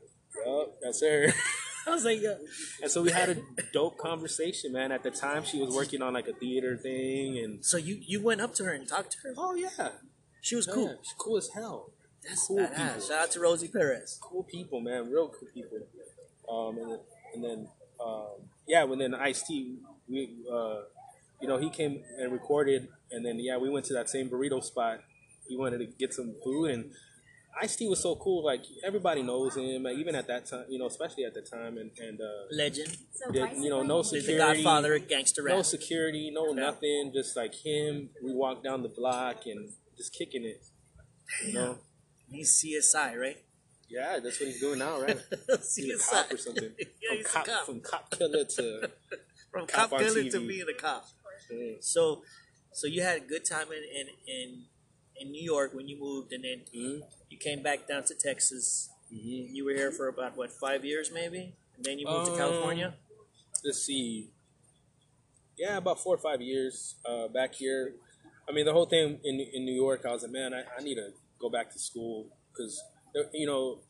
[SPEAKER 2] "Yup, that's her." [LAUGHS] [LAUGHS]
[SPEAKER 1] I was like, yeah.
[SPEAKER 2] and so we had a dope conversation, man. At the time, she was working on like a theater thing, and
[SPEAKER 1] So you you went up to her and talked to her.
[SPEAKER 2] oh yeah,
[SPEAKER 1] She was
[SPEAKER 2] cool.
[SPEAKER 1] cool.
[SPEAKER 2] she's cool as hell.
[SPEAKER 1] That's
[SPEAKER 2] Cool
[SPEAKER 1] badass.
[SPEAKER 2] people.
[SPEAKER 1] Shout out to Rosie Perez.
[SPEAKER 2] cool people, man, real cool people. Um, and then, and then um, yeah, when then Ice T, we, uh, you know, he came and recorded, and then yeah, we went to that same burrito spot. He wanted to get some food, and Ice T was so cool. Like everybody knows him, like, even at that time, you know, especially at the time, and and uh,
[SPEAKER 1] Legend.
[SPEAKER 2] did- you know, no
[SPEAKER 1] He's the
[SPEAKER 2] security,
[SPEAKER 1] godfather gangster rap.
[SPEAKER 2] no security, no nothing, just like him. We walked down the block and just kicking it. You know,
[SPEAKER 1] He's CSI, right?
[SPEAKER 2] yeah, that's what he's doing now, right? [LAUGHS] He's a
[SPEAKER 1] CSI.
[SPEAKER 2] cop or something. [LAUGHS]
[SPEAKER 1] yeah,
[SPEAKER 2] from,
[SPEAKER 1] he's
[SPEAKER 2] cop,
[SPEAKER 1] a cop.
[SPEAKER 2] from cop killer to [LAUGHS]
[SPEAKER 1] From
[SPEAKER 2] cop
[SPEAKER 1] cop
[SPEAKER 2] on
[SPEAKER 1] killer to being a cop.
[SPEAKER 2] Mm.
[SPEAKER 1] So, so you had a good time in in in, in New York when you moved, and then
[SPEAKER 2] Mhm.
[SPEAKER 1] you came back down to Texas.
[SPEAKER 2] Mhm.
[SPEAKER 1] You were here for about what five years, maybe, and then you moved to
[SPEAKER 2] Um,
[SPEAKER 1] California.
[SPEAKER 2] let's see. Yeah, about four or five years uh, back here. I mean, the whole thing in in New York, I was like, man, I, I need to go back to school because you know,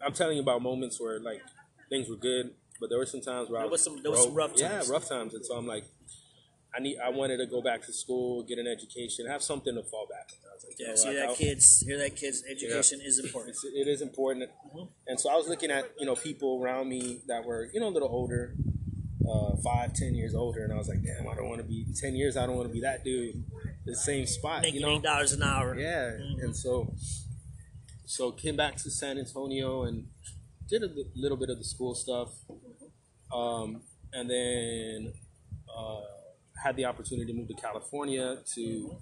[SPEAKER 2] I'm telling you about moments where like things were good, but there were some times where I
[SPEAKER 1] There was some- there was some rough
[SPEAKER 2] Yeah, rough times, and so I'm like, I need, I wanted to go back to school, get an education, have something to fall back. on. I was like,
[SPEAKER 1] Yeah, see that kids, hear that kids. Education is important.
[SPEAKER 2] it's, it is important. And so I was looking at you know people around me that were you know a little older, uh, five, ten years older, and I was like, damn, I don't want to be ten years. I don't want to be that dude, the same spot,
[SPEAKER 1] Making
[SPEAKER 2] you know.
[SPEAKER 1] eight dollars an hour.
[SPEAKER 2] Yeah, and so so came back to San Antonio and did a little bit of the school stuff, um, and then uh, had the opportunity to move to California to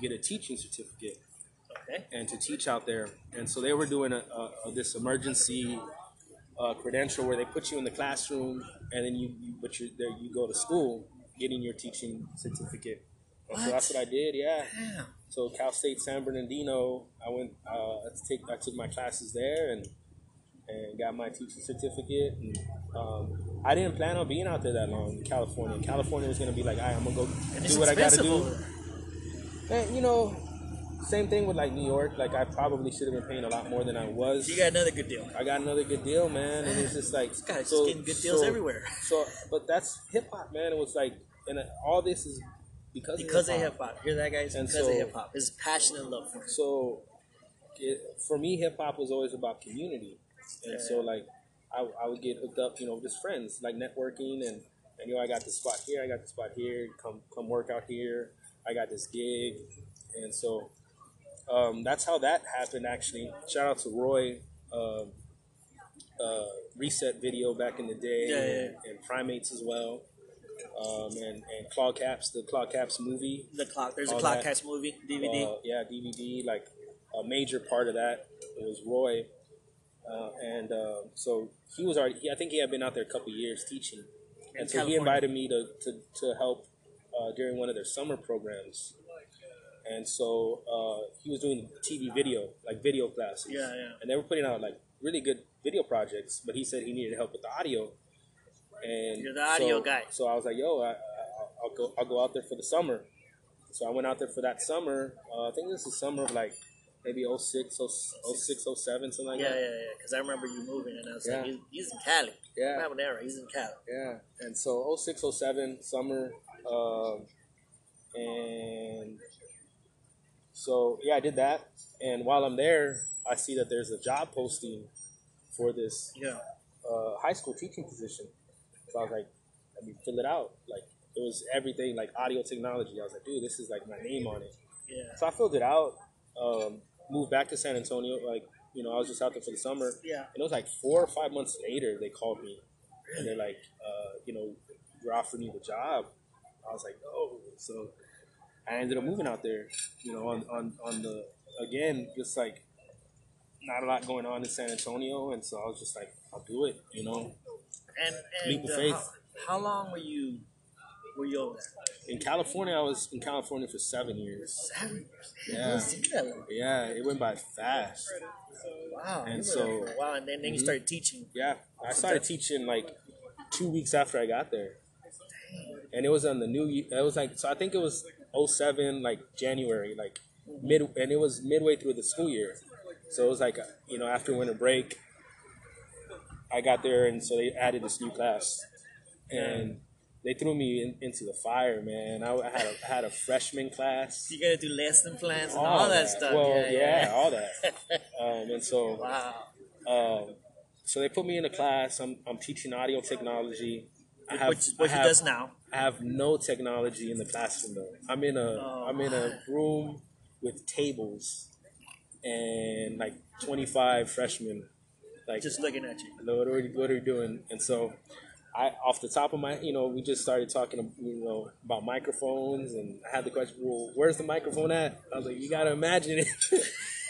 [SPEAKER 2] get a teaching certificate
[SPEAKER 1] Okay.
[SPEAKER 2] and to teach out there. And so they were doing a, a, this emergency uh, credential where they put you in the classroom and then you, you but you there you go to school getting your teaching certificate. So that's what I did. Yeah.
[SPEAKER 1] Damn.
[SPEAKER 2] So Cal State San Bernardino, I went uh, to take I took my classes there and and got my teaching certificate. And um, I didn't plan on being out there that long in California. California was gonna be like, all right, I'm gonna go
[SPEAKER 1] And
[SPEAKER 2] do what I gotta do. And, you know, same thing with like New York. Like I probably should have been paying a lot more than I was.
[SPEAKER 1] You got another good deal.
[SPEAKER 2] I got another good deal, man, and it's just like
[SPEAKER 1] guy's just getting good deals everywhere.
[SPEAKER 2] So, but that's hip hop, man. It was like, and all this is because
[SPEAKER 1] Because
[SPEAKER 2] of
[SPEAKER 1] hip hop. Hear that, guys?
[SPEAKER 2] And
[SPEAKER 1] because
[SPEAKER 2] so-
[SPEAKER 1] of hip hop. His passion and love for it.
[SPEAKER 2] So, it, for me, hip hop was always about community, and so like, I, I would get hooked up, you know, just friends, like networking, and and you know, I got this spot here, I got this spot here, come come work out here, I got this gig, and so um, that's how that happened. Actually, shout out to Roy. Um, uh, reset video back in the day,
[SPEAKER 1] Yeah, yeah,
[SPEAKER 2] and, and Primates as well, um, and and Claw Caps, the Claw Caps movie.
[SPEAKER 1] The clock. There's a
[SPEAKER 2] Claw
[SPEAKER 1] Caps movie, DVD.
[SPEAKER 2] Uh, yeah, DVD. Like a major part of that was Roy, uh, and uh, so he was already. He, I think he had been out there a couple years teaching, and
[SPEAKER 1] In
[SPEAKER 2] so he invited me to to, to help uh, during one of their summer programs. And so uh, he was doing TV video, like video classes.
[SPEAKER 1] Yeah, yeah.
[SPEAKER 2] And they were putting out like really good video projects, but he said he needed help with the audio. And
[SPEAKER 1] You're the audio
[SPEAKER 2] so,
[SPEAKER 1] guy.
[SPEAKER 2] So I was like, "Yo, I, I, I'll go. I'll go out there for the summer." So I went out there for that summer. Uh, I think this is summer of like maybe 06, 06, 07, something like
[SPEAKER 1] that. Yeah,
[SPEAKER 2] yeah,
[SPEAKER 1] yeah. Because I remember you moving, and I was
[SPEAKER 2] Yeah.
[SPEAKER 1] like, he's, he's in Cali.
[SPEAKER 2] Yeah.
[SPEAKER 1] Habanero, he's in Cali.
[SPEAKER 2] Yeah. And so 06, 07, summer. Um, and so, yeah, I did that. And while I'm there, I see that there's a job posting for this
[SPEAKER 1] Yeah.
[SPEAKER 2] uh, high school teaching position. So I was like, let me fill it out. Like, it was everything like audio technology. I was like, dude, this is like my name on it.
[SPEAKER 1] Yeah.
[SPEAKER 2] So I filled it out. Um, moved back to San Antonio. Like, you know, I was just out there for the summer.
[SPEAKER 1] Yeah.
[SPEAKER 2] And it was like four or five months later, they called me, and they're like, uh, you know, you're offering you the job. I was like, oh. So I ended up moving out there. You know, on on on the again, just like not a lot going on in San Antonio, and so I was just like, I'll do it, you know.
[SPEAKER 1] And, and
[SPEAKER 2] Leap of
[SPEAKER 1] uh,
[SPEAKER 2] faith.
[SPEAKER 1] How, how long were you were you over there?
[SPEAKER 2] In California, I was in California for seven years.
[SPEAKER 1] Seven years.
[SPEAKER 2] Yeah.
[SPEAKER 1] Let's see that.
[SPEAKER 2] Yeah, it went by fast.
[SPEAKER 1] Wow.
[SPEAKER 2] And so-
[SPEAKER 1] for and then, then you mm-hmm. started teaching.
[SPEAKER 2] Yeah, I started teaching like two weeks after I got there, and it was on the new. It was like so. I think it was 07, like January, like mm-hmm. mid, and it was midway through the school year. So it was like you know after winter break, I got there, and so they added this new class, and they threw me in, into the fire, man. I, I had a, I had a freshman class.
[SPEAKER 1] You gotta do lesson plans and all, that, stuff.
[SPEAKER 2] Well,
[SPEAKER 1] yeah, yeah.
[SPEAKER 2] all that. [LAUGHS] Um, and so
[SPEAKER 1] Wow.
[SPEAKER 2] um, so they put me in a class. I'm, I'm teaching audio technology. I have,
[SPEAKER 1] Which, what
[SPEAKER 2] I
[SPEAKER 1] he
[SPEAKER 2] have,
[SPEAKER 1] does now.
[SPEAKER 2] I have no technology in the classroom though. I'm in a
[SPEAKER 1] Oh,
[SPEAKER 2] am in a room with tables and like 25 freshmen. Like,
[SPEAKER 1] Just looking at you.
[SPEAKER 2] what are, what are you doing? And so, I off the top of my, you know, we just started talking, you know, about microphones, and I had the question, well, where's the microphone at? I was like, you gotta imagine it. [LAUGHS]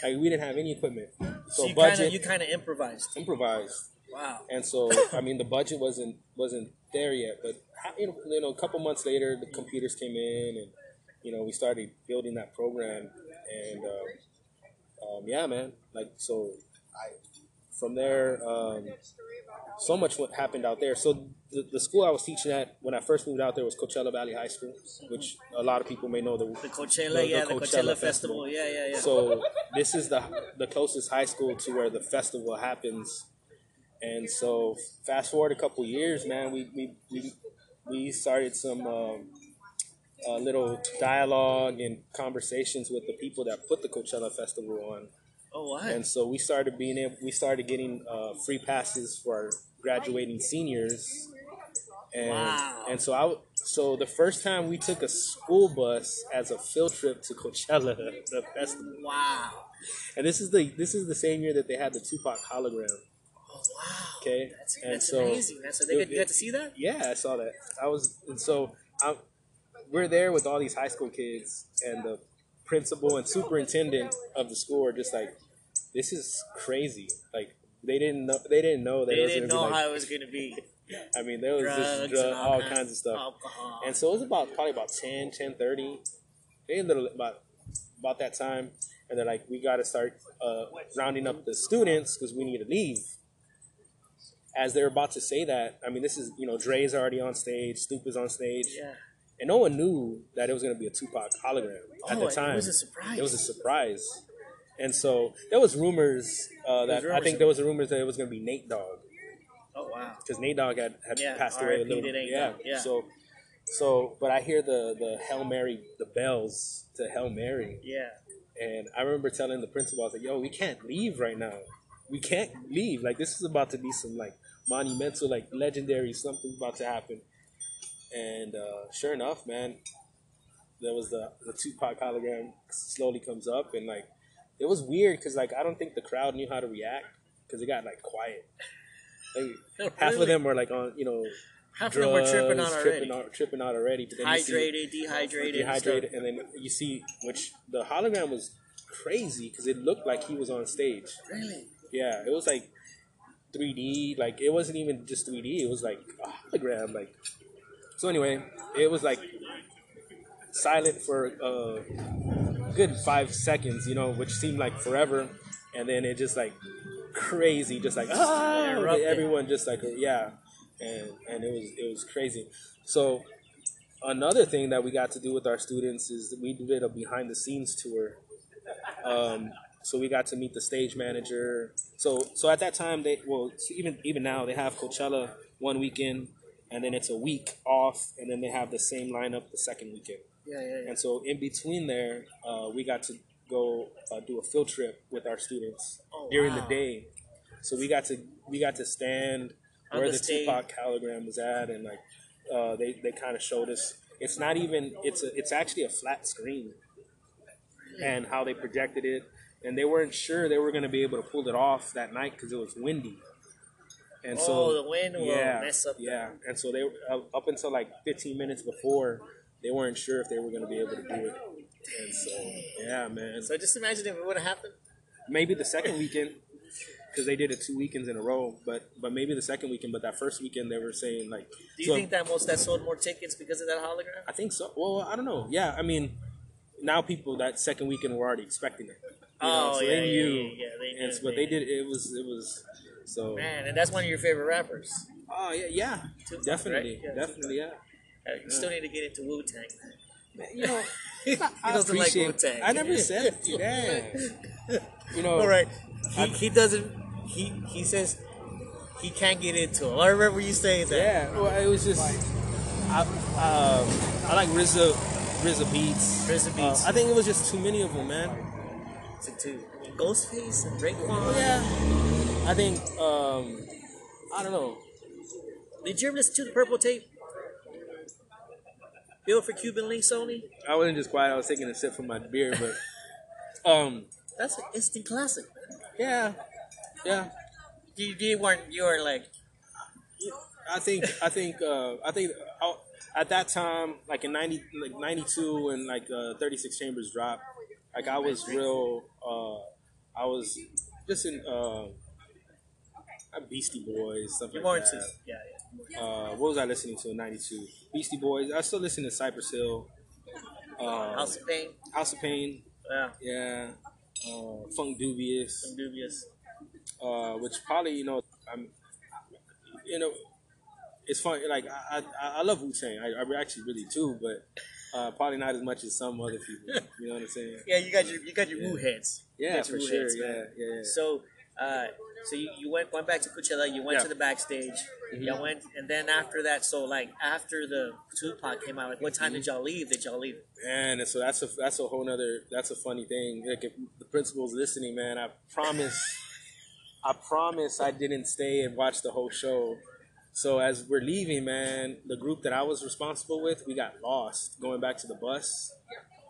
[SPEAKER 2] like we didn't have any equipment, so,
[SPEAKER 1] So you kind
[SPEAKER 2] budget
[SPEAKER 1] of you kind of improvised.
[SPEAKER 2] improvised.
[SPEAKER 1] Wow.
[SPEAKER 2] And so, I mean, the budget wasn't wasn't there yet, but you know, you know, a couple months later, the computers came in, and you know, we started building that program, and um, um, yeah, man, like so, I from there, um, so much what happened out there. So the, the school I was teaching at when I first moved out there was Coachella Valley High School, which a lot of people may know the
[SPEAKER 1] The Coachella,
[SPEAKER 2] The-
[SPEAKER 1] yeah, the
[SPEAKER 2] Coachella
[SPEAKER 1] Coachella,
[SPEAKER 2] Festival.
[SPEAKER 1] Festival. Yeah, yeah, yeah.
[SPEAKER 2] so this is the the closest high school to where the festival happens, and so fast forward a couple years, man, we we we, we started some um, uh, little dialogue and conversations with the people that put the Coachella Festival on,
[SPEAKER 1] oh, what?
[SPEAKER 2] and so we started being able, we started getting uh, free passes for our graduating seniors, and
[SPEAKER 1] Wow.
[SPEAKER 2] and so I so the first time we took a school bus as a field trip to Coachella, [LAUGHS] the festival.
[SPEAKER 1] wow.
[SPEAKER 2] And this is the this is the same year that they had the Tupac hologram.
[SPEAKER 1] Oh, wow.
[SPEAKER 2] Okay,
[SPEAKER 1] That's,
[SPEAKER 2] and
[SPEAKER 1] that's
[SPEAKER 2] so
[SPEAKER 1] amazing. That's so they you got to see that.
[SPEAKER 2] yeah, I saw that. I was and so I, we're there with all these high school kids, and the principal and superintendent of the school are just like, "This is crazy." Like they didn't know they didn't know that
[SPEAKER 1] They
[SPEAKER 2] it was
[SPEAKER 1] didn't
[SPEAKER 2] gonna
[SPEAKER 1] know
[SPEAKER 2] like,
[SPEAKER 1] how it was going to be. [LAUGHS]
[SPEAKER 2] I mean, there was
[SPEAKER 1] Drugs,
[SPEAKER 2] just drug,
[SPEAKER 1] and
[SPEAKER 2] all kinds of stuff.
[SPEAKER 1] Alcohol.
[SPEAKER 2] And so it was about probably about 10, 10 30. They ended up about about that time, and they're like, we got to start uh, rounding up the students because we need to leave. As they're about to say that, I mean, this is you know Dre's already on stage, Snoop is on stage,
[SPEAKER 1] yeah.
[SPEAKER 2] and no one knew that it was going to be a Tupac hologram at the time.
[SPEAKER 1] it was a surprise.
[SPEAKER 2] It was a surprise, and so there was rumors uh, that I
[SPEAKER 1] rumors.
[SPEAKER 2] think there was rumors that it was going to be Nate Dogg
[SPEAKER 1] Oh, wow.
[SPEAKER 2] because Nate Dogg had, had
[SPEAKER 1] Yeah,
[SPEAKER 2] passed away a little yeah.
[SPEAKER 1] Yeah.
[SPEAKER 2] So so but I hear the the Hail Mary the bells to Hail Mary
[SPEAKER 1] Yeah.
[SPEAKER 2] and I remember telling the principal I was like, yo, we can't leave right now. We can't leave. Like this is about to be some like monumental, like legendary something's about to happen. And uh, sure enough, man, there was the the Tupac hologram slowly comes up and like it was weird because like I don't think the crowd knew how to react because it got like quiet. Like, half of them were like on you know
[SPEAKER 1] Half of them were tripping
[SPEAKER 2] drugs,
[SPEAKER 1] on
[SPEAKER 2] tripping
[SPEAKER 1] already.
[SPEAKER 2] out, tripping out already. But then you see-
[SPEAKER 1] Hydrated, dehydrated. and
[SPEAKER 2] dehydrated, and then you see which the hologram was crazy because it looked like he was on stage.
[SPEAKER 1] Really?
[SPEAKER 2] Yeah, it was like 3D. Like it wasn't even just 3D. It was like a hologram. Like so. Anyway, it was like silent for a good five seconds. You know, which seemed like forever, and then it just like crazy, just like ah, everyone just like yeah, and and it was it was crazy. So another thing that we got to do with our students is we did a behind the scenes tour. Um, so we got to meet the stage manager. So so at that time they well even even now they have Coachella one weekend and then it's a week off and then they have the same lineup the second weekend.
[SPEAKER 1] Yeah, yeah, yeah.
[SPEAKER 2] And so in between there, uh, we got to go uh, do a field trip with our students
[SPEAKER 1] Oh,
[SPEAKER 2] during
[SPEAKER 1] wow.
[SPEAKER 2] the day. So we got to we got to stand
[SPEAKER 1] On
[SPEAKER 2] where
[SPEAKER 1] the
[SPEAKER 2] the. Tupac hologram was at, and like uh, they they kind of showed us. It's not even it's a it's actually a flat screen, and how they projected it, and they weren't sure they were going to be able to pull it off that night because it was windy. And so
[SPEAKER 1] Oh, the wind will
[SPEAKER 2] yeah,
[SPEAKER 1] mess up
[SPEAKER 2] yeah, and so they uh, up until like 15 minutes before, they weren't sure if they were going to be able to do it. And so yeah, man,
[SPEAKER 1] So I just imagine if it would have happened.
[SPEAKER 2] maybe the second weekend because they did it two weekends in a row. But but maybe the second weekend, but that first weekend they were saying like.
[SPEAKER 1] Do you
[SPEAKER 2] so-
[SPEAKER 1] think that most that sold more tickets because of that hologram?
[SPEAKER 2] I think so. Well, I don't know. Yeah, I mean, now people that second weekend were already expecting it. You know,
[SPEAKER 1] Oh,
[SPEAKER 2] so
[SPEAKER 1] yeah,
[SPEAKER 2] they knew.
[SPEAKER 1] yeah, yeah, they
[SPEAKER 2] And
[SPEAKER 1] knew,
[SPEAKER 2] so- but
[SPEAKER 1] they
[SPEAKER 2] did. It was. It was. So.
[SPEAKER 1] Man, and that's one of your favorite rappers.
[SPEAKER 2] Oh yeah, yeah,
[SPEAKER 1] Tupac,
[SPEAKER 2] definitely,
[SPEAKER 1] right? Yeah,
[SPEAKER 2] definitely, yeah.
[SPEAKER 1] Uh, You still need to get into Wu Tang.
[SPEAKER 2] You know, [LAUGHS]
[SPEAKER 1] He doesn't like. Wu-Tang.
[SPEAKER 2] I never said that. [LAUGHS] You know,
[SPEAKER 1] All right, he, he doesn't. He he says he can't get into it. I remember you saying that.
[SPEAKER 2] Yeah, well, it was just. I um, I like RZA, RZA beats.
[SPEAKER 1] RZA beats.
[SPEAKER 2] Uh, I think it was just too many of them, man.
[SPEAKER 1] To, to Ghostface and Raekwon.
[SPEAKER 2] Yeah. I think um, I don't know.
[SPEAKER 1] Did you ever listen to the Purple Tape? Built for Cuban links only.
[SPEAKER 2] I wasn't just quiet. I was taking a sip from my beer, but [LAUGHS] um,
[SPEAKER 1] That's an instant classic.
[SPEAKER 2] yeah, yeah.
[SPEAKER 1] You, you weren't. You were like.
[SPEAKER 2] I think I think uh, I think uh, at that time, like in ninety like ninety two, and like uh, thirty six chambers dropped, like I was real. Uh, I was just in uh, Beastie Boys stuff
[SPEAKER 1] You
[SPEAKER 2] like
[SPEAKER 1] weren't
[SPEAKER 2] that.
[SPEAKER 1] too. Yeah, yeah.
[SPEAKER 2] Uh, what was I listening to in '92? Beastie Boys. I still listen to Cypress Hill. Uh,
[SPEAKER 1] House of Pain.
[SPEAKER 2] House of Pain.
[SPEAKER 1] Yeah.
[SPEAKER 2] Yeah. Uh, Funkdoobiest.
[SPEAKER 1] Some dubious.
[SPEAKER 2] Uh, which probably you know I'm. You know, it's fun. Like I, I, I love Wu Tang. I, I actually really do, but uh, probably not as much as some other people. You know what I'm saying?
[SPEAKER 1] Yeah, you got your you got your Wu heads.
[SPEAKER 2] Yeah,
[SPEAKER 1] your
[SPEAKER 2] for sure.
[SPEAKER 1] heads,
[SPEAKER 2] Yeah, yeah, yeah.
[SPEAKER 1] So, uh, so you, you went went back to Coachella. You went
[SPEAKER 2] Yeah.
[SPEAKER 1] to the backstage.
[SPEAKER 2] Mhm.
[SPEAKER 1] You went, and then after that, so like after the Tupac came out, like what time did
[SPEAKER 2] Mm-hmm.
[SPEAKER 1] y'all leave? Did y'all leave?
[SPEAKER 2] Man, and so that's a that's a whole nother that's a funny thing. Like if the principal's listening, man, I promise, I promise I didn't stay and watch the whole show. So as we're leaving, man, the group that I was responsible with, we got lost going back to the bus,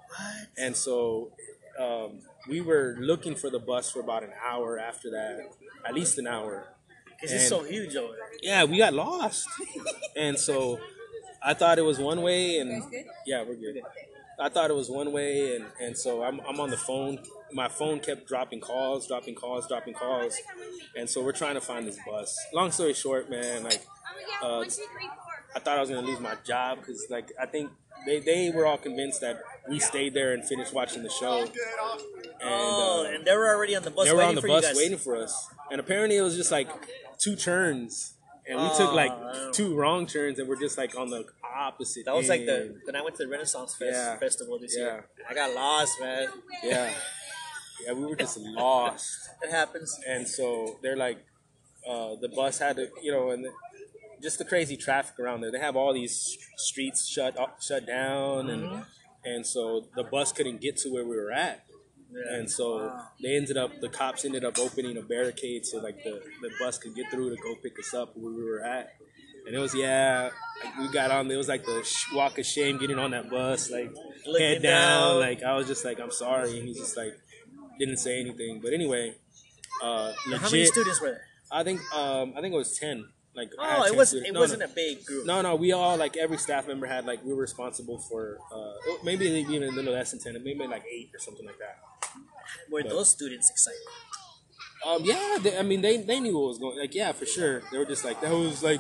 [SPEAKER 1] What?
[SPEAKER 2] and so um, we were looking for the bus for about an hour after that, at least an hour.
[SPEAKER 1] Because it's so huge over there.
[SPEAKER 2] Yeah, we got lost, and so I thought it was one way, and yeah, we're good. I thought it was one way, and, and so I'm, I'm on the phone. My phone kept dropping calls, dropping calls, dropping calls, and so we're trying to find this bus. Long story short, man, like uh, I thought I was gonna lose my job because like I think they, they were all convinced that we stayed there and finished watching the show, and
[SPEAKER 1] oh,
[SPEAKER 2] uh,
[SPEAKER 1] and they were already on the bus.
[SPEAKER 2] they were
[SPEAKER 1] waiting
[SPEAKER 2] on the
[SPEAKER 1] for
[SPEAKER 2] bus waiting for us, and apparently it was just like two turns, and we took like
[SPEAKER 1] Oh.
[SPEAKER 2] two wrong turns, and we're just like on the opposite.
[SPEAKER 1] That was like the when I went to the Renaissance Fest,
[SPEAKER 2] Yeah.
[SPEAKER 1] festival this
[SPEAKER 2] Yeah.
[SPEAKER 1] year. I got lost, man.
[SPEAKER 2] yeah, yeah. We were just lost, [LAUGHS]
[SPEAKER 1] It happens.
[SPEAKER 2] and so they're like, uh, the bus had to, you know, and the, just the crazy traffic around there. They have all these streets shut up, shut down,
[SPEAKER 1] Mm-hmm.
[SPEAKER 2] and so the bus couldn't get to where we were at.
[SPEAKER 1] Yeah.
[SPEAKER 2] And so they ended up, the cops ended up opening a barricade so like the, the bus could get through to go pick us up where we were at. And it was, yeah, like we got on, it was like the sh- walk of shame getting on that bus, like
[SPEAKER 1] Looking
[SPEAKER 2] head down.
[SPEAKER 1] down.
[SPEAKER 2] Like I was just like, I'm sorry. And he just like didn't say anything. But anyway, uh, legit,
[SPEAKER 1] How many students were there?
[SPEAKER 2] I think, um, I think it was 10. Like
[SPEAKER 1] Oh, it wasn't.
[SPEAKER 2] students.
[SPEAKER 1] It
[SPEAKER 2] No,
[SPEAKER 1] wasn't
[SPEAKER 2] no.
[SPEAKER 1] a big group.
[SPEAKER 2] No, no, we all like every staff member had like we were responsible for uh maybe even a little less than ten, maybe like eight or something like that.
[SPEAKER 1] Were
[SPEAKER 2] But-
[SPEAKER 1] those students excited?
[SPEAKER 2] Um, yeah, they, I mean, they, they knew what was going. Like, yeah, for sure. They were just like that was like,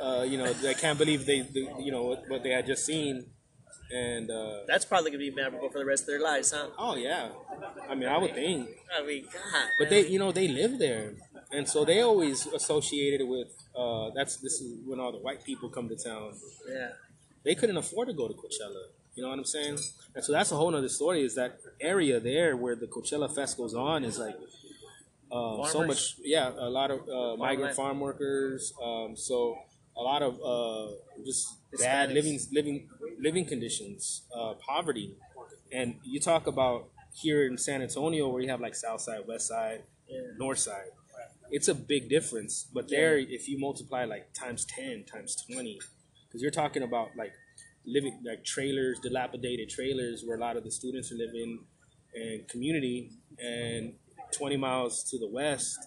[SPEAKER 2] uh, you know, I can't believe they, they you know, what, what they had just seen, and uh,
[SPEAKER 1] That's probably gonna be memorable for the rest of their lives, huh?
[SPEAKER 2] oh yeah, I mean, I would think,
[SPEAKER 1] I mean, God.
[SPEAKER 2] but they, you know, they live there, and so they always associated with. Uh, that's this is when all the white people come to town.
[SPEAKER 1] yeah.
[SPEAKER 2] They couldn't afford to go to Coachella. You know what I'm saying? And so that's a whole other story. Is that area there where the Coachella Fest goes on is like uh, so much. Yeah, a lot of uh, migrant farm workers. Um, so a lot of uh, just bad living living living conditions, uh, poverty, and you talk about here in San Antonio where you have like South Side, West Side,
[SPEAKER 1] Yeah.
[SPEAKER 2] North Side. It's a big difference, but there, if you multiply like times ten, times twenty, because you're talking about like living like trailers, dilapidated trailers where a lot of the students are living, and community, and 20 miles to the west,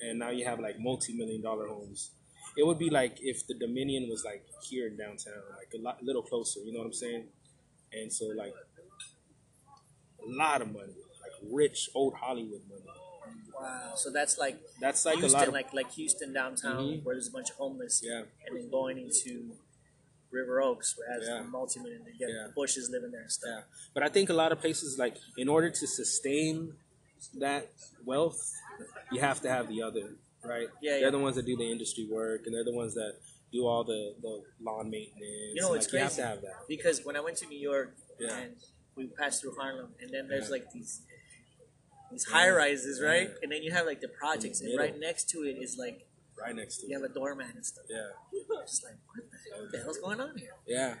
[SPEAKER 2] and now you have like multi-million dollar homes. It would be like if the Dominion was like here in downtown, like a lot, little closer. You know what I'm saying? And so like a lot of money, like rich old Hollywood money.
[SPEAKER 1] Wow. So that's like
[SPEAKER 2] That's like
[SPEAKER 1] Houston,
[SPEAKER 2] a lot of
[SPEAKER 1] like like Houston downtown,
[SPEAKER 2] Mhm.
[SPEAKER 1] where there's a bunch of homeless.
[SPEAKER 2] yeah,
[SPEAKER 1] And then going into River Oaks, where it has
[SPEAKER 2] Yeah.
[SPEAKER 1] multi-million, you get
[SPEAKER 2] Yeah.
[SPEAKER 1] bushes living there and stuff.
[SPEAKER 2] yeah. But I think a lot of places like in order to sustain that wealth, you have to have the other, right?
[SPEAKER 1] Yeah,
[SPEAKER 2] They're
[SPEAKER 1] yeah.
[SPEAKER 2] the ones that do the industry work, and they're the ones that do all the, the lawn maintenance.
[SPEAKER 1] You know, it's
[SPEAKER 2] like, You have to have that.
[SPEAKER 1] Because when I went to New York and we passed through Harlem, and then there's like these these high rises, right?
[SPEAKER 2] Yeah.
[SPEAKER 1] And then you have like the projects, and right next to it is like
[SPEAKER 2] Right next to
[SPEAKER 1] you
[SPEAKER 2] it.
[SPEAKER 1] have a doorman and stuff.
[SPEAKER 2] Yeah.
[SPEAKER 1] Just like what the, hell, what the hell's going on here?
[SPEAKER 2] Yeah.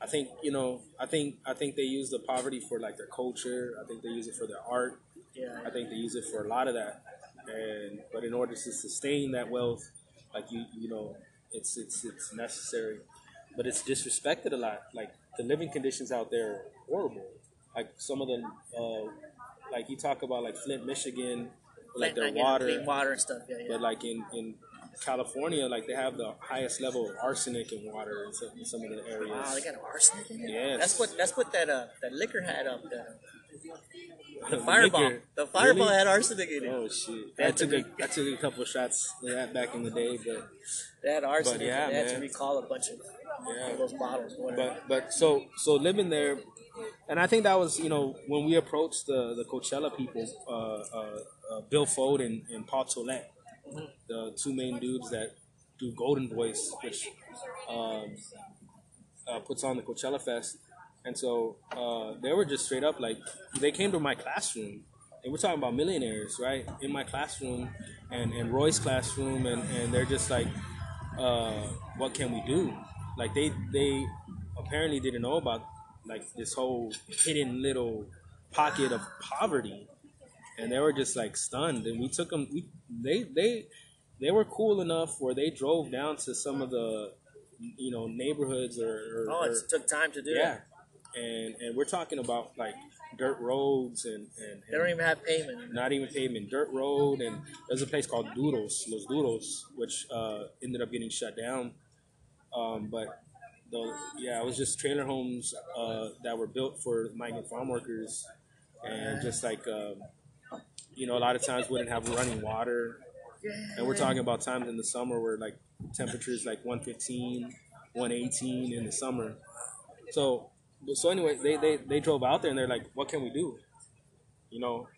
[SPEAKER 2] I think you know. I think I think they use the poverty for like their culture. I think they use it for their art.
[SPEAKER 1] Yeah,
[SPEAKER 2] I think they use it for a lot of that. And but in order to sustain that wealth, like you you know, it's it's it's necessary. But it's disrespected a lot. Like the living conditions out there are horrible. Like some of the uh, like you talk about like Flint, Michigan, like their water.
[SPEAKER 1] clean water and stuff. Yeah, yeah.
[SPEAKER 2] But like in, in California, like they have the highest level of arsenic in water in some, in some of the areas.
[SPEAKER 1] Wow, they got arsenic in it.
[SPEAKER 2] Yes.
[SPEAKER 1] That's what that's what that uh that liquor had up. The, [LAUGHS] fireball.
[SPEAKER 2] liquor.
[SPEAKER 1] The fireball
[SPEAKER 2] Really?
[SPEAKER 1] had arsenic in it.
[SPEAKER 2] Oh shit! I took a I took a couple shots of that back in the day, but
[SPEAKER 1] They had arsenic.
[SPEAKER 2] But yeah,
[SPEAKER 1] they had to recall a bunch of
[SPEAKER 2] yeah.
[SPEAKER 1] those bottles. Whatever.
[SPEAKER 2] But but so so living there, and I think that was you know when we approached the the Coachella people, uh, uh, uh, Bill Fold and, and Paul Tollett, the two main dudes that do Golden Voice, which um, uh, puts on the Coachella Fest, and so uh, they were just straight up like they came to my classroom. And we're talking about millionaires, right? In my classroom and, and Roy's classroom, and, and they're just like, uh, what can we do? Like they they apparently didn't know about like this whole hidden little pocket of poverty, and they were just like stunned. And we took them. We they they they were cool enough where they drove down to some of the you know neighborhoods or, or,
[SPEAKER 1] oh,
[SPEAKER 2] or-
[SPEAKER 1] it took time to do
[SPEAKER 2] yeah,
[SPEAKER 1] that.
[SPEAKER 2] and and we're talking about like dirt roads and and,
[SPEAKER 1] They don't even have pavement.
[SPEAKER 2] not even pavement, dirt road, and there's a place called Doodles, Los Doodles, which uh, ended up getting shut down. Um, but the yeah, it was just trailer homes uh, that were built for migrant farm workers, and just like um, you know, a lot of times wouldn't have running water, and we're talking about times in the summer where like temperatures like 115, 118 in the summer. So so anyway, they, they, they drove out there and they're like, what can we do? You know,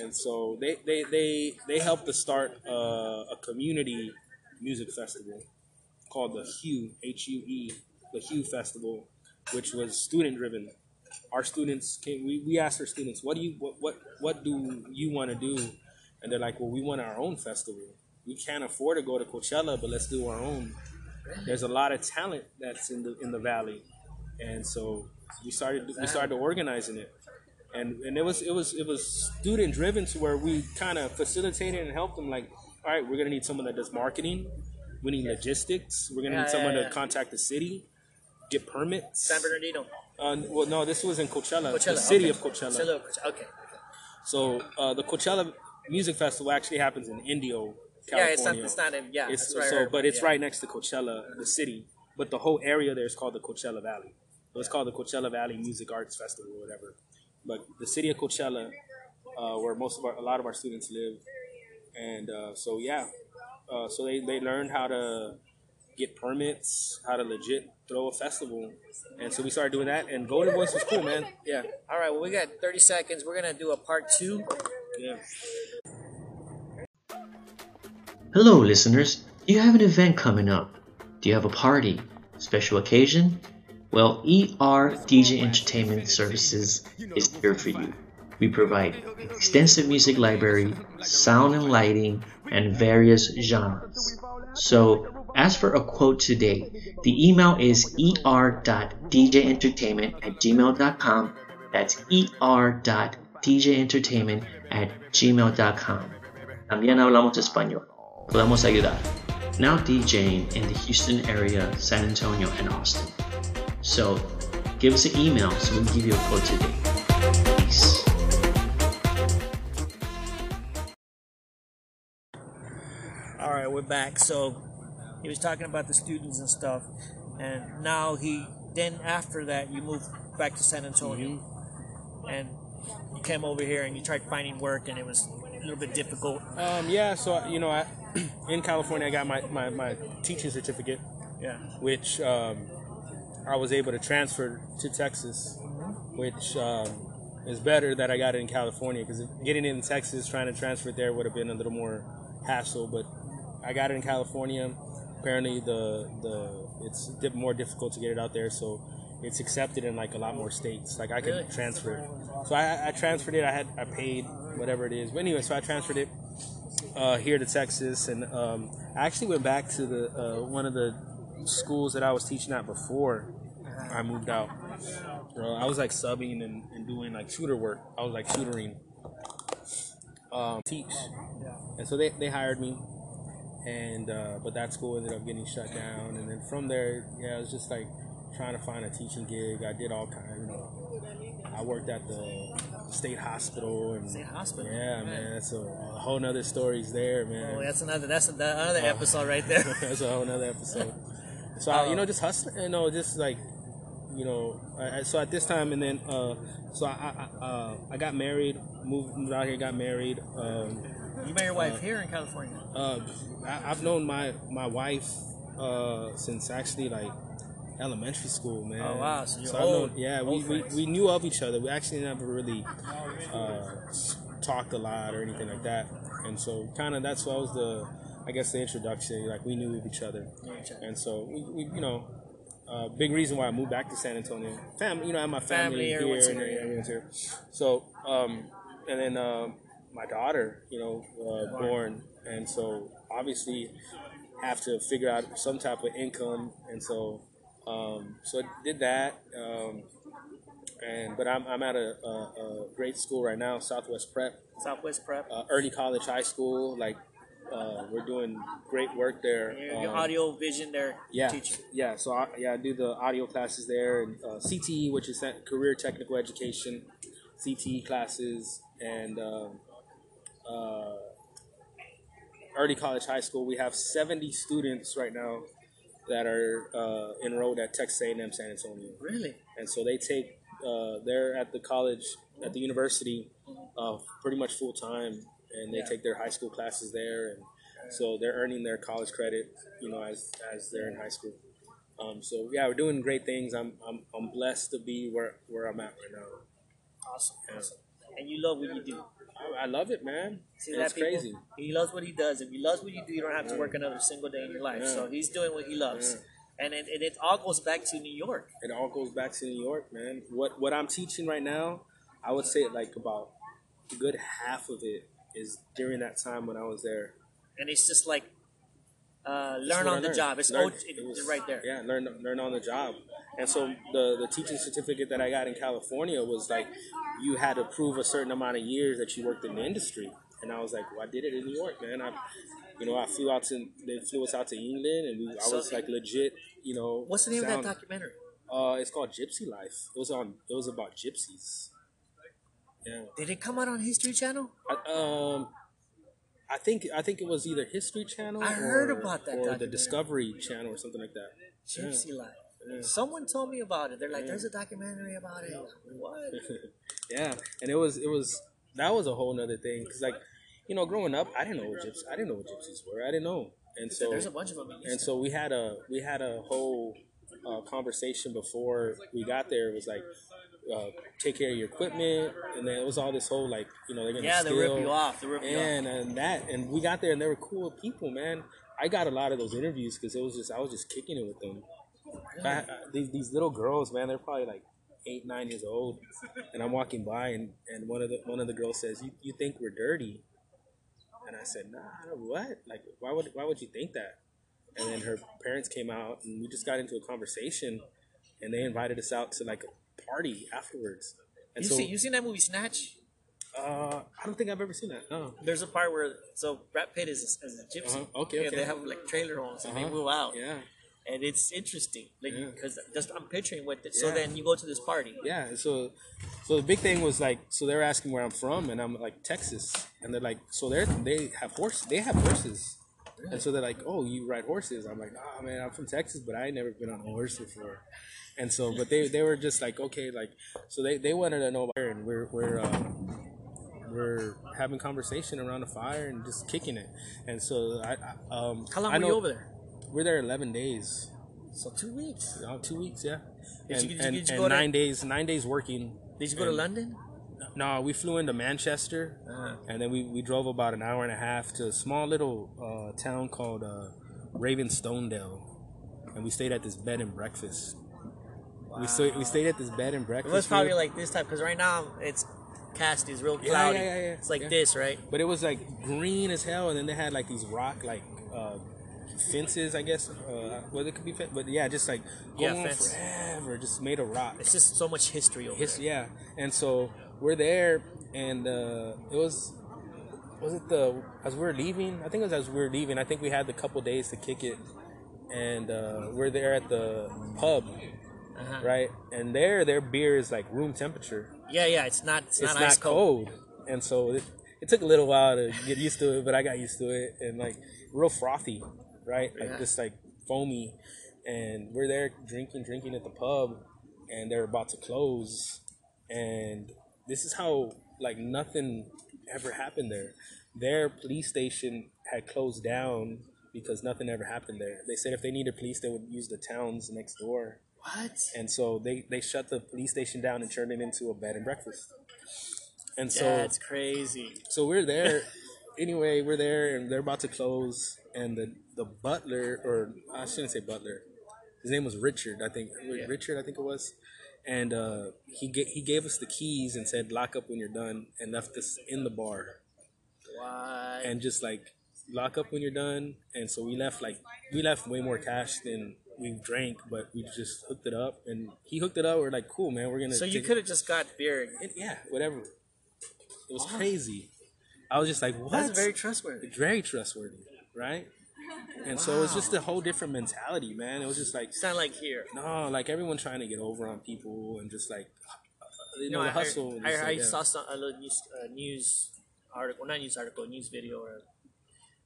[SPEAKER 2] and so they they they, they helped to start uh, a community music festival called the Hue H U E the Hue Festival, which was student driven. Our students came. We, we asked our students, what do you what what what do you want to do? And they're like, well, we want our own festival. We can't afford to go to Coachella, but let's do our own. There's a lot of talent that's in the in the valley, and so we started we started organizing it and and it was it was it was student driven to where we kind of facilitated and helped them like all right we're gonna need someone that does marketing we need logistics we're gonna
[SPEAKER 1] Yeah,
[SPEAKER 2] need someone
[SPEAKER 1] yeah, yeah.
[SPEAKER 2] to contact the city get permits
[SPEAKER 1] San Bernardino.
[SPEAKER 2] uh, well no this was in coachella,
[SPEAKER 1] Coachella.
[SPEAKER 2] the city
[SPEAKER 1] okay.
[SPEAKER 2] of coachella
[SPEAKER 1] Coachella, Okay.
[SPEAKER 2] so uh, the coachella music festival actually happens in indio
[SPEAKER 1] Yeah,
[SPEAKER 2] california
[SPEAKER 1] it's not. It's not in. Yeah,
[SPEAKER 2] It's-
[SPEAKER 1] that's what I
[SPEAKER 2] so,
[SPEAKER 1] heard,
[SPEAKER 2] but it's
[SPEAKER 1] yeah.
[SPEAKER 2] right next to Coachella, the city. But the whole area there is called the Coachella Valley. So it's called the Coachella Valley Music Arts Festival or whatever. But the city of Coachella, uh, where most of our, a lot of our students live, and uh, so yeah, uh, so they they learned how to get permits, how to legit throw a festival, and so we started doing that. And Golden Voice was cool, man. Yeah,
[SPEAKER 1] All right. Well, we got 30 seconds. We're gonna do a part two.
[SPEAKER 2] yeah.
[SPEAKER 3] Hello, listeners. Do you have an event coming up? Do you have a party? Special occasion? Well, ER DJ Entertainment Services is here for you. We provide extensive music library, sound and lighting, and various genres. So, as for a quote today. The email is er.djentertainment at gmail.com. That's er.djentertainment at gmail.com. También hablamos español. Podemos ayudar. Now DJing in the Houston area, San Antonio, and Austin. So, give us an email so we can give you a quote today.
[SPEAKER 1] Right, we're back. So he was talking about the students and stuff, and now he then after that you moved back to San Antonio, and you came over here and you tried finding work, and it was a little bit difficult?
[SPEAKER 2] Um, yeah, so you know, I, [CLEARS THROAT] in California, I got my, my, my teaching certificate,
[SPEAKER 1] Yeah.
[SPEAKER 2] which um, I was able to transfer to Texas, which um, is better that I got it in California because getting it in Texas, trying to transfer it there would have been a little more hassle. But I got it in California. Apparently, the the it's more difficult to get it out there, so it's accepted in like a lot more states. Like I could
[SPEAKER 1] Really?
[SPEAKER 2] transfer it. So I, I transferred it. I had I paid whatever it is. But anyway, so I transferred it uh, here to Texas, and um, I actually went back to the uh, one of the schools that I was teaching at before I moved out. Uh, I was like subbing and, and doing like tutor work. I was like tutoring, um, teach, and so they, they hired me, and uh, but that school ended up getting shut down, and then from there, yeah, it was just like trying to find a teaching gig. I did all kind, you know. I worked at the state hospital and
[SPEAKER 1] State hospital.
[SPEAKER 2] yeah, man. So a whole nother stories there, man.
[SPEAKER 1] Oh, that's another. That's another episode right there. [LAUGHS]
[SPEAKER 2] That's a whole nother episode. [LAUGHS] So I, you know, just hustling, you know, just like, you know, I- so at this time, and then, uh, so I, I, uh, I got married, moved, moved out here, got married. Um,
[SPEAKER 1] you met your wife here in California.
[SPEAKER 2] uh, I, I've known my my wife uh, since actually like elementary school, man.
[SPEAKER 1] Oh, wow, so you're
[SPEAKER 2] I've
[SPEAKER 1] old-
[SPEAKER 2] known- yeah, we, we, we knew of each other. We actually never really uh, talked a lot or anything like that, and so kind of that's what was the, I guess the introduction. Like we knew of each other, and so we, we you know. Uh, big reason why I moved back to San Antonio. Family, you know, I have my family,
[SPEAKER 1] Family,
[SPEAKER 2] here, and everyone's here. So, um, and then um, my daughter, you know, uh, born, and so obviously have to figure out some type of income, and so um, so I did that. Um, and but I'm, I'm at a, a, a great school right now, Southwest Prep,
[SPEAKER 1] Southwest Prep.
[SPEAKER 2] uh, Early College High School. Like uh, we're doing great work there.
[SPEAKER 1] your, your
[SPEAKER 2] Um,
[SPEAKER 1] audio vision there.
[SPEAKER 2] yeah,
[SPEAKER 1] Teaching.
[SPEAKER 2] yeah. So I, yeah, I do the audio classes there, and uh, CTE, which is Career Technical Education, CTE classes, and um, uh, early college, high school. We have seventy students right now that are uh, enrolled at Texas A&M San Antonio,
[SPEAKER 1] Really?
[SPEAKER 2] and so they take uh, they're at the college at the university uh, pretty much full time, and they
[SPEAKER 1] Yeah.
[SPEAKER 2] take their high school classes there, and so they're earning their college credit, you know, as as they're in high school. Um, so yeah, we're doing great things. I'm, I'm I'm blessed to be where where I'm at right now.
[SPEAKER 1] Awesome. Awesome. And you love what you do.
[SPEAKER 2] I, I love it, man.
[SPEAKER 1] See
[SPEAKER 2] And
[SPEAKER 1] that people?
[SPEAKER 2] crazy.
[SPEAKER 1] He loves what he does. If he loves what you do, you don't have to work another single day in your life.
[SPEAKER 2] Yeah.
[SPEAKER 1] So he's doing what he loves. And it, and it all goes back to New York.
[SPEAKER 2] It all goes back to New York, man. What what I'm teaching right now, I would say like about a good half of it is during that time when I was there.
[SPEAKER 1] And it's just like uh, learn on the job. It's
[SPEAKER 2] Learn-
[SPEAKER 1] old, it,
[SPEAKER 2] it was-
[SPEAKER 1] right there.
[SPEAKER 2] Yeah, learn learn on the job. And so the the teaching certificate that I got in California was like you had to prove a certain amount of years that you worked in the industry. And I was like, well, I did it in New York, man. I, you know, I flew out to they flew us out to England, and we, I was like legit, you know.
[SPEAKER 1] What's the name
[SPEAKER 2] sound-
[SPEAKER 1] of that documentary?
[SPEAKER 2] Uh, it's called Gypsy Life. It was on. It was about gypsies. Yeah.
[SPEAKER 1] Did it come out on History Channel?
[SPEAKER 2] I, um, I think I think it was either History Channel.
[SPEAKER 1] I heard about that
[SPEAKER 2] Or the. Discovery Channel or something like that.
[SPEAKER 1] Gypsy Life.
[SPEAKER 2] Yeah.
[SPEAKER 1] Someone told me about it. They're like, "There's a documentary about it." Like, What? [LAUGHS]
[SPEAKER 2] yeah, and it was it was that was a whole nother thing because like you know growing up I didn't know what gypsies I didn't know what gypsies were I didn't know and so
[SPEAKER 1] There's a bunch of them.
[SPEAKER 2] and so we had a we had a whole uh, conversation before we got there. It was like uh, take care of your equipment, and then it was all this whole like you know they're gonna
[SPEAKER 1] yeah, they rip
[SPEAKER 2] steal.
[SPEAKER 1] you off. They rip you off.
[SPEAKER 2] and and that and we got there and they were cool people, man. I got a lot of those interviews because it was just I was just kicking it with them. I, I- these these little girls, man, they're probably like eight nine years old, and I'm walking by and, and one of the one of the girls says, "You you think we're dirty?" And I said, "Nah, what? Like why would why would you think that?" And then her parents came out and we just got into a conversation, and they invited us out to like a party afterwards. And
[SPEAKER 1] You
[SPEAKER 2] so
[SPEAKER 1] see, you seen that movie Snatch?
[SPEAKER 2] uh, I don't think I've ever seen that. No.
[SPEAKER 1] There's a part where so Brad Pitt is, is a gypsy.
[SPEAKER 2] Uh-huh. Okay,
[SPEAKER 1] Yeah,
[SPEAKER 2] okay.
[SPEAKER 1] they have like trailer homes and they
[SPEAKER 2] Uh-huh.
[SPEAKER 1] move out,
[SPEAKER 2] Yeah.
[SPEAKER 1] And it's interesting. Like
[SPEAKER 2] Yeah.
[SPEAKER 1] because just I'm picturing with it. So then you go to this party.
[SPEAKER 2] Yeah, so so the big thing was like so they were asking where I'm from and I'm like Texas and they're like so they are they have horse they have horses and so they're like oh you ride horses I'm like oh man I'm from Texas but I ain't never been on a horse before and so but they they were just like okay like so they they wanted to know about and we're we're um, we're having conversation around the fire and just kicking it. And so I, I um,
[SPEAKER 1] How long
[SPEAKER 2] I
[SPEAKER 1] were you over there?
[SPEAKER 2] We're there eleven days.
[SPEAKER 1] So two weeks.
[SPEAKER 2] Uh, two weeks, yeah.
[SPEAKER 1] Did
[SPEAKER 2] and
[SPEAKER 1] you- did you- did you
[SPEAKER 2] and
[SPEAKER 1] go to-
[SPEAKER 2] nine days, nine days working.
[SPEAKER 1] Did you go to London?
[SPEAKER 2] No, we flew into Manchester,
[SPEAKER 1] Uh-huh.
[SPEAKER 2] and then we, we drove about an hour and a half to a small little uh, town called uh, Ravenstonedale, and we stayed at this bed and breakfast. We stayed we stayed at this bed and breakfast.
[SPEAKER 1] It was probably like this type because right now it's cast is real cloudy.
[SPEAKER 2] yeah, yeah, yeah.
[SPEAKER 1] It's like this, right?
[SPEAKER 2] but it was like green as hell, and then they had like these rock like uh, fences, I guess. Uh, well, it could be, fen- but yeah, just like
[SPEAKER 1] Yeah,
[SPEAKER 2] going
[SPEAKER 1] fence.
[SPEAKER 2] forever, just made of rock.
[SPEAKER 1] It's just so much history over
[SPEAKER 2] His,
[SPEAKER 1] there.
[SPEAKER 2] yeah, and so we're there, and uh, it was was it the as we were leaving? I think it was as we were leaving. I think we had a couple days to kick it, and uh, we're there at the pub,
[SPEAKER 1] Uh-huh.
[SPEAKER 2] right? And there, their beer is like room temperature.
[SPEAKER 1] Yeah, yeah. It's not. It's,
[SPEAKER 2] It's
[SPEAKER 1] not,
[SPEAKER 2] not,
[SPEAKER 1] ice cold.
[SPEAKER 2] cold. and so it, it took a little while to get used to it, but I got used to it, and like real frothy, right? Like
[SPEAKER 1] Yeah.
[SPEAKER 2] just like foamy, and we're there drinking, drinking at the pub, and they're about to close, and this is how like nothing ever happened there. Their police station had closed down because nothing ever happened there. They said if they needed police, they would use the towns next door.
[SPEAKER 1] What?
[SPEAKER 2] And so they, they shut the police station down and turned it into a bed and breakfast. And so
[SPEAKER 1] That's crazy.
[SPEAKER 2] so we're there. anyway, we're there and they're about to close. And the, the butler, or I shouldn't say butler, his name was Richard, I think. Richard, I think it was. And uh, he, ga- he gave us the keys and said, lock up when you're done, and left us in the bar.
[SPEAKER 1] Why?
[SPEAKER 2] And just like, lock up when you're done. And so we left, like, we left way more cash than we drank, but we just hooked it up. And he hooked it up. We're like, cool, man, we're going to
[SPEAKER 1] So you could have just got beer.
[SPEAKER 2] it, yeah, whatever. It was crazy. I was just like, what?
[SPEAKER 1] That's very trustworthy.
[SPEAKER 2] very trustworthy, right? And so it was just a whole different mentality, man. It was just like,
[SPEAKER 1] It's not like here.
[SPEAKER 2] no, like everyone trying to get over on people and just like, you know,
[SPEAKER 1] No,
[SPEAKER 2] the
[SPEAKER 1] I,
[SPEAKER 2] hustle.
[SPEAKER 1] I, I
[SPEAKER 2] like, yeah.
[SPEAKER 1] saw some a little news, uh, news article, not news article, news video, or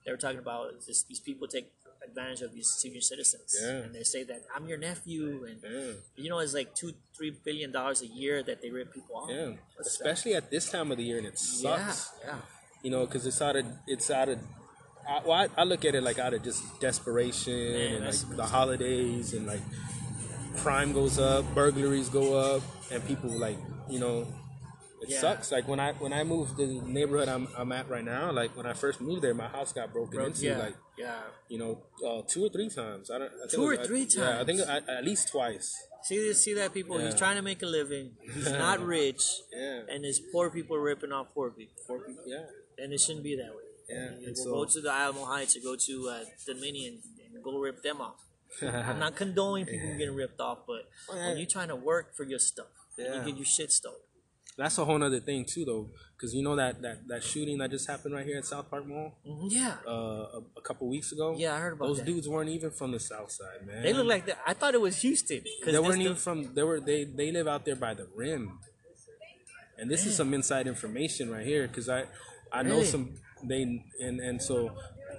[SPEAKER 1] they were talking about this, these people take advantage of these senior citizens,
[SPEAKER 2] Yeah.
[SPEAKER 1] and they say that I'm your nephew, and
[SPEAKER 2] Yeah.
[SPEAKER 1] you know it's like two, three billion dollars a year that they rip people off.
[SPEAKER 2] Yeah,
[SPEAKER 1] What's that?
[SPEAKER 2] especially at this time of the year, and it
[SPEAKER 1] yeah,
[SPEAKER 2] sucks.
[SPEAKER 1] yeah.
[SPEAKER 2] You know, because it's out of it's out of. I, well, I, I look at it like out of just desperation and like the holidays and like crime goes up, burglaries go up, and people like you know, it
[SPEAKER 1] Yeah.
[SPEAKER 2] sucks. Like when I when I moved to the neighborhood I'm, I'm at right now, like when I first moved there, my house got broken
[SPEAKER 1] Bro,
[SPEAKER 2] into
[SPEAKER 1] yeah,
[SPEAKER 2] like
[SPEAKER 1] yeah.
[SPEAKER 2] you know uh, two or three times. I don't I think
[SPEAKER 1] Two
[SPEAKER 2] was-
[SPEAKER 1] or three
[SPEAKER 2] I, Yeah, I think
[SPEAKER 1] times.
[SPEAKER 2] at, least twice.
[SPEAKER 1] See, see that people. He's trying to make a living. He's not [LAUGHS] rich,
[SPEAKER 2] Yeah,
[SPEAKER 1] and there's poor people ripping off poor people.
[SPEAKER 2] Four people, yeah,
[SPEAKER 1] and it shouldn't be that way.
[SPEAKER 2] Yeah.
[SPEAKER 1] Go-
[SPEAKER 2] so,
[SPEAKER 1] go to the Alamo Heights or go to uh, Dominion and go rip them off. I'm [LAUGHS] not condoning people getting ripped off, but
[SPEAKER 2] Oh, yeah.
[SPEAKER 1] when you're trying to work for your stuff,
[SPEAKER 2] Yeah.
[SPEAKER 1] you get your shit stolen.
[SPEAKER 2] That's a whole other thing too, though, because you know that, that that shooting that just happened right here at South Park Mall
[SPEAKER 1] Mhm, Yeah,
[SPEAKER 2] uh, a, a couple weeks ago.
[SPEAKER 1] yeah, I heard about
[SPEAKER 2] those
[SPEAKER 1] that.
[SPEAKER 2] dudes weren't even from the South Side, man.
[SPEAKER 1] They look like that. I thought it was Houston
[SPEAKER 2] they weren't even from. They were they they live out there by the rim, and this is some inside information right here because I I know some they and and so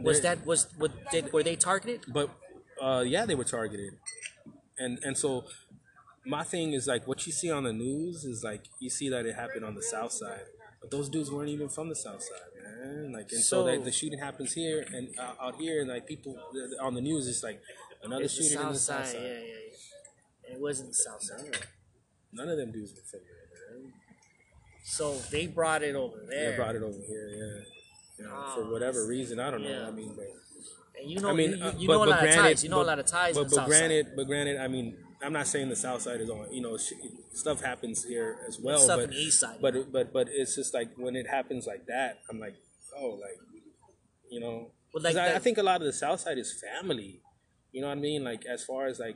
[SPEAKER 1] Was that was what did were they targeted?
[SPEAKER 2] but uh, yeah, they were targeted, and and so my thing is like what you see on the news is like you see that it happened on the south side, but those dudes weren't even from the south side, man. Like and so,
[SPEAKER 1] So-
[SPEAKER 2] that the shooting happens here and uh, out here, and like people on the news is like another
[SPEAKER 1] It's the
[SPEAKER 2] shooting in the south
[SPEAKER 1] Side.
[SPEAKER 2] side.
[SPEAKER 1] Yeah, yeah, yeah. It wasn't the South Side.
[SPEAKER 2] None of them dudes were from there, man.
[SPEAKER 1] So they brought it over there.
[SPEAKER 2] They brought it over here, yeah. You know, for
[SPEAKER 1] Oh,
[SPEAKER 2] whatever reason, I don't know.
[SPEAKER 1] yeah.
[SPEAKER 2] I mean, but
[SPEAKER 1] And you know,
[SPEAKER 2] I mean,
[SPEAKER 1] you,
[SPEAKER 2] uh,
[SPEAKER 1] you
[SPEAKER 2] but-
[SPEAKER 1] know a lot of
[SPEAKER 2] granted-
[SPEAKER 1] ties. You know
[SPEAKER 2] but-
[SPEAKER 1] a lot of ties
[SPEAKER 2] But, but granted, but granted, I mean, I'm not saying the South Side is on. You know, sh- stuff happens here as well.
[SPEAKER 1] stuff
[SPEAKER 2] but,
[SPEAKER 1] East Side.
[SPEAKER 2] But but but it's just like when it happens like that, I'm like, oh, like, you know,
[SPEAKER 1] Well, like
[SPEAKER 2] I, I think a lot of the South Side is family. You know what I mean? Like as far as like.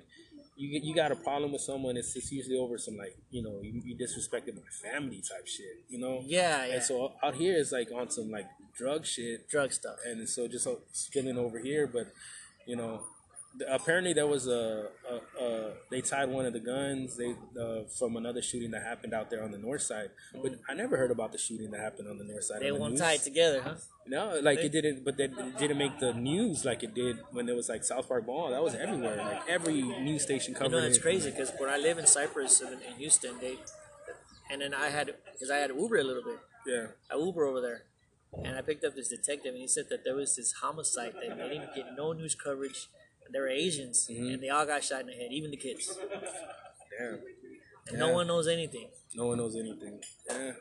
[SPEAKER 2] You, you got a problem with someone, it's, it's usually over some like you know you, you disrespected my family type shit, you know.
[SPEAKER 1] Yeah, yeah.
[SPEAKER 2] And so out here is like on some like drug shit,
[SPEAKER 1] drug stuff.
[SPEAKER 2] and so just uh, spilling over here. But you know, apparently there was a, a, a they tied one of the guns they uh, from another shooting that happened out there on the north side. But I never heard about the shooting that happened on the north side.
[SPEAKER 1] They
[SPEAKER 2] the
[SPEAKER 1] won't
[SPEAKER 2] news.
[SPEAKER 1] tie it together, huh?
[SPEAKER 2] No, like it didn't, but that it didn't make the news like it did when it was like South Park Mall. That was everywhere. Like every news station
[SPEAKER 1] You
[SPEAKER 2] covered
[SPEAKER 1] know, it's
[SPEAKER 2] it.
[SPEAKER 1] crazy because when I live in Cypress and in Houston, they and then I had because I had Uber a little bit.
[SPEAKER 2] Yeah.
[SPEAKER 1] I Uber over there, and I picked up this detective, and he said that there was this homicide that they didn't get no news coverage. They were Asians, mm-hmm. and they all got shot in the head, even the kids,
[SPEAKER 2] Damn.
[SPEAKER 1] and no one knows anything.
[SPEAKER 2] No one knows anything. Yeah.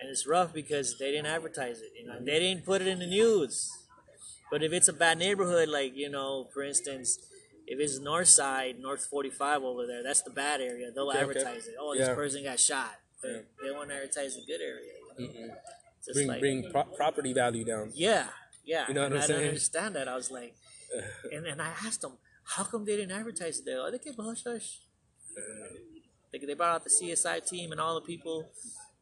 [SPEAKER 1] and it's rough because they didn't advertise it. You know, they didn't put it in the news. But if it's a bad neighborhood, like you know, for instance, if it's North Side, North Forty Five over there, that's the bad area. They'll
[SPEAKER 2] Okay, okay.
[SPEAKER 1] advertise it. Oh, this person got shot. But
[SPEAKER 2] Yeah.
[SPEAKER 1] they want to advertise the good area. You know?
[SPEAKER 2] Bring
[SPEAKER 1] like-
[SPEAKER 2] bring pro- property value down.
[SPEAKER 1] yeah, yeah.
[SPEAKER 2] You know what
[SPEAKER 1] and
[SPEAKER 2] I'm
[SPEAKER 1] I
[SPEAKER 2] saying?
[SPEAKER 1] didn't understand that. I was like, and then I asked them, how come they didn't advertise it there? Oh, they kept hush hush. They, they brought out the CSI team and all the people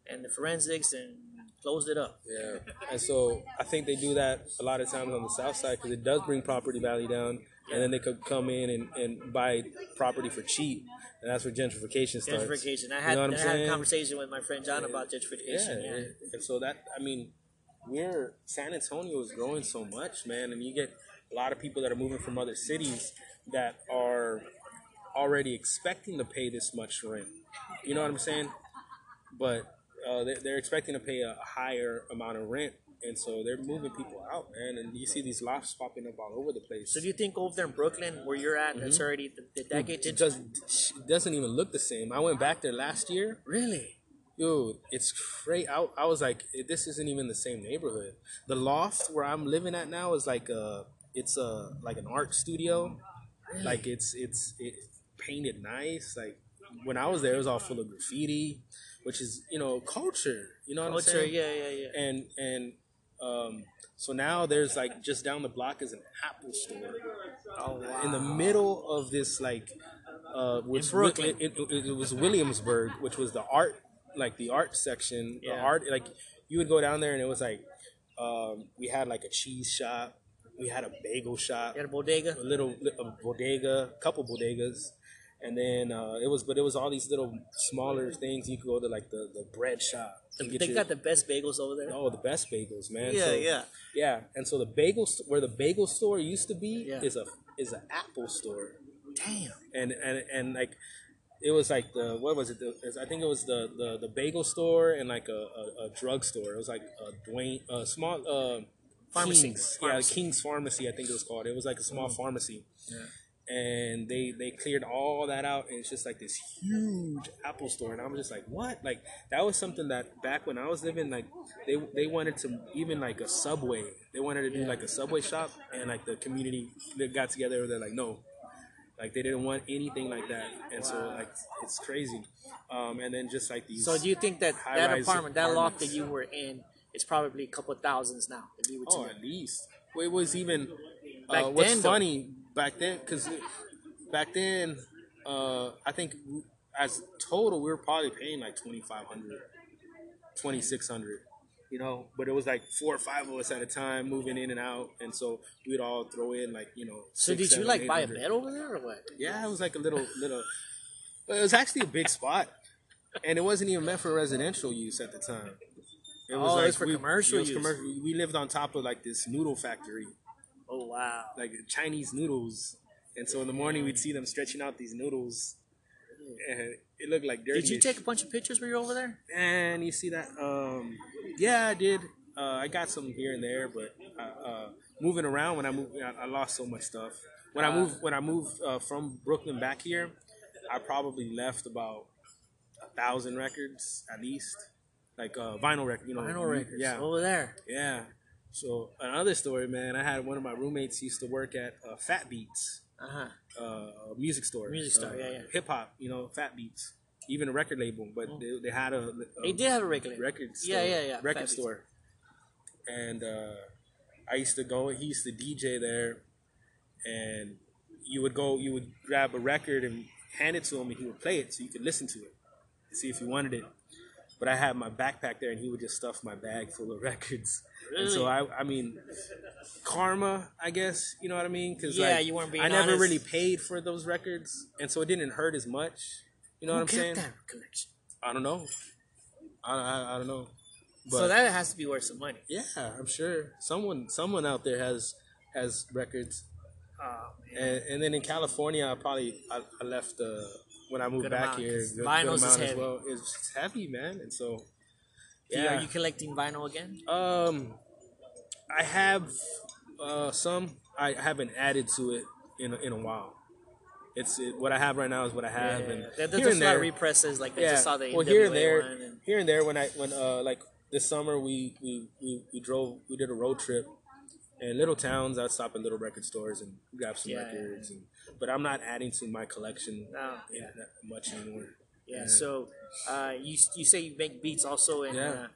[SPEAKER 1] and the forensics and closed it up.
[SPEAKER 2] Yeah, and so I think they do that a lot of times on the south side because it does bring property value down, and then they could come in and, and buy property for cheap, and that's where gentrification starts.
[SPEAKER 1] Gentrification. I
[SPEAKER 2] You
[SPEAKER 1] had,
[SPEAKER 2] know what I'm
[SPEAKER 1] had a conversation with my friend John about
[SPEAKER 2] Yeah,
[SPEAKER 1] gentrification. Yeah.
[SPEAKER 2] and so that I mean, we're San Antonio is growing so much, man, and you get a lot of people that are moving from other cities that are already expecting to pay this much rent. You know what I'm saying? But uh, they're, they're expecting to pay a higher amount of rent, and so they're moving people out, man. And you see these lofts popping up all over the place.
[SPEAKER 1] So do you think over there in Brooklyn, where you're at, that's already the, that get
[SPEAKER 2] it does it doesn't even look the same. I went back there last year.
[SPEAKER 1] Really?
[SPEAKER 2] Dude, it's crazy. I, I was like, this isn't even the same neighborhood. The loft where I'm living at now is like a, it's a like an art studio. Like it's it's it painted nice. Like when I was there, it was all full of graffiti, which is you know culture. You know what I'm
[SPEAKER 1] Culture,
[SPEAKER 2] saying?
[SPEAKER 1] yeah, yeah, yeah.
[SPEAKER 2] And and um, so now there's like just down the block is an Apple store
[SPEAKER 1] Oh wow.
[SPEAKER 2] in the middle of this like uh which
[SPEAKER 1] Brooklyn.
[SPEAKER 2] it, it, it was Williamsburg which was the art like the art section the art like you would go down there and it was like um we had like a cheese shop we had a bagel shop
[SPEAKER 1] You got a bodega?
[SPEAKER 2] a little a bodega couple bodegas and then uh, it was but it was all these little smaller things you could go to like the, the bread shop get
[SPEAKER 1] They
[SPEAKER 2] your-
[SPEAKER 1] got the best bagels over there.
[SPEAKER 2] Oh, the best bagels, man.
[SPEAKER 1] Yeah,
[SPEAKER 2] So-
[SPEAKER 1] yeah.
[SPEAKER 2] yeah. And so the bagel st- where the bagel store used to be
[SPEAKER 1] Yeah.
[SPEAKER 2] is a is an Apple store,
[SPEAKER 1] Damn.
[SPEAKER 2] and and and like it was like the what was it? The, I think it was the the, the bagel store and like a, a, a drug store. It was like a Dwayne a small uh,
[SPEAKER 1] Pharmacy.
[SPEAKER 2] King's.
[SPEAKER 1] Pharmacy. Mm.
[SPEAKER 2] Yeah, King's Pharmacy. I think it was called. It was like a small pharmacy. And they they cleared all that out, and it's just like this huge Apple store, and I'm just like, what? Like that was something that back when I was living, like they they wanted to even like a Subway. They wanted to do like a Subway shop, and like the community they got together. They're like, no, like they didn't want anything like that, and so like it's crazy. Um, and then just like these.
[SPEAKER 1] So do you think that that apartment, that loft that you were in, is probably a couple of thousands now? If you were to
[SPEAKER 2] Oh, at least. Well, it was even.
[SPEAKER 1] Back
[SPEAKER 2] uh, what's
[SPEAKER 1] then, though.
[SPEAKER 2] funny back then, because back then, uh, I think as total we were probably paying like 2500 2600 you know but it was like four or five of us at a time moving in and out and so we'd all throw in like you know
[SPEAKER 1] so
[SPEAKER 2] six,
[SPEAKER 1] did you
[SPEAKER 2] seven,
[SPEAKER 1] like buy a bed over there or what?
[SPEAKER 2] yeah it was like a little little it was actually a big spot and it wasn't even meant for residential use at the time it
[SPEAKER 1] Oh, it was for commercial
[SPEAKER 2] it was
[SPEAKER 1] use.
[SPEAKER 2] commercial. we lived on top of like this noodle factory
[SPEAKER 1] Oh wow.
[SPEAKER 2] like Chinese noodles. And so in the morning we'd see them stretching out these noodles, and it looked like dirty.
[SPEAKER 1] Did you take a bunch of pictures when you were over there?
[SPEAKER 2] And you see that? Um, yeah, I did. Uh, I got some here and there, but uh, uh, moving around when I moved, I, I lost so much stuff. When I moved, when I moved uh, from Brooklyn back here, I probably left about a thousand records at least, like uh, vinyl record. You know,
[SPEAKER 1] Vinyl records.
[SPEAKER 2] Yeah,
[SPEAKER 1] Over there.
[SPEAKER 2] yeah. So another story, man. I had one of my roommates used to work at uh, Fat Beats
[SPEAKER 1] Uh huh.
[SPEAKER 2] uh, a music store.
[SPEAKER 1] Music store,
[SPEAKER 2] uh,
[SPEAKER 1] yeah, yeah.
[SPEAKER 2] Hip hop, you know, Fat Beats, even a record label. But they, they had a, a
[SPEAKER 1] They did have a regular.
[SPEAKER 2] record store,
[SPEAKER 1] Yeah, yeah, yeah, Fat
[SPEAKER 2] record
[SPEAKER 1] Beats.
[SPEAKER 2] store. And uh, I used to go. He used to DJ there, and you would go. You would grab a record and hand it to him, and he would play it so you could listen to it, and see if you wanted it. But I had my backpack there, and he would just stuff my bag full of [LAUGHS] records. And so I, I mean, karma, I guess. You know what I mean? Because
[SPEAKER 1] Yeah,
[SPEAKER 2] like,
[SPEAKER 1] you weren't being
[SPEAKER 2] I never
[SPEAKER 1] honest.
[SPEAKER 2] really paid for those records, and so it didn't hurt as much. You know
[SPEAKER 1] Who
[SPEAKER 2] what I'm saying?
[SPEAKER 1] that collection?
[SPEAKER 2] I don't know. I, I, I don't know. But
[SPEAKER 1] so that has to be worth some money.
[SPEAKER 2] yeah, I'm sure someone someone out there has has records.
[SPEAKER 1] Oh.
[SPEAKER 2] And, and then in California, I probably I, I left uh, when I moved back
[SPEAKER 1] amount,
[SPEAKER 2] here. Good,
[SPEAKER 1] vinyls
[SPEAKER 2] good
[SPEAKER 1] is
[SPEAKER 2] as
[SPEAKER 1] heavy.
[SPEAKER 2] well. It's heavy, man, and so
[SPEAKER 1] Yeah.
[SPEAKER 2] yeah.
[SPEAKER 1] Are you collecting vinyl again?
[SPEAKER 2] Um, I have uh, some. I haven't added to it in a, in a while. It's it, what I have right now is what I have,
[SPEAKER 1] yeah.
[SPEAKER 2] and
[SPEAKER 1] There-
[SPEAKER 2] here and there,
[SPEAKER 1] represses. Like I
[SPEAKER 2] yeah.
[SPEAKER 1] just saw the
[SPEAKER 2] well,
[SPEAKER 1] NWA
[SPEAKER 2] here and there.
[SPEAKER 1] And,
[SPEAKER 2] here and there. When I when uh like this summer we we, we we drove we did a road trip. In little towns, I'd stop at little record stores and grab some
[SPEAKER 1] Yeah.
[SPEAKER 2] records. And, but I'm not adding to my collection
[SPEAKER 1] No,
[SPEAKER 2] yeah, that much anymore.
[SPEAKER 1] yeah.
[SPEAKER 2] Yeah.
[SPEAKER 1] So uh, you you say you make beats also, and
[SPEAKER 2] Yeah.
[SPEAKER 1] uh,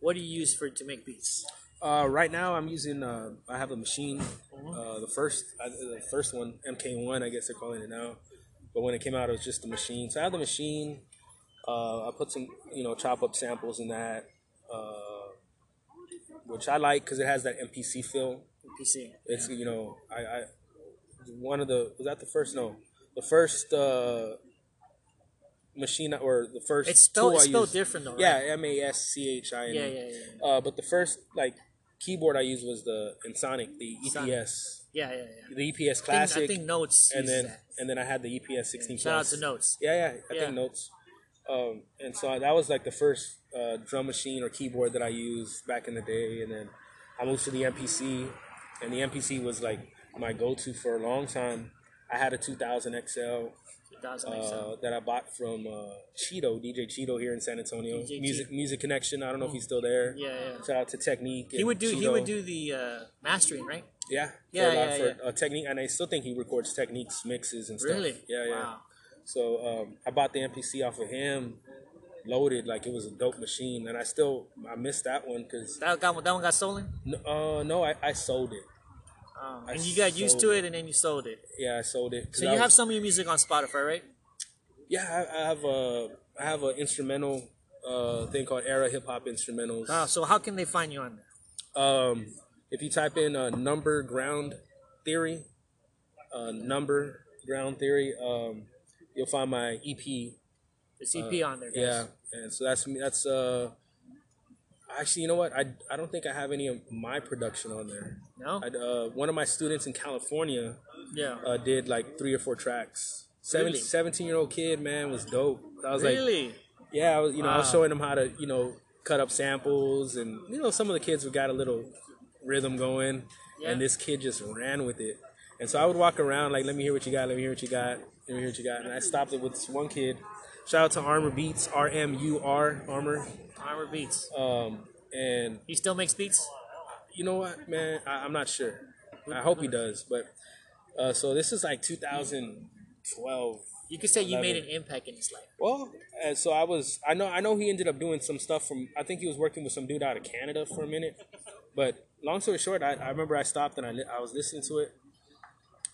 [SPEAKER 1] what do you use for to make beats?
[SPEAKER 2] Uh, right now, I'm using. Uh, I have a Maschine.
[SPEAKER 1] Mm-hmm.
[SPEAKER 2] Uh, the first, uh, the first one, MK1, I guess they're calling it now. But when it came out, it was just the Maschine. So I have the Maschine. Uh, I put some, you know, chop up samples in that, uh, which I like because it has that MPC feel.
[SPEAKER 1] PC.
[SPEAKER 2] It's you know, I, I one of the was that the first? No, the first uh, machine or the first.
[SPEAKER 1] It's spelled, it's spelled different though. Right?
[SPEAKER 2] Yeah, M A S C H I N.
[SPEAKER 1] Yeah, yeah, yeah.
[SPEAKER 2] Uh, but the first like keyboard I used was the Ensoniq, the
[SPEAKER 1] Sonic.
[SPEAKER 2] EPS,
[SPEAKER 1] Yeah, yeah, yeah.
[SPEAKER 2] the EPS
[SPEAKER 1] I think,
[SPEAKER 2] Classic,
[SPEAKER 1] I think Notes
[SPEAKER 2] and then
[SPEAKER 1] that.
[SPEAKER 2] and then I had the EPS 16
[SPEAKER 1] Shout out to Notes.
[SPEAKER 2] Yeah, yeah, I
[SPEAKER 1] Yeah.
[SPEAKER 2] think Notes. Um, and so that was like the first uh, drum machine or keyboard that I used back in the day, and then I moved to the MPC, and the MPC was like my go-to for a long time. I had a 2000 XL
[SPEAKER 1] 2007.
[SPEAKER 2] uh, that I bought from uh, Cheeto, DJ Cheeto here in San Antonio.
[SPEAKER 1] DJ
[SPEAKER 2] Music
[SPEAKER 1] Cheeto.
[SPEAKER 2] Music Connection. I don't know if he's still there.
[SPEAKER 1] yeah, yeah.
[SPEAKER 2] Shout out to Technique.
[SPEAKER 1] He would do he would do the uh, mastering, right?
[SPEAKER 2] Yeah,
[SPEAKER 1] Yeah,
[SPEAKER 2] for a lot-
[SPEAKER 1] yeah,
[SPEAKER 2] for,
[SPEAKER 1] yeah.
[SPEAKER 2] Uh, Technique, and I still think he records Technique's mixes and stuff.
[SPEAKER 1] Really?
[SPEAKER 2] Yeah, yeah.
[SPEAKER 1] Wow.
[SPEAKER 2] So um, I bought the MPC off of him, loaded like it was a dope machine, and I still I missed that one because
[SPEAKER 1] That got that one got stolen.
[SPEAKER 2] uh, no, I, I sold it.
[SPEAKER 1] Um, and you got used to
[SPEAKER 2] it.
[SPEAKER 1] and then you sold it.
[SPEAKER 2] Yeah, I sold it.
[SPEAKER 1] So you have some of your music on Spotify, right?
[SPEAKER 2] Yeah, I, I have a I have an instrumental uh, thing called Era Hip Hop Instrumentals.
[SPEAKER 1] Wow. So how can they find you on there?
[SPEAKER 2] Um, if you type in uh, number ground theory, uh, number ground theory, um, you'll find my EP.
[SPEAKER 1] The CP on there. Guys.
[SPEAKER 2] Uh, Yeah, and so that's me. That's uh, actually, you know what? I I don't think I have any of my production on there.
[SPEAKER 1] No.
[SPEAKER 2] I, uh, one of my students in California
[SPEAKER 1] yeah.
[SPEAKER 2] uh, did like three or four tracks. Seven,
[SPEAKER 1] Really?
[SPEAKER 2] 17 year old kid, man, was dope. I was like,
[SPEAKER 1] really?
[SPEAKER 2] yeah, I was, you know, I was showing them how to, you know, cut up samples, and you know, some of the kids have got a little rhythm going,
[SPEAKER 1] Yeah.
[SPEAKER 2] and this kid just ran with it. And so I would walk around like, let me hear what you got, let me hear what you got, let me hear what you got, and I stopped it with this one kid. Shout out to Armor Beats, R M U R, Armor.
[SPEAKER 1] Armor Beats.
[SPEAKER 2] Um, and
[SPEAKER 1] He still makes beats.
[SPEAKER 2] you know what, man, I, I'm not sure. I hope he does, but uh, so this is like 2012.
[SPEAKER 1] You could say you made an impact in his life.
[SPEAKER 2] Well, uh, so I was. I know. I know he ended up doing some stuff from. I think he was working with some dude out of Canada for a minute. But long story short, I, I remember I stopped and I, I was listening to it,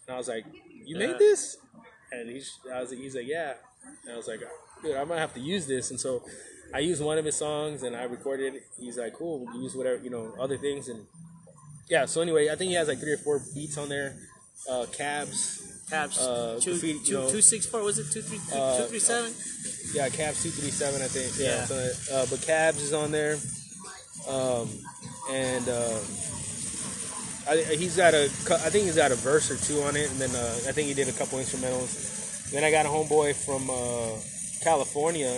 [SPEAKER 2] and I was like, "You
[SPEAKER 1] Yeah.
[SPEAKER 2] made this?" And he's. I was. like- He's like, "Yeah." And I was like, "Dude, I'm gonna have to use this." And so, I used one of his songs and I recorded. it. He's like, "Cool, use whatever you know, other things." And yeah. So anyway, I think he has like three or four beats on there. Uh, cabs.
[SPEAKER 1] Tabs
[SPEAKER 2] Uh,
[SPEAKER 1] two,
[SPEAKER 2] graffiti, you know.
[SPEAKER 1] two six four was it two three two,
[SPEAKER 2] Uh,
[SPEAKER 1] two three seven?
[SPEAKER 2] Yeah, Cabs two three seven, I think. Yeah.
[SPEAKER 1] Yeah.
[SPEAKER 2] So, uh, but Cabs is on there, um, and uh, I, he's got a. I think he's got a verse or two on it, and then uh, I think he did a couple instrumentals. Then I got a homeboy from uh, California,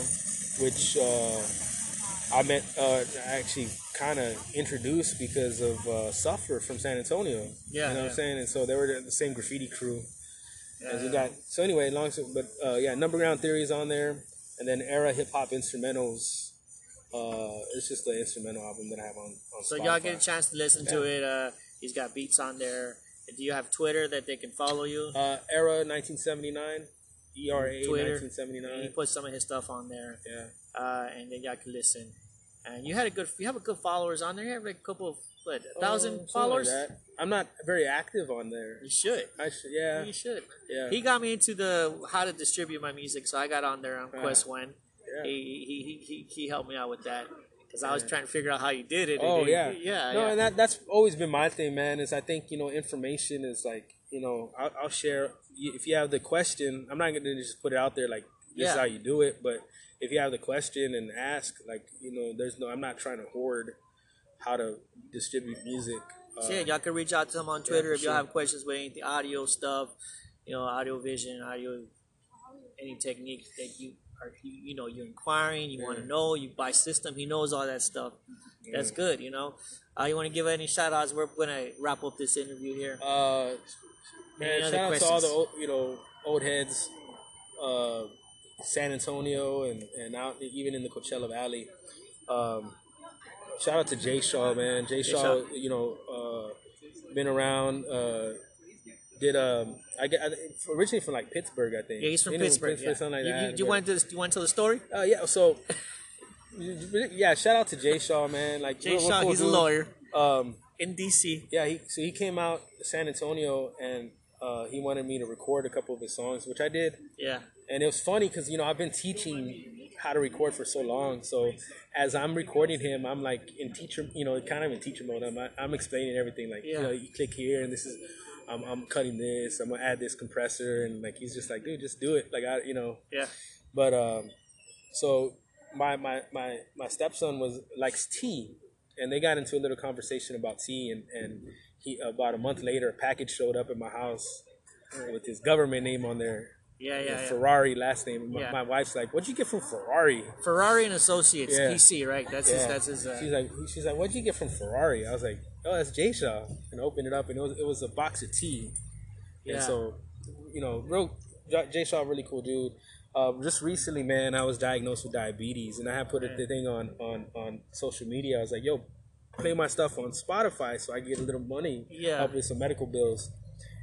[SPEAKER 2] which uh, I met. Uh, actually, kind of introduced because of uh, Suffer from San Antonio.
[SPEAKER 1] Yeah,
[SPEAKER 2] you know what. I'm saying. And so they were the same graffiti crew. As we got so anyway, long but uh, yeah, number ground theory is on there, and then era hip hop instrumentals. Uh, it's just the instrumental album that I have on. on
[SPEAKER 1] So
[SPEAKER 2] Spotify.
[SPEAKER 1] y'all get a chance to listen to it. He's got beats on there. Do you have Twitter that they can follow you?
[SPEAKER 2] Uh, era 1979, ERA
[SPEAKER 1] Twitter.
[SPEAKER 2] 1979.
[SPEAKER 1] He put some of his stuff on there,
[SPEAKER 2] Yeah.
[SPEAKER 1] uh, and then y'all can listen. And you had a good, you have a good followers on there. You have like a couple of what, a thousand
[SPEAKER 2] Uh,
[SPEAKER 1] followers.
[SPEAKER 2] Like. I'm not very active on there.
[SPEAKER 1] You should.
[SPEAKER 2] I should, yeah,
[SPEAKER 1] You should.
[SPEAKER 2] yeah.
[SPEAKER 1] He got me into the how to distribute my music, so I got on there on
[SPEAKER 2] Uh,
[SPEAKER 1] Quest One.
[SPEAKER 2] yeah.
[SPEAKER 1] He, he, he, he, he helped me out with that because I was trying to figure out how you did it.
[SPEAKER 2] Oh
[SPEAKER 1] he-
[SPEAKER 2] yeah,
[SPEAKER 1] yeah,
[SPEAKER 2] No,
[SPEAKER 1] yeah.
[SPEAKER 2] and that that's always been my thing, man. Is I think you know information is like you know I'll, I'll share if you have the question. I'm not gonna just put it out there like this is how you do it, but if you have the question and ask, like you know, there's no. I'm not trying to hoard how to distribute music. Uh,
[SPEAKER 1] yeah, y'all can reach out to him on Twitter
[SPEAKER 2] for
[SPEAKER 1] if y'all have questions with anything audio stuff, you know, audio vision, audio any technique that you are you, you know you're inquiring, you want to know, you buy system. He knows all that stuff. That's good. You know. Uh, you want to give any shout outs? We're gonna wrap up this interview here.
[SPEAKER 2] Uh, man, shout out to all the old, you know old heads, uh, San Antonio and and out even in the Coachella Valley. Um, shout out to Jay Shaw, man. Jay Shaw,
[SPEAKER 1] Shaw.
[SPEAKER 2] you know, uh, been around. Uh, did um, I get originally from like Pittsburgh, I think.
[SPEAKER 1] Yeah, he's from
[SPEAKER 2] You know,
[SPEAKER 1] Pittsburgh. Yeah.
[SPEAKER 2] something like
[SPEAKER 1] you,
[SPEAKER 2] that.
[SPEAKER 1] you, you want to you want to tell the story?
[SPEAKER 2] Uh, yeah, so yeah, shout out to Jay Shaw, man. Like
[SPEAKER 1] Jay Shaw,
[SPEAKER 2] cool
[SPEAKER 1] he's a lawyer
[SPEAKER 2] Um,
[SPEAKER 1] in DC.
[SPEAKER 2] yeah, he so he came out to San Antonio and uh, he wanted me to record a couple of his songs, which I did.
[SPEAKER 1] Yeah.
[SPEAKER 2] And it was funny because you know I've been teaching how to record for so long. So as I'm recording him, I'm like in teacher, you know, kind of in teacher mode. I'm I'm explaining everything. Like
[SPEAKER 1] Yeah.
[SPEAKER 2] you know, you click here and this is. I'm, I'm cutting this. I'm gonna add this compressor, and like he's just like, dude, just do it. Like I, you know,
[SPEAKER 1] Yeah.
[SPEAKER 2] but um, so my my my my stepson was likes tea, and they got into a little conversation about tea, and and he about a month later, a package showed up at my house with his government name on there,
[SPEAKER 1] Yeah. Yeah. yeah.
[SPEAKER 2] Ferrari last name. My,
[SPEAKER 1] Yeah.
[SPEAKER 2] my wife's like, "What'd you get from Ferrari?"
[SPEAKER 1] Ferrari and Associates,
[SPEAKER 2] Yeah.
[SPEAKER 1] PC, right? That's his. That's his. Uh,
[SPEAKER 2] she's like, she's like, "What'd you get from Ferrari?" I was like, "Oh, that's Jay Shaw," and opened it up, and it was it was a box of tea.
[SPEAKER 1] Yeah.
[SPEAKER 2] And so, you know, real J- Jay Shaw, really cool dude. Uh, just recently, man, I was diagnosed with diabetes, and I had put
[SPEAKER 1] Yeah.
[SPEAKER 2] the thing on on on social media. I was like, "Yo, play my stuff on Spotify so I get a little money,
[SPEAKER 1] Yeah.
[SPEAKER 2] help with some medical bills."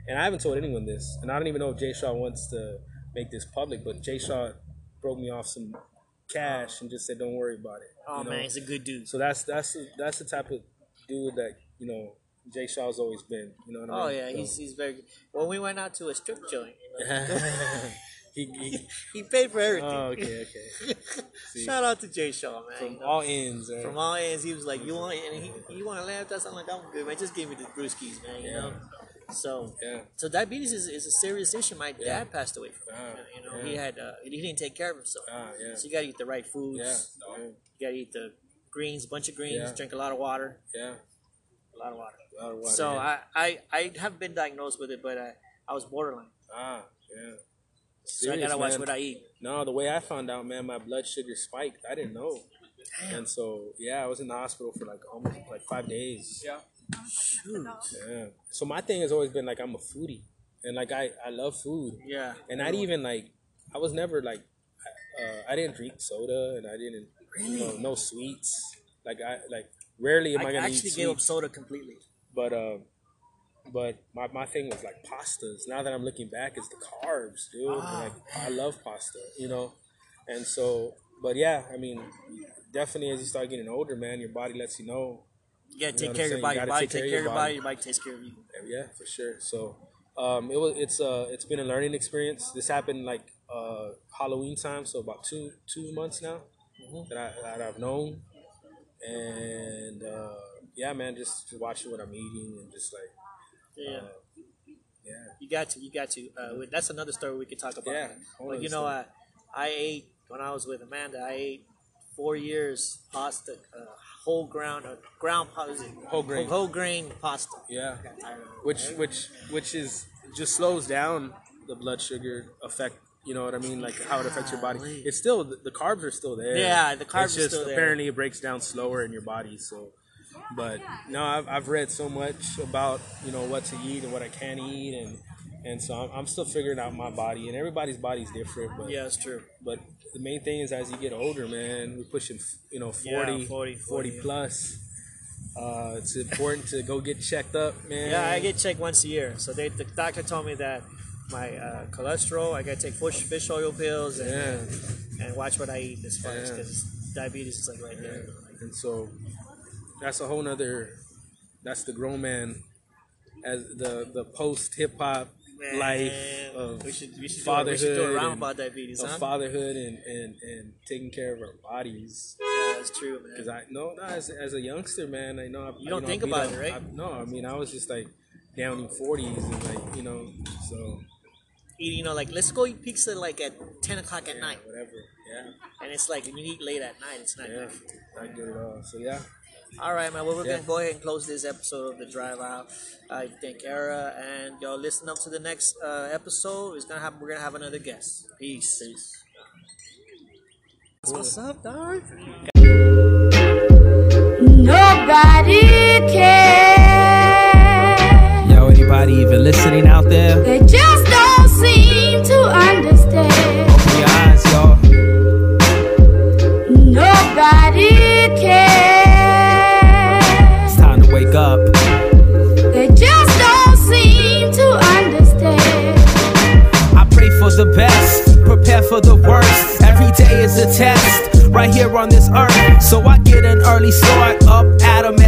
[SPEAKER 2] And I haven't told anyone this, and I don't even know if Jay Shaw wants to make this public, but Jay Shaw broke me off some cash and just said, "Don't worry about it."
[SPEAKER 1] oh
[SPEAKER 2] you know?
[SPEAKER 1] man, he's a good dude.
[SPEAKER 2] So that's that's that's the type of dude that you know Jay Shaw's always been. You know what I mean?
[SPEAKER 1] Oh yeah,
[SPEAKER 2] So-
[SPEAKER 1] he's he's very good. When we went out to a strip joint, you know, [LAUGHS]
[SPEAKER 2] he, he, [LAUGHS]
[SPEAKER 1] he paid for everything.
[SPEAKER 2] oh, okay, okay. [LAUGHS]
[SPEAKER 1] Shout out to Jay Shaw, man.
[SPEAKER 2] from
[SPEAKER 1] you know.
[SPEAKER 2] all ends, right?
[SPEAKER 1] From all ends, he was like, "You want and he, you want to laugh?" That's I'm like, "I'm good, man. Just give me the brewskis, man." You
[SPEAKER 2] Yeah.
[SPEAKER 1] know. So,
[SPEAKER 2] yeah,
[SPEAKER 1] so diabetes is, is a serious issue. My dad passed away from it.
[SPEAKER 2] Ah,
[SPEAKER 1] You know,
[SPEAKER 2] yeah.
[SPEAKER 1] he had uh, he didn't take care of himself.
[SPEAKER 2] ah, yeah,
[SPEAKER 1] So you gotta eat the right foods.
[SPEAKER 2] yeah, yeah,
[SPEAKER 1] You gotta eat the greens, a bunch of greens.
[SPEAKER 2] Yeah.
[SPEAKER 1] Drink a lot of water.
[SPEAKER 2] yeah.
[SPEAKER 1] A lot of water.
[SPEAKER 2] A lot of water,
[SPEAKER 1] so
[SPEAKER 2] yeah.
[SPEAKER 1] I, I I have been diagnosed with it, but I, I was borderline.
[SPEAKER 2] ah, yeah.
[SPEAKER 1] So I gotta watch
[SPEAKER 2] man.
[SPEAKER 1] what I eat.
[SPEAKER 2] No, the way I found out, man, my blood sugar spiked. I didn't know, and so yeah, I was in the hospital for like almost like five days. Yeah.
[SPEAKER 1] Shoot.
[SPEAKER 2] Yeah. So my thing has always been like I'm a foodie, and like I I love food.
[SPEAKER 1] Yeah.
[SPEAKER 2] and not even like I was never like uh, I didn't drink soda and I didn't you know, no sweets like I like rarely am I,
[SPEAKER 1] I
[SPEAKER 2] gonna
[SPEAKER 1] actually
[SPEAKER 2] eat
[SPEAKER 1] gave up soda completely.
[SPEAKER 2] but um but my, my thing was like pastas now that I'm looking back it's the carbs dude
[SPEAKER 1] Ah.
[SPEAKER 2] like I love pasta you know and so but yeah I mean definitely as you start getting older man your body lets you know
[SPEAKER 1] You gotta take care of your body.
[SPEAKER 2] You
[SPEAKER 1] Your body
[SPEAKER 2] take
[SPEAKER 1] take
[SPEAKER 2] care of your
[SPEAKER 1] body. Your body takes care of you.
[SPEAKER 2] yeah for sure so um it was it's uh it's been a learning experience this happened like uh halloween time so about two two months now
[SPEAKER 1] Mm-hmm.
[SPEAKER 2] that, I, that i've known and uh yeah man just watching what i'm eating and just like
[SPEAKER 1] Yeah.
[SPEAKER 2] uh, yeah
[SPEAKER 1] You got to. You got to. Uh, that's another story we could talk about.
[SPEAKER 2] Yeah, whole
[SPEAKER 1] But you know. I, I ate when I was with Amanda. I ate four years pasta, uh, whole ground, uh, ground pasta,
[SPEAKER 2] Whole grain.
[SPEAKER 1] whole grain pasta.
[SPEAKER 2] yeah
[SPEAKER 1] I got tired of it.
[SPEAKER 2] which which which is just slows down the blood sugar effect you know what i mean like how it affects your body it's still the, carbs are still there
[SPEAKER 1] Yeah, the carbs
[SPEAKER 2] It's
[SPEAKER 1] are
[SPEAKER 2] just
[SPEAKER 1] still there.
[SPEAKER 2] apparently it breaks down slower in your body so but no I've, I've read so much about you know what to eat and what i can eat and and so I'm, I'm still figuring out my body and everybody's body's different but
[SPEAKER 1] Yeah, it's true.
[SPEAKER 2] but the main thing is as you get older man we're pushing you know 40
[SPEAKER 1] Yeah, 40,
[SPEAKER 2] 40
[SPEAKER 1] yeah.
[SPEAKER 2] plus uh, it's important to go get checked up man
[SPEAKER 1] Yeah, I get checked once a year. So they, the doctor told me that my uh, cholesterol, I got to take fish, fish oil pills and,
[SPEAKER 2] yeah
[SPEAKER 1] and watch what I eat as far as because diabetes is like right there.
[SPEAKER 2] and so that's a whole nother that's the grown man as the the post hip hop life of
[SPEAKER 1] we should we should
[SPEAKER 2] fatherhood
[SPEAKER 1] do, a- we should do a round
[SPEAKER 2] and-
[SPEAKER 1] about diabetes,
[SPEAKER 2] of
[SPEAKER 1] huh?
[SPEAKER 2] fatherhood and, and and taking care of our bodies
[SPEAKER 1] yeah, that's true, man.
[SPEAKER 2] because I no, no as, as a youngster man I know I,
[SPEAKER 1] You don't
[SPEAKER 2] know,
[SPEAKER 1] think about
[SPEAKER 2] up-
[SPEAKER 1] it, right?
[SPEAKER 2] I, no I mean I was just like down in 40s and like you know so
[SPEAKER 1] you know, like let's go eat pizza like at ten o'clock at
[SPEAKER 2] yeah,
[SPEAKER 1] night,
[SPEAKER 2] whatever yeah
[SPEAKER 1] and it's like when you eat late at night, it's not
[SPEAKER 2] yeah
[SPEAKER 1] good.
[SPEAKER 2] not good at all so yeah
[SPEAKER 1] All right, man. Well, we're
[SPEAKER 2] Yeah.
[SPEAKER 1] gonna go ahead and close this episode of the Drive Out. I thank Era and y'all listen up to the next uh, episode. It's gonna have we're gonna have another guest. Peace.
[SPEAKER 2] Peace.
[SPEAKER 1] What's up, dog?
[SPEAKER 4] Nobody cares.
[SPEAKER 5] Yo, anybody even listening out there?
[SPEAKER 4] They just don't seem to understand.
[SPEAKER 5] Open your eyes, y'all.
[SPEAKER 4] Nobody cares.
[SPEAKER 5] It's time to wake up.
[SPEAKER 4] They just don't seem to understand.
[SPEAKER 5] I pray for the best, prepare for the worst. Every day is a test. Right here on this earth, so I get an early start up at dark.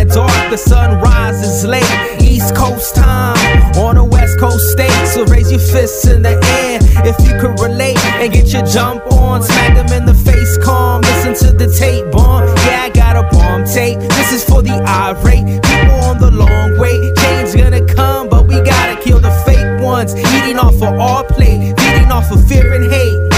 [SPEAKER 5] The sun rises late, East Coast time on a West Coast state. So raise your fists in the air if you could relate and get your jump on. Smack them in the face, calm. Listen to the tape bomb. Yeah, I got a bomb tape. This is for the irate people on the long wait. Change gonna come, but we gotta kill the fake ones. Eating off of our plate, feeding off of fear and hate.